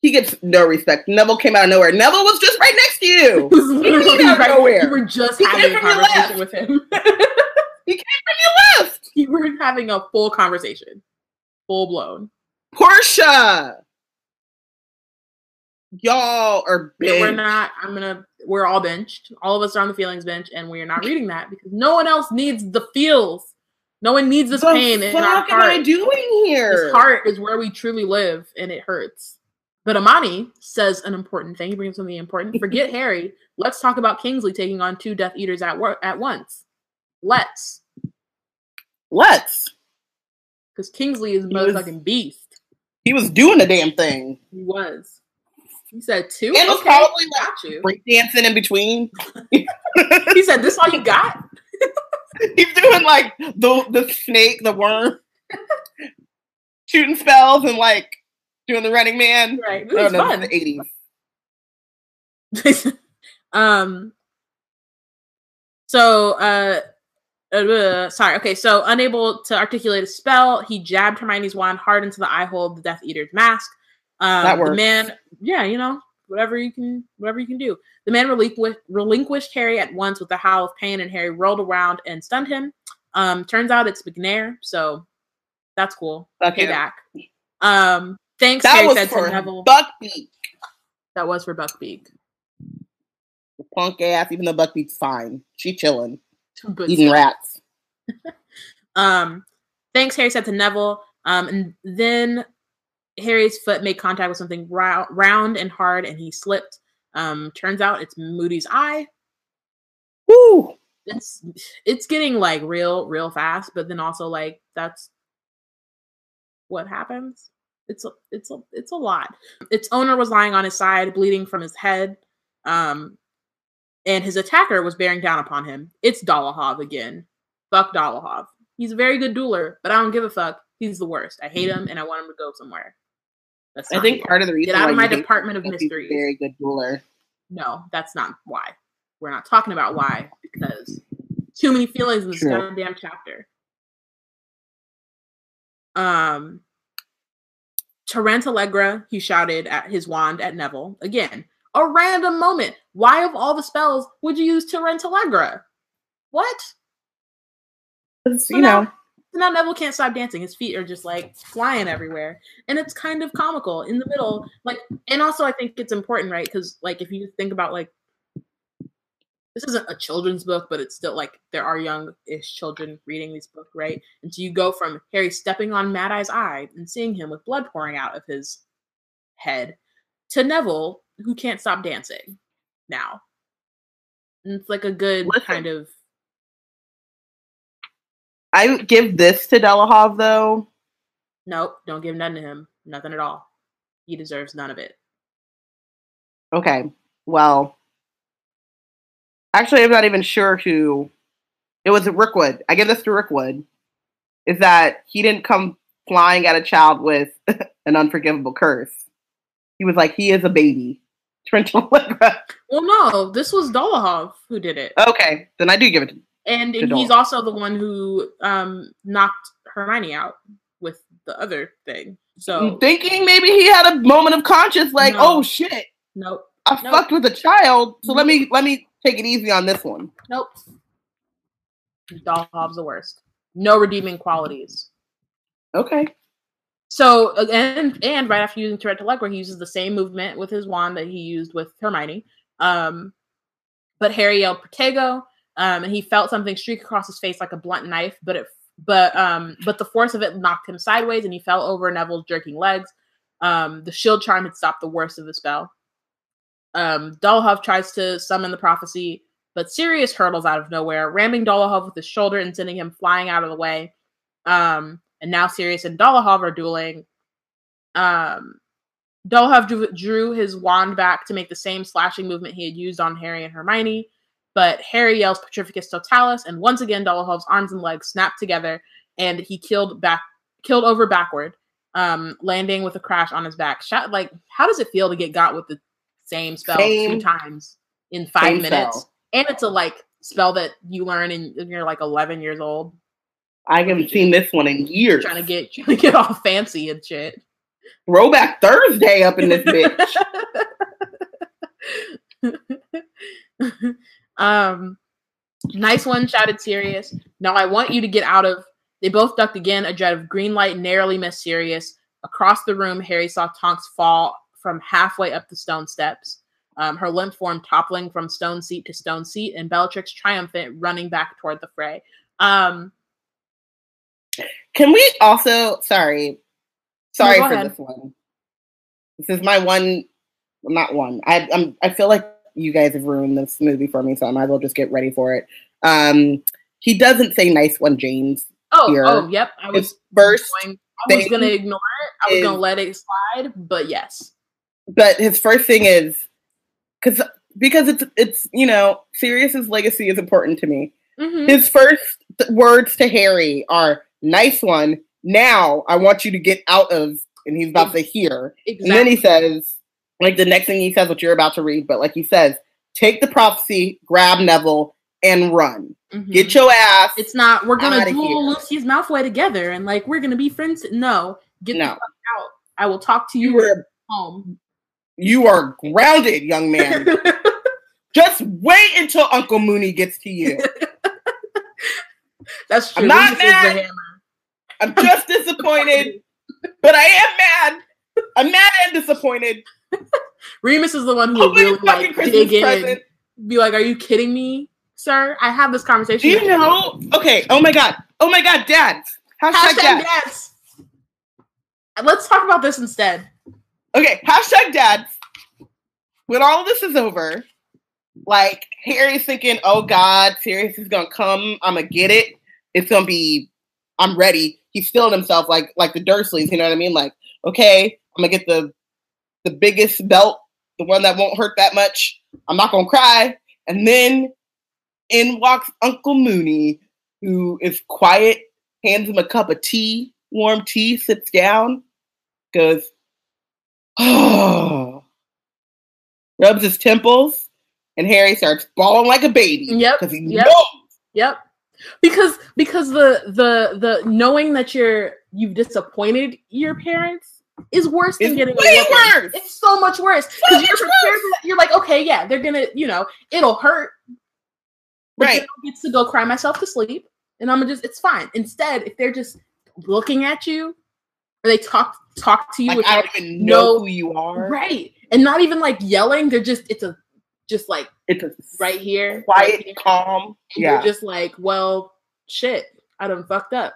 He gets no respect. Neville came out of nowhere. Neville was just right next to you. *laughs* was literally out of right- nowhere. You were just He having a conversation with him. *laughs* He came from your left. you were having a full conversation, full blown. Portia. y'all are Yeah, We're not. I'm gonna. We're all benched. All of us are on the feelings bench, and we are not reading that because no one else needs the feels. No one needs this the pain in our fuck am I doing here? This heart is where we truly live, and it hurts. But Amani says an important thing. He brings something important. *laughs* Forget Harry. Let's talk about Kingsley taking on two Death Eaters at work at once. Let's, Let's. because Kingsley is a motherfucking beast. He was doing the damn thing. He was. He said two. And was okay, probably like got you. breakdancing in between. *laughs* He said, "This all you got." *laughs* He's doing like the the snake, the worm, *laughs* shooting spells and like doing the running man. Right. It Oh, was no, fun. the eighties. um so uh, uh sorry okay so unable to articulate a spell he jabbed hermione's wand hard into the eye hole of the death eater's mask um That the man yeah you know whatever you can whatever you can do the man relinquished, relinquished harry at once with a howl of pain and harry rolled around and stunned him um turns out it's Macnair so that's cool him. payback um thanks That harry was said for to neville Buckbeak. that was for buckbeak Punk ass, even though Buckbeak's fine. She chilling, *laughs* But eating rats. *laughs* Um, thanks, Harry said to Neville. Um, and then Harry's foot made contact with something rou- round and hard, and he slipped. Um, turns out it's Moody's eye. Woo! It's it's getting like real, real fast, but then also like that's what happens. It's a, it's a, it's a lot. Its owner was lying on his side, bleeding from his head. Um, and his attacker was bearing down upon him. It's Dolohov again. Fuck Dolohov. He's a very good dueler, but I don't give a fuck. He's the worst. I hate him, and I want him to go somewhere. That's I think here. part of the reason Get out why of my you department of him is he's a mysteries. very good dueler. No, that's not why. We're not talking about why because too many feelings in this True. goddamn chapter. Um, Tarantallegra, he shouted at his wand at Neville again. A random moment. Why, of all the spells, would you use Tarantallegra? What? 'Cause, So You now- know, So now Neville can't stop dancing. His feet are just like flying everywhere. And it's kind of comical in the middle. Like, and also I think it's important, right? Because like if you think about like this isn't a children's book, but it's still like there are young-ish children reading this book, right? And so you go from Harry stepping on Mad Eye's eye and seeing him with blood pouring out of his head to Neville, who can't stop dancing now. And it's like a good Listen. kind of I give this to Dolohov though. nope, don't give none to him. Nothing at all. He deserves none of it. Okay, well, actually, I'm not even sure who. It was Rookwood. I give this to Rookwood. Is that he didn't come flying at a child with *laughs* an unforgivable curse. He was like, he is a baby. Torrential. *laughs* Well, no, this was Dolohov who did it, Okay, then I do give it to and, and he's also the one who um knocked Hermione out with the other thing. So I'm thinking maybe he had a moment of conscience, like, No. oh shit, nope, I No. fucked with a child, so let me let me take it easy on this one. nope. Dolohov's the worst. No redeeming qualities. Okay. So and and right after using Tourette Allegra, he uses the same movement with his wand that he used with Hermione. Um, but Harry yelled Protego, um, and he felt something streak across his face like a blunt knife. But it but um but the force of it knocked him sideways, and he fell over Neville's jerking legs. Um, the shield charm had stopped the worst of the spell. Um, Dolohov tries to summon the prophecy, but Sirius hurdles out of nowhere, ramming Dolohov with his shoulder and sending him flying out of the way. Um, and now Sirius and Dolohov are dueling. Um, Dolohov drew, drew his wand back to make the same slashing movement he had used on Harry and Hermione, but Harry yells Petrificus Totalis, and once again Dolohov's arms and legs snap together, and he killed back, killed over backward, um, landing with a crash on his back. Shot, like, how does it feel to get got with the same spell Same- two times in five same minutes? spell. And it's a like spell that you learn in, when you're like 11 years old, I haven't seen this one in years. trying to get *laughs* trying to get all fancy and shit. Throwback Thursday up in this *laughs* bitch. *laughs* um, nice one, shouted Sirius. Now I want you to get out of. They both ducked again. A jet of green light narrowly missed Sirius. Across the room, Harry saw Tonks fall from halfway up the stone steps. Um, her limp form toppling from stone seat to stone seat, and Bellatrix triumphant running back toward the fray. Um, Can we also? Sorry, sorry go for ahead. this one. This is my one. Not one. I, I'm. I feel like you guys have ruined this movie for me, so I might as well just get ready for it. Um, he doesn't say "nice one, James." oh, Here. oh, yep. I was His first, going, I was gonna ignore it. I was is- gonna let it slide, but yes. but his first thing is because because it's it's you know Sirius's legacy is important to me. Mhm. His first words to Harry are "nice one." Now I want you to get out of, and he's about to hear. And then he says, like the next thing he says, what you're about to read, but like he says, take the prophecy, grab Neville, and run. Mhm. Get your ass. It's not. We're gonna outta duel. Lucius Malfoy together, and like we're gonna be friends. No, get the No. fuck out. I will talk to you, you were home. you are grounded, young man. *laughs* Just wait until Uncle Moony gets to you. *laughs* That's true. I'm not mad. I'm just disappointed, *laughs* but I am mad. I'm mad and disappointed. *laughs* Remus is the one who oh will really like Christmas dig in, be like, "Are you kidding me, sir? I have this conversation." Do you know? Okay. Oh my god. Oh my god, Dad. Hashtag, Hashtag dad. dads. Let's talk about this instead. Okay, hashtag dad. When all this is over, like Harry's thinking, oh God, Sirius is gonna come, I'm gonna get it. It's gonna be, I'm ready. He's feeling himself like like the Dursleys, you know what I mean? Like, okay, I'm gonna get the the biggest belt, the one that won't hurt that much. I'm not gonna cry. And then in walks Uncle Moony, who is quiet, hands him a cup of tea, warm tea, sits down, goes, oh, rubs his temples, and Harry starts bawling like a baby. Yep, Because he yep. knows. Yep. Because because the the the knowing that you're you've disappointed your parents is worse than It's getting a way worse. It's so much worse So because you're much prepared. For. You're like, okay, yeah, they're gonna, you know, it'll hurt, but Right. then to go cry myself to sleep, and I'm gonna just, it's fine. Instead, if they're just looking at you, or they talk talk to you Like, I don't even know no- who you are. right, and not even like yelling. They're just, it's a just like It's a right here, quiet, right here. calm. and Yeah. you're just like, well, shit, I done fucked up.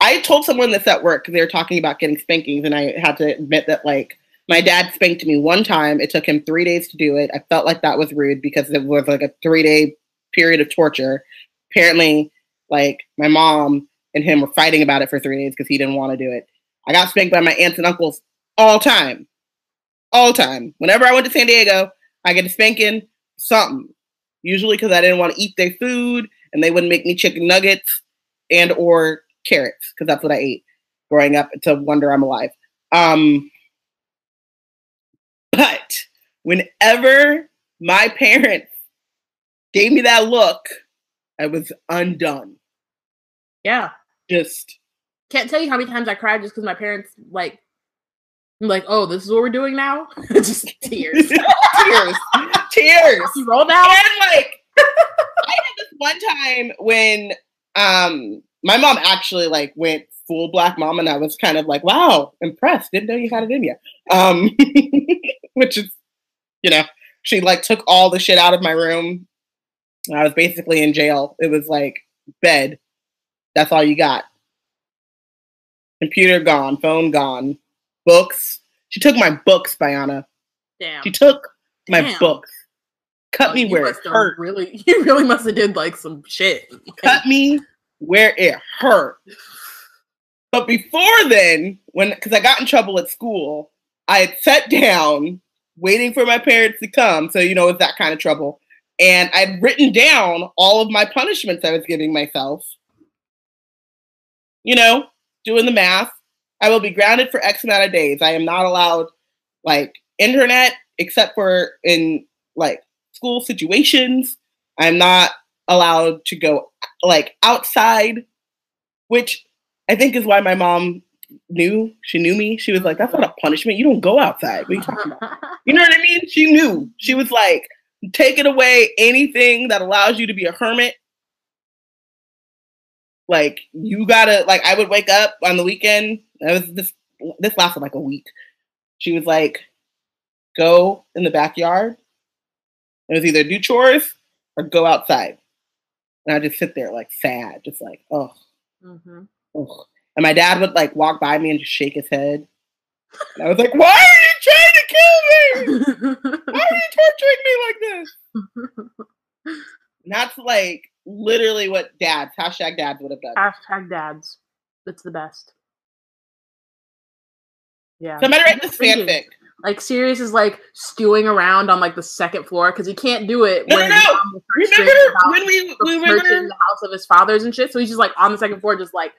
I told someone this at work. they were talking about getting spankings, and I had to admit that like my dad spanked me one time. It took him three days to do it. I felt like that was rude because it was like a three day period of torture. Apparently, like my mom and him were fighting about it for three days because he didn't want to do it. I got spanked by my aunts and uncles all time, all time. Whenever I went to San Diego, I get a spanking something. Usually because I didn't want to eat their food and they wouldn't make me chicken nuggets and or carrots because that's what I ate growing up to wonder I'm alive. Um, but whenever my parents gave me that look, I was undone. Yeah, Just can't tell you how many times I cried just because my parents like, like, oh, this is what we're doing now. *laughs* just tears. *laughs* tears, tears. you roll down. And like, *laughs* I had this one time when um my mom actually like went full black mom, and I was kind of like, wow, impressed. Didn't know you had it in you. Um, *laughs* which is, you know, she like took all the shit out of my room. I was basically in jail. It was like bed. That's all you got. Computer gone, phone gone, books. She took my books, Biana. Damn. She took my Damn. books. Cut Oh, me where it hurt. Really, *laughs* you really must have did like some shit. Cut me where it hurt. But before then, when because I got in trouble at school, I had sat *laughs* down waiting for my parents to come. So you know it's that kind of trouble. And I'd written down all of my punishments I was giving myself. You know, doing the math. I will be grounded for X amount of days. I am not allowed like internet except for in like school situations. I'm not allowed to go like outside, which I think is why my mom knew. She knew me. She was like, "That's not a punishment. You don't go outside. What are you talking about?" *laughs* You know what I mean? She knew. She was like, "Take it away. Anything that allows you to be a hermit." Like you gotta like. I would wake up on the weekend. That was this. This lasted like a week. she was like, "Go in the backyard." It was either do chores or go outside. And I just sit there like sad, just like, oh, Mm-hmm. oh. And my dad would like walk by me and just shake his head. And I was like, why are you trying to kill me? *laughs* Why are you torturing me like this? And that's like literally what dads, hashtag dads would have done. Hashtag dads. It's the best. Yeah. Somebody write this fanfic. Like Sirius is like stewing around on like the second floor because he can't do it. No, no, when no. he's on the first Remember floor of the house, when we, we first in the house of his fathers and shit. So he's just like on the second floor, just like,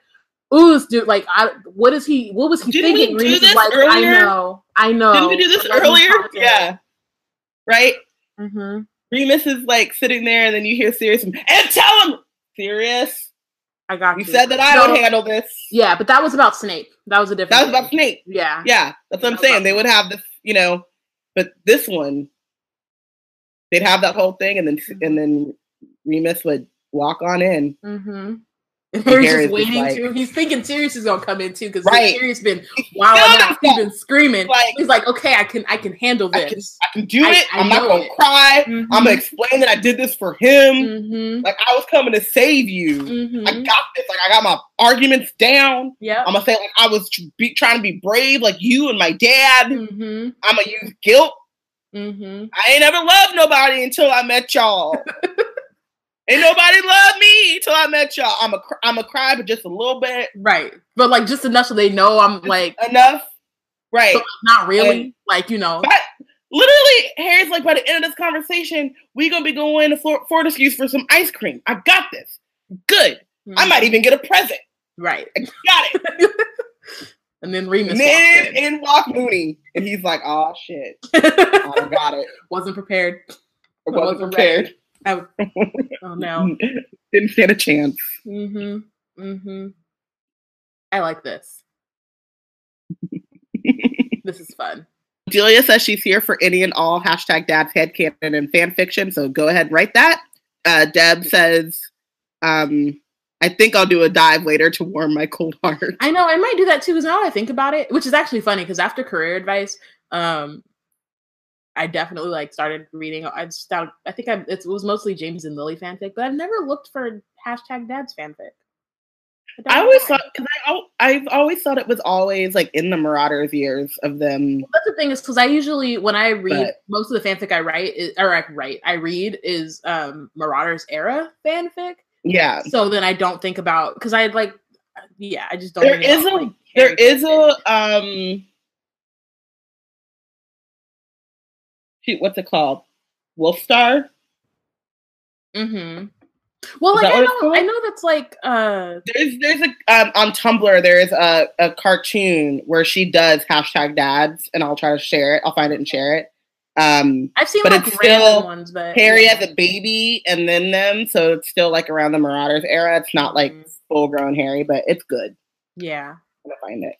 ooh, dude, like, I, what is he? What was he Didn't we do this like, I know, I know. Didn't we do this earlier? Yeah. Right? Mm-hmm. Remus is like sitting there and then you hear Sirius and tell him Sirius. I got You you. said that I No, would handle this. Yeah, but that was about Snape. That was a different. That was about. Snape. Yeah. Yeah, that's what I'm That saying. They would have this, you know, but this one, they'd have that whole thing, and then and then Remus would walk on in. Mm-hmm. Harry's just waiting like- to. He's thinking Sirius is gonna come in too because Right. Sirius been feeling out. He's been screaming. Like- he's like, okay, I can, I can handle I can, this. I can do it. I I'm not gonna it. cry. Mhm. I'm gonna explain that I did this for him. Mm-hmm. Like I was coming to save you. Mm-hmm. I got this. Like I got my arguments down. Yeah. I'm gonna say like I was be, trying to be brave, like you and my dad. Mm-hmm. I'm gonna use guilt. Mm-hmm. I ain't ever loved nobody until I met y'all. *laughs* ain't nobody loved me until I met y'all. I'm a I'm a cry, but just a little bit Right, but like just enough so they know I'm like enough, right? but not really. And- like you know. But literally, Harry's like, by the end of this conversation, we gonna be going to Flor- Fortescue's for some ice cream. I got this. Good. I Mhm. might even get a present. Right. I got it. *laughs* and then Remus And then in. in walk Moony, and he's like, "Oh shit, *laughs* I got it. wasn't prepared. I I wasn't prepared. I w- *laughs* oh no. Didn't stand a chance." Mm-hmm. Mm-hmm. I like this. *laughs* This is fun. Delia says she's here for any and all hashtag dad's headcanon and fan fiction, so go ahead and write that. Uh, Deb says, um, I think I'll do a dive later to warm my cold heart. I know I might do that too because now I think about it, which is actually funny because after career advice, um, I definitely like started reading. I just I think I, it was mostly James and Lily fanfic, but I've never looked for hashtag dad's fanfic. I always thought because I I've always thought it was always like in the Marauders years of them. That's the thing is because I usually when I read But- most of the fanfic I write is, or I write I read is um Marauders era fanfic. Yeah, So then I don't think about because I like yeah I just don't. there is a like, there is fanfic. a um. Shoot, what's it called? Wolfstar. Mm-hmm. Well, like I know, I know that's like uh There's there's a um, on Tumblr there's a, a cartoon where she does hashtag dads and I'll try to share it. I'll find it and share it. Um I've seen But like it's random still ones, but Harry yeah. as a baby and then them, so it's still like around the Marauders era. It's not like Mhm. full grown Harry, but it's good. yeah. I'm gonna find it.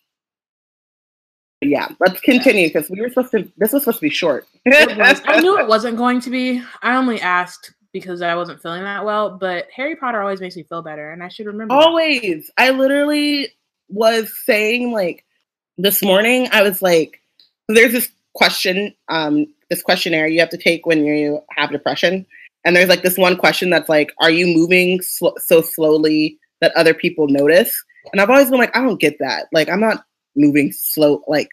Yeah, let's continue because we were supposed to this was supposed to be short. *laughs* I *laughs* knew it wasn't going to be. I only asked because I wasn't feeling that well, but Harry Potter always makes me feel better, and I should remember. that. Always. I literally was saying like this morning, I was like, there's this question, um, this questionnaire you have to take when you have depression. And there's like this one question that's like, are you moving sl- so slowly that other people notice? And I've always been like, I don't get that. Like, I'm not moving slow. Like,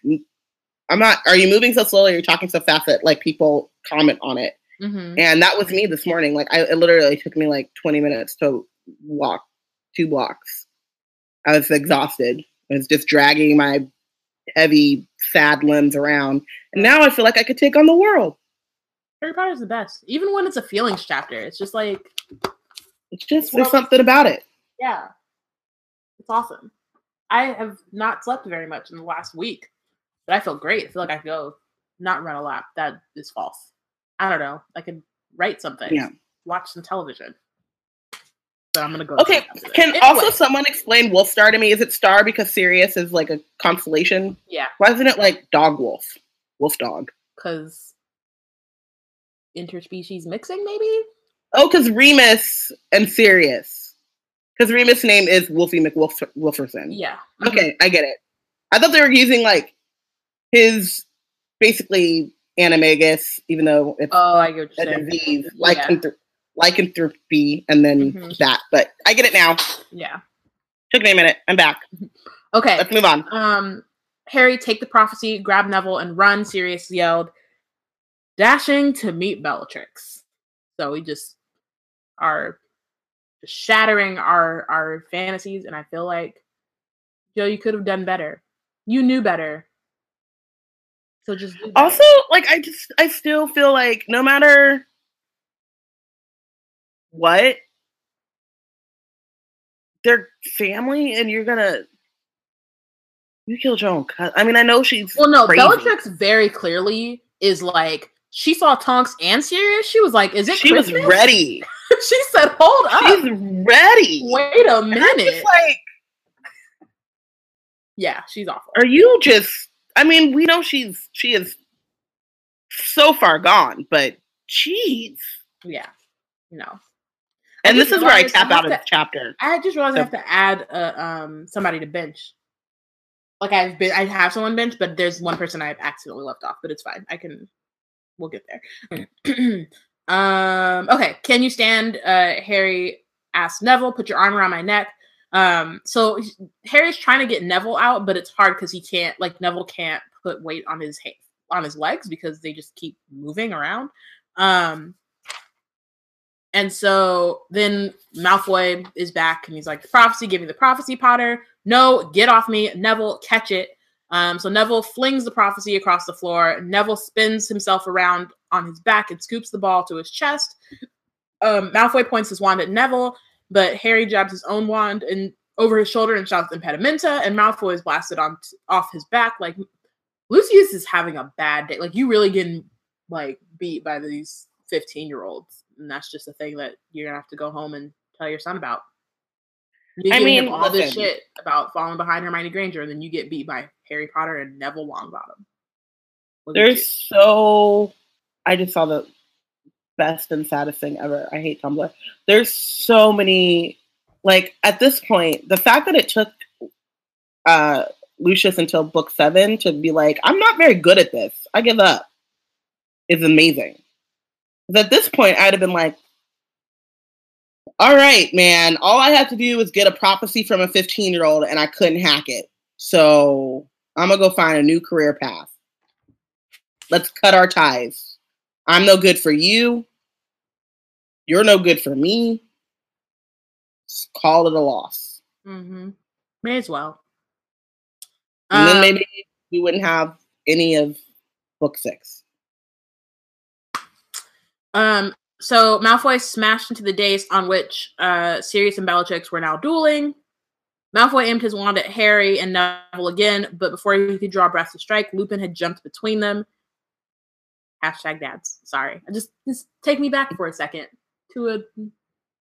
I'm not, are you moving so slowly? Or you're talking so fast that like people comment on it. Mhm. And that was me this morning. Like I it literally took me like 20 minutes to walk two blocks. I was exhausted. I was just dragging my heavy, sad limbs around. And now I feel like I could take on the world. Harry Potter's the best, even when it's a feelings chapter. It's just like, It's just there's something about it. yeah, it's awesome. I have not slept very much in the last week, but I feel great. I feel like I feel not run a lap. That is false. I don't know. I could write something. Yeah. Watch some television. But I'm gonna go. Okay, can Anyway, also someone explain Wolf Star to me? Is it Star because Sirius is like a constellation? yeah, Why isn't it like Dog Wolf? Wolf Dog. because interspecies mixing, maybe. Oh, because Remus and Sirius. Because Remus' name is Wolfie McWolferson. Yeah. Okay, I get it. I thought they were using like his basically animagus, even though it's Oh, I get a disease, Yeah. lycanthro- lycanthropy, and then Mhm. that. But I get it now. Yeah. Took me a minute. I'm back. Okay. Let's move on. Um, Harry, take the prophecy, grab Neville, and run. Sirius yelled, dashing to meet Bellatrix. So we just are shattering our our fantasies, and I feel like Joe, you could have done better. You knew better. So just. Also, like I just I still feel like no matter what, they're family, and you're gonna you kill Joan. 'cause- I mean, I know she's Well, no, crazy. Bellatrix very clearly is like she saw Tonks and Sirius. She was like, "Is it?" She was ready. *laughs* she said, "Hold up, She's ready. wait a minute." like, yeah, she's awful. are you just? I mean, we know she's she is so far gone, but jeez. Yeah, no. And this is where I tap out of the chapter. I just realized I have to add uh, um somebody to bench. Like I've been, I have someone bench, but there's one person I've accidentally left off. But it's fine. I can. We'll get there. *clears throat* um. Okay. Can you stand? Uh. Harry asked Neville, "Put your arm around my neck." Um. So Harry's trying to get Neville out, but it's hard because he can't. Like Neville can't put weight on his ha- on his legs because they just keep moving around. Um. And so then Malfoy is back and he's like, prophecy, give me the prophecy, Potter. No, get off me. Neville, catch it. Um, so Neville flings the prophecy across the floor. Neville spins himself around on his back and scoops the ball to his chest. Um, Malfoy points his wand at Neville, but Harry jabs his own wand and over his shoulder and shouts impedimenta, and Malfoy is blasted on off his back. Like Lucius is having a bad day. Like you really getting like beat by these 15 year olds. And that's just a thing that you're gonna have to go home and tell your son about. You I mean, all this shit about falling behind Hermione Granger, and then you get beat by Harry Potter and Neville Longbottom. Look There's so I just saw the best and saddest thing ever. I hate Tumblr. There's so many like at this point, the fact that it took uh Lucius until book seven to be like, I'm not very good at this. I give up is amazing. At this point, I'd have been like, all right, man, all I have to do is get a prophecy from a 15 year old and I couldn't hack it. So I'm gonna go find a new career path. Let's cut our ties. I'm no good for you. You're no good for me. Just call it a loss. Mm-hmm. May as well. And then Um, maybe we wouldn't have any of book six. Um, so Malfoy smashed into the dais on which uh, Sirius and Bellatrix were now dueling. Malfoy aimed his wand at Harry and Neville again, but before he could draw breath to strike, Lupin had jumped between them. Hashtag dads. Sorry. Just just take me back for a second to a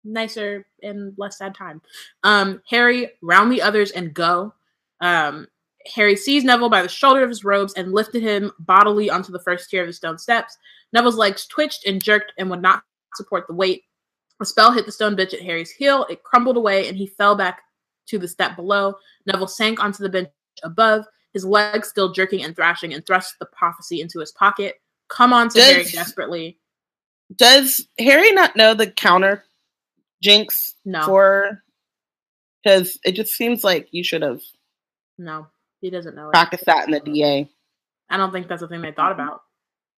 nicer and less sad time. Um, Harry, round the others and go. Um, Harry seized Neville by the shoulder of his robes and lifted him bodily onto the first tier of the stone steps. Neville's legs twitched and jerked and would not support the weight. A spell hit the stone bench at Harry's heel. It crumbled away and he fell back to the step below. Neville sank onto the bench above, his legs still jerking and thrashing, and thrust the prophecy into his pocket. Come on, said Harry desperately. Does Harry not know the counter jinx No. for? Because it just seems like you should have No, he doesn't know it. that in the DA. I don't think that's the thing they thought Mhm. about.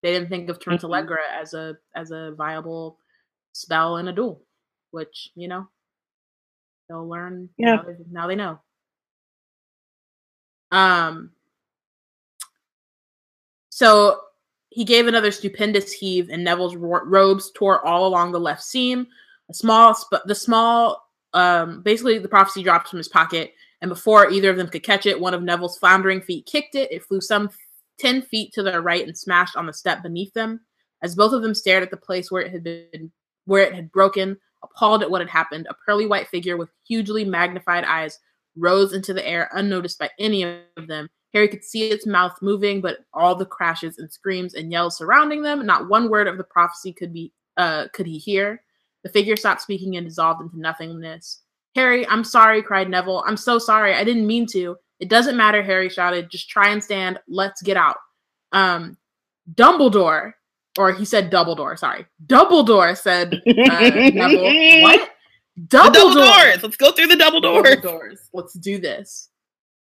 They didn't think of Mhm. Allegra as a as a viable spell in a duel, which you know they'll learn. Yeah. now they, now they know. Um. So he gave another stupendous heave, and Neville's ro- robes tore all along the left seam. A small, sp- the small, um, basically the prophecy dropped from his pocket, and before either of them could catch it, one of Neville's floundering feet kicked it. It flew some 10 feet to their right and smashed on the step beneath them. As both of them stared at the place where it had been where it had broken, appalled at what had happened, a pearly white figure with hugely magnified eyes rose into the air unnoticed by any of them. Harry could see its mouth moving, but all the crashes and screams and yells surrounding them, not one word of the prophecy could be uh could he hear. The figure stopped speaking and dissolved into nothingness. Harry, I'm sorry, cried Neville. I'm so sorry. I didn't mean to. It doesn't matter, Harry shouted. Just try and stand. Let's get out. Um, Dumbledore, or he said Dumbledore, sorry. Dumbledore said, uh, Neville, *laughs* what? Double, double doors. Let's go through the double doors. Double doors. Let's do this.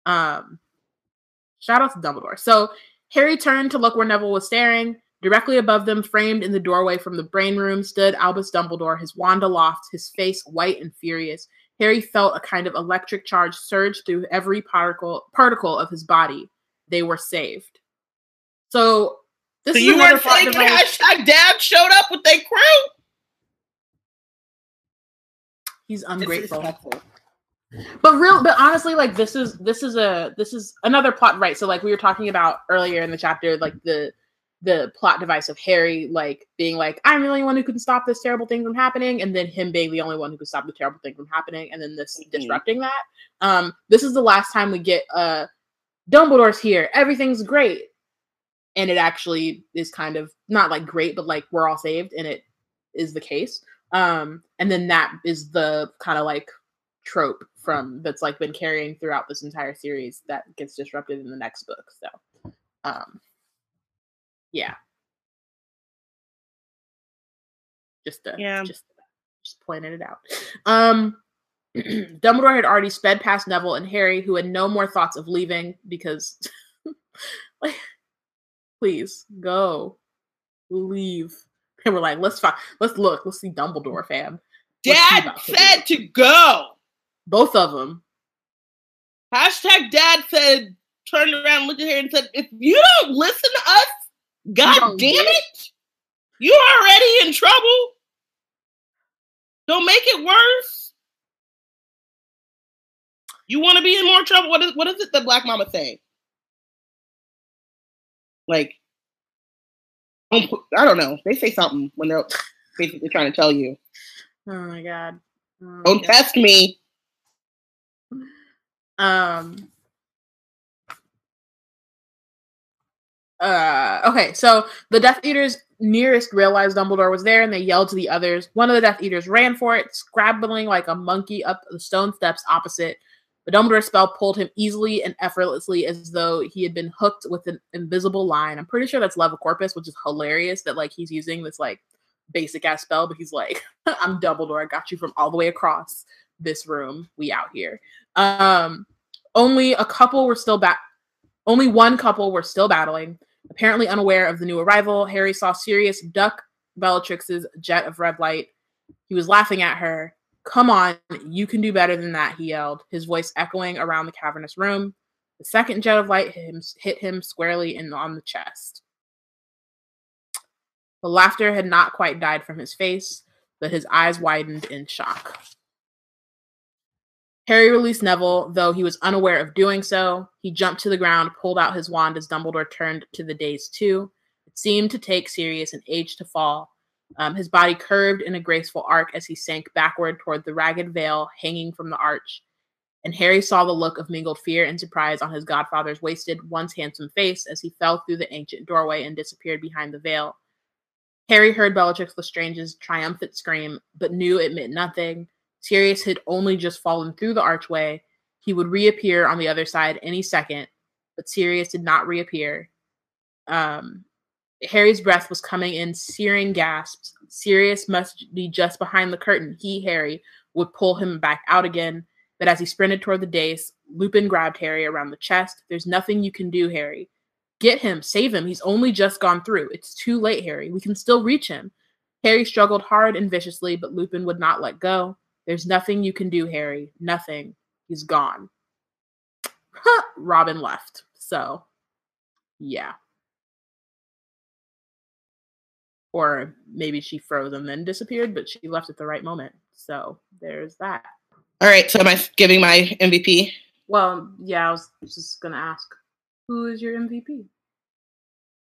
Um, shout out to Dumbledore. So Harry turned to look where Neville was staring. Directly above them, framed in the doorway from the brain room, stood Albus Dumbledore, his wand aloft, his face white and furious. Harry felt a kind of electric charge surge through every particle particle of his body. They were saved. So this so is you weren't thinking hashtag dad showed up with their crew. He's ungrateful. But real but honestly, like this is this is a this is another plot, right? So like we were talking about earlier in the chapter, like the the plot device of Harry like being like, I'm the only one who can stop this terrible thing from happening, and then him being the only one who can stop the terrible thing from happening, and then this mm-hmm. disrupting that. Um, this is the last time we get uh Dumbledore's here, everything's great. And it actually is kind of not like great, but like we're all saved, and it is the case. Um, and then that is the kind of like trope from that's like been carrying throughout this entire series that gets disrupted in the next book. So um yeah. Just uh, yeah. just just pointing it out. Um *clears throat* Dumbledore had already sped past Neville and Harry, who had no more thoughts of leaving because *laughs* like please go. Leave. And we're like, let's find let's look, let's see Dumbledore, fam. Dad said to go. Both of them. Hashtag dad said, turned around, looked at her, and said, if you don't listen to us, God damn it, you're already in trouble. Don't make it worse. You want to be in more trouble? What is what is it the black mama saying? Like, I don't know. They say something when they're basically trying to tell you. Oh my god. Oh don't god. test me. Um uh okay, so the Death Eaters nearest realized Dumbledore was there and they yelled to the others. One of the Death Eaters ran for it, scrabbling like a monkey up the stone steps opposite. The Dumbledore spell pulled him easily and effortlessly as though he had been hooked with an invisible line. I'm pretty sure that's Levicorpus, which is hilarious that like he's using this like basic ass spell, but he's like, *laughs* I'm Dumbledore, I got you from all the way across this room. We out here. Um, only a couple were still back. Only one couple were still battling. Apparently unaware of the new arrival, Harry saw Sirius duck Bellatrix's jet of red light. He was laughing at her. Come on, you can do better than that, he yelled, his voice echoing around the cavernous room. The second jet of light hit him, hit him squarely in on the chest. The laughter had not quite died from his face, but his eyes widened in shock. Harry released Neville, though he was unaware of doing so. He jumped to the ground, pulled out his wand as Dumbledore turned to the dais too. It seemed to take Sirius an age to fall. Um, his body curved in a graceful arc as he sank backward toward the ragged veil hanging from the arch. And Harry saw the look of mingled fear and surprise on his godfather's wasted, once handsome face as he fell through the ancient doorway and disappeared behind the veil. Harry heard Bellatrix Lestrange's triumphant scream, but knew it meant nothing. Sirius had only just fallen through the archway. He would reappear on the other side any second, but Sirius did not reappear. Um, Harry's breath was coming in searing gasps. Sirius must be just behind the curtain. He, Harry, would pull him back out again. But as he sprinted toward the dais, Lupin grabbed Harry around the chest. There's nothing you can do, Harry. Get him, save him. He's only just gone through. It's too late, Harry. We can still reach him. Harry struggled hard and viciously, but Lupin would not let go. There's nothing you can do, Harry. Nothing. He's gone. Robin left. So, yeah. Or maybe she froze and then disappeared, but she left at the right moment. So, there's that. All right. So, am I giving my MVP? Well, yeah, I was just going to ask who is your MVP?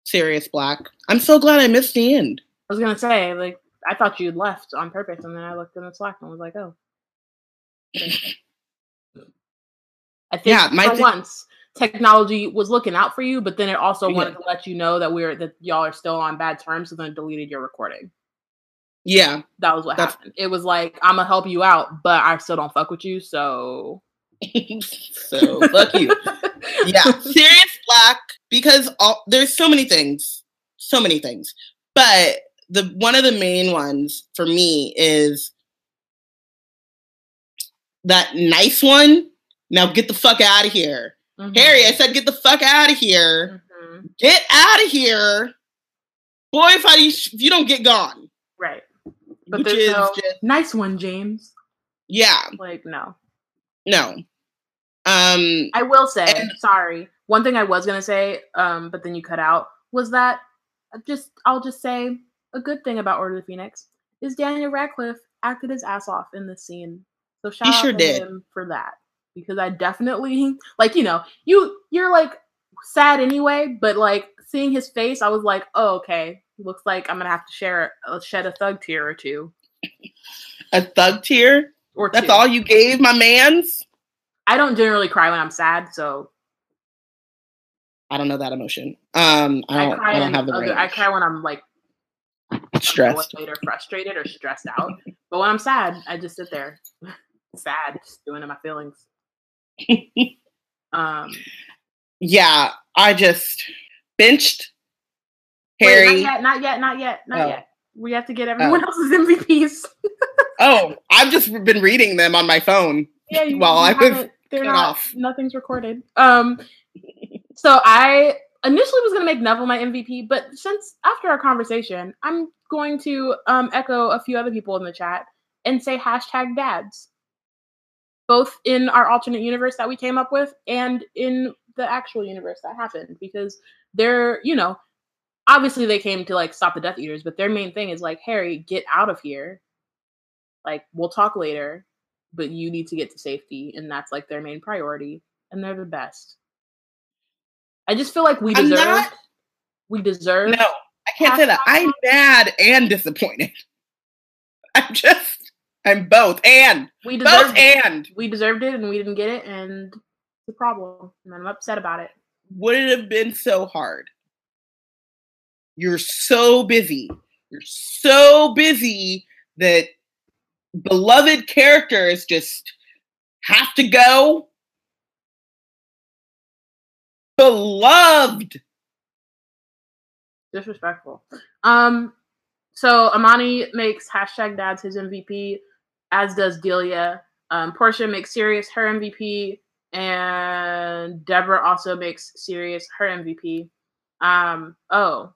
Sirius Black. I'm so glad I missed the end. I was going to say, like, I thought you'd left on purpose, and then I looked in the Slack and was like, "Oh." *laughs* I think yeah, my for th- once technology was looking out for you, but then it also yeah. wanted to let you know that we're that y'all are still on bad terms, so then it deleted your recording. Yeah, that was what That's- happened. It was like I'm gonna help you out, but I still don't fuck with you, so. *laughs* so fuck you. yeah, *laughs* Sirius Black because all, there's so many things so many things. But the one of the main ones for me is that nice one. Now get the fuck out of here. Mhm. Harry, I said get the fuck out of here. Mhm. Get out of here. Boy, if I if you don't get gone. Right. But Which there's is no just nice one, James. yeah, Like, no. no. Um I will say, And- sorry. One thing I was gonna say, um, but then you cut out, was that uh, just I'll just say a good thing about Order of the Phoenix is Daniel Radcliffe acted his ass off in this scene. So shout out sure to did. him for that. Because I definitely *laughs* like, you know, you you're like sad anyway, but like seeing his face, I was like, oh, okay. Looks like I'm gonna have to share uh, shed a thug tear or two. a thug tear. Or That's two. all you gave my man's? I don't generally cry when I'm sad, so I don't know that emotion. Um I I, don't cry. I don't have the other- range. I cry when I'm like *laughs* stressed. or frustrated or stressed out. But when I'm sad, I just sit there, *laughs* sad, just doing it my feelings. *laughs* um, Yeah, I just benched wait, Harry. not yet, not yet, not yet, not Oh. yet. We have to get everyone else's MVPs. Oh, I've just been reading them on my phone. yeah, you, Well, I was they're not. off. Nothing's recorded. Um, so I initially was going to make Neville my MVP, but since after our conversation, I'm going to um, echo a few other people in the chat and say hashtag dads, both in our alternate universe that we came up with and in the actual universe that happened, because they're, you know, obviously they came to like stop the Death Eaters, but their main thing is like, Harry, get out of here. Like, we'll talk later, but you need to get to safety, and that's like their main priority, and they're the best. I just feel like we deserve. not- we deserve. No, I can't say that. I'm mad and disappointed. *laughs* I'm just I'm both and we both it. and We deserved it, and we didn't get it, and the problem, and I'm upset about it. would it have been so hard? You're so busy. You're so busy that beloved characters just have to go. Beloved. Disrespectful. Um, so Amani makes hashtag dads his MVP, as does Delia. Um, Portia makes Sirius her MVP, and Deborah also makes Sirius her MVP. Um, oh,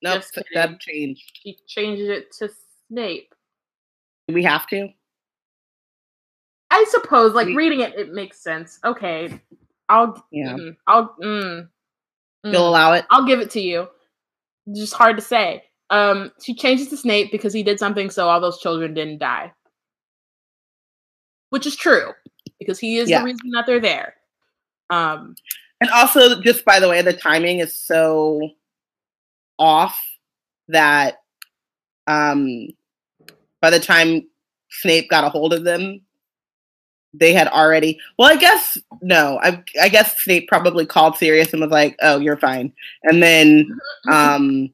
No, Just kidding. that changed. she changes it to Snape. Do we have to? I suppose, like We- reading it, it makes sense. Okay, I'll, Yeah. mm, I'll, mm, mm. You'll allow it? I'll give it to you. Just hard to say. Um, she changes to Snape because he did something so all those children didn't die. Which is true, because he is Yeah. the reason that they're there. Um, And also, just by the way, the timing is so off that um, by the time Snape got a hold of them, they had already. Well, I guess no. I I guess Snape probably called Sirius and was like, "Oh, you're fine," and then *laughs* um,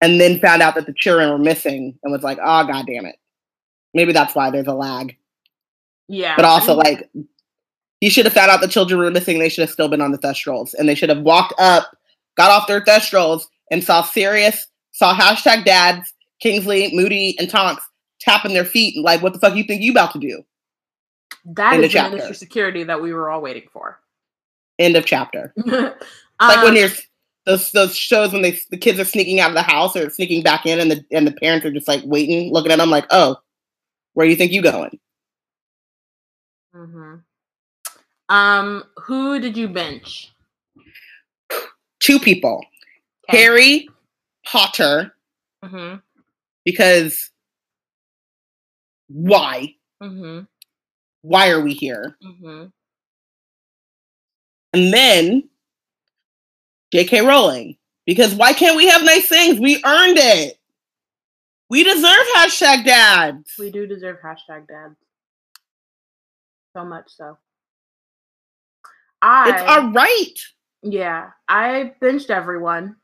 and then found out that the children were missing and was like, "Oh, god damn it." Maybe that's why there's a lag. yeah. But I also, mean, like, he should have found out the children were missing. They should have still been on the Thestrals, and they should have walked up, got off their Thestrals, and saw Sirius, saw hashtag Dads, Kingsley, Moody, and Tonks tapping their feet, and like, what the fuck you think you about to do? That the is the chapter. minister security that we were all waiting for. End of chapter. *laughs* um, like when you're those those shows when they the kids are sneaking out of the house or sneaking back in, and the and the parents are just like waiting, looking at them like, oh, where do you think you going? mhm. Um, who did you bench? Two people, Okay. Harry Potter, Mhm. because why? Mhm. Why are we here? Mhm. And then J.K. Rowling, because why can't we have nice things? We earned it. We deserve hashtag dads. We do deserve hashtag dads. So much so. I It's our right. yeah, I benched everyone.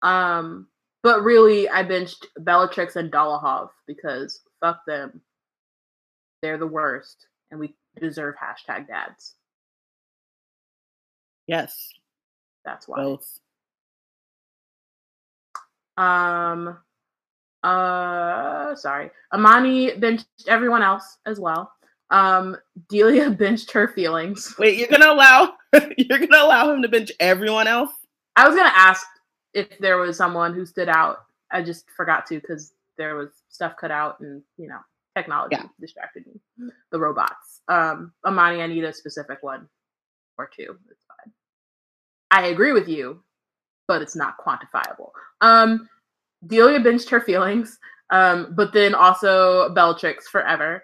Um, but really I benched Bellatrix and Dolohov because fuck them. They're the worst and we deserve hashtag dads. Yes, That's why. both. Um, uh, sorry, Amani benched everyone else as well. Um, Delia *laughs* benched her feelings. Wait, you're gonna allow *laughs* you're gonna allow him to bench everyone else? I was gonna ask if there was someone who stood out. I just forgot to because there was stuff cut out and you know technology Yeah. distracted me. The robots. Um, Amani, I need a specific one or two. It's fine. I agree with you, but it's not quantifiable. Um, Delia benched her feelings, um, but then also Bellatrix forever.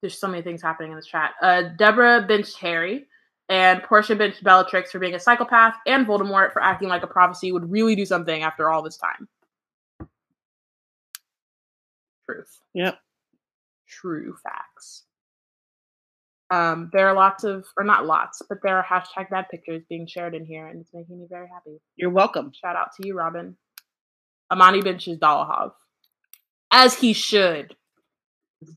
There's so many things happening in this chat. Uh, Deborah benched Harry, and Portia benched Bellatrix for being a psychopath, and Voldemort for acting like a prophecy would really do something after all this time. Truth. Yep. True facts. Um, there are lots of, or not lots, but there are hashtag bad pictures being shared in here, and it's making me very happy. You're welcome. Shout out to you, Robin. Amani benches Dolohov. As he should.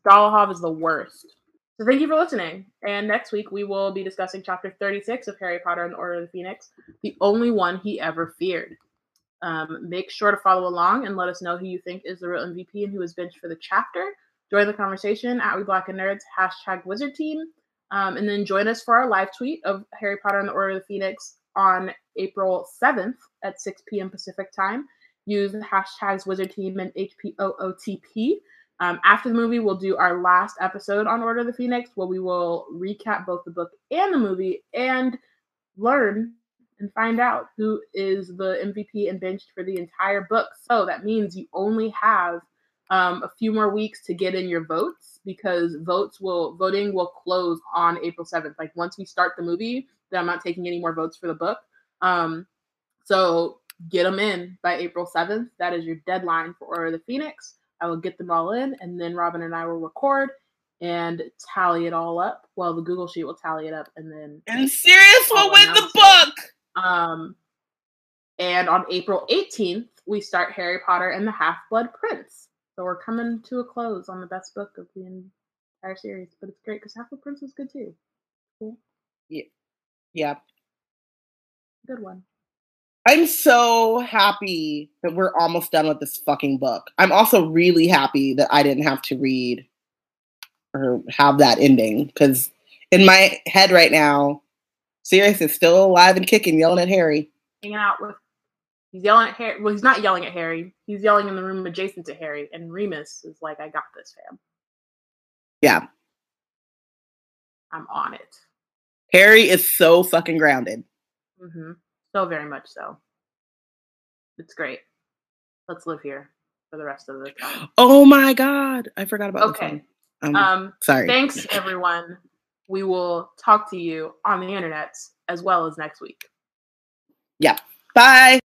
Dolohov is the worst. So thank you for listening. And next week we will be discussing chapter 36 of Harry Potter and the Order of the Phoenix, the only one he ever feared. Um, make sure to follow along and let us know who you think is the real MVP and who is benched for the chapter. Join the conversation at We Black and Nerds, hashtag Wizard Tea. Um, and then join us for our live tweet of Harry Potter and the Order of the Phoenix on April 7th at 6 p.m. Pacific time. Use the hashtags Wizard Tea and HPOOTP. Um, after the movie, we'll do our last episode on Order of the Phoenix, where we will recap both the book and the movie and learn and find out who is the MVP and benched for the entire book. So that means you only have um, a few more weeks to get in your votes because votes will voting will close on April 7th. Like once we start the movie, then I'm not taking any more votes for the book. Um, so get them in by April 7th. That is your deadline for Order of the Phoenix. I will get them all in, and then Robin and I will record and tally it all up. Well, the Google Sheet will tally it up, and then And Sirius will I'll win the book. um, and on April 18th, we start Harry Potter and the Half Blood Prince. So we're coming to a close on the best book of the entire series, but it's great because Half Blood Prince is good too. Cool, Yeah. good one. I'm so happy that we're almost done with this fucking book. I'm also really happy that I didn't have to read or have that ending because in my head right now, Sirius is still alive and kicking, yelling at Harry. Hanging out with, he's yelling at Harry. Well, he's not yelling at Harry. He's yelling in the room adjacent to Harry, and Remus is like, "I got this, fam. Yeah, I'm on it." Harry is so fucking grounded. Mm-hmm. So very much so. It's great. Let's live here for the rest of the time. Oh my god, I forgot about Okay. Um, Um, sorry. thanks everyone. We will talk to you on the internet as well as next week. Yeah. Bye.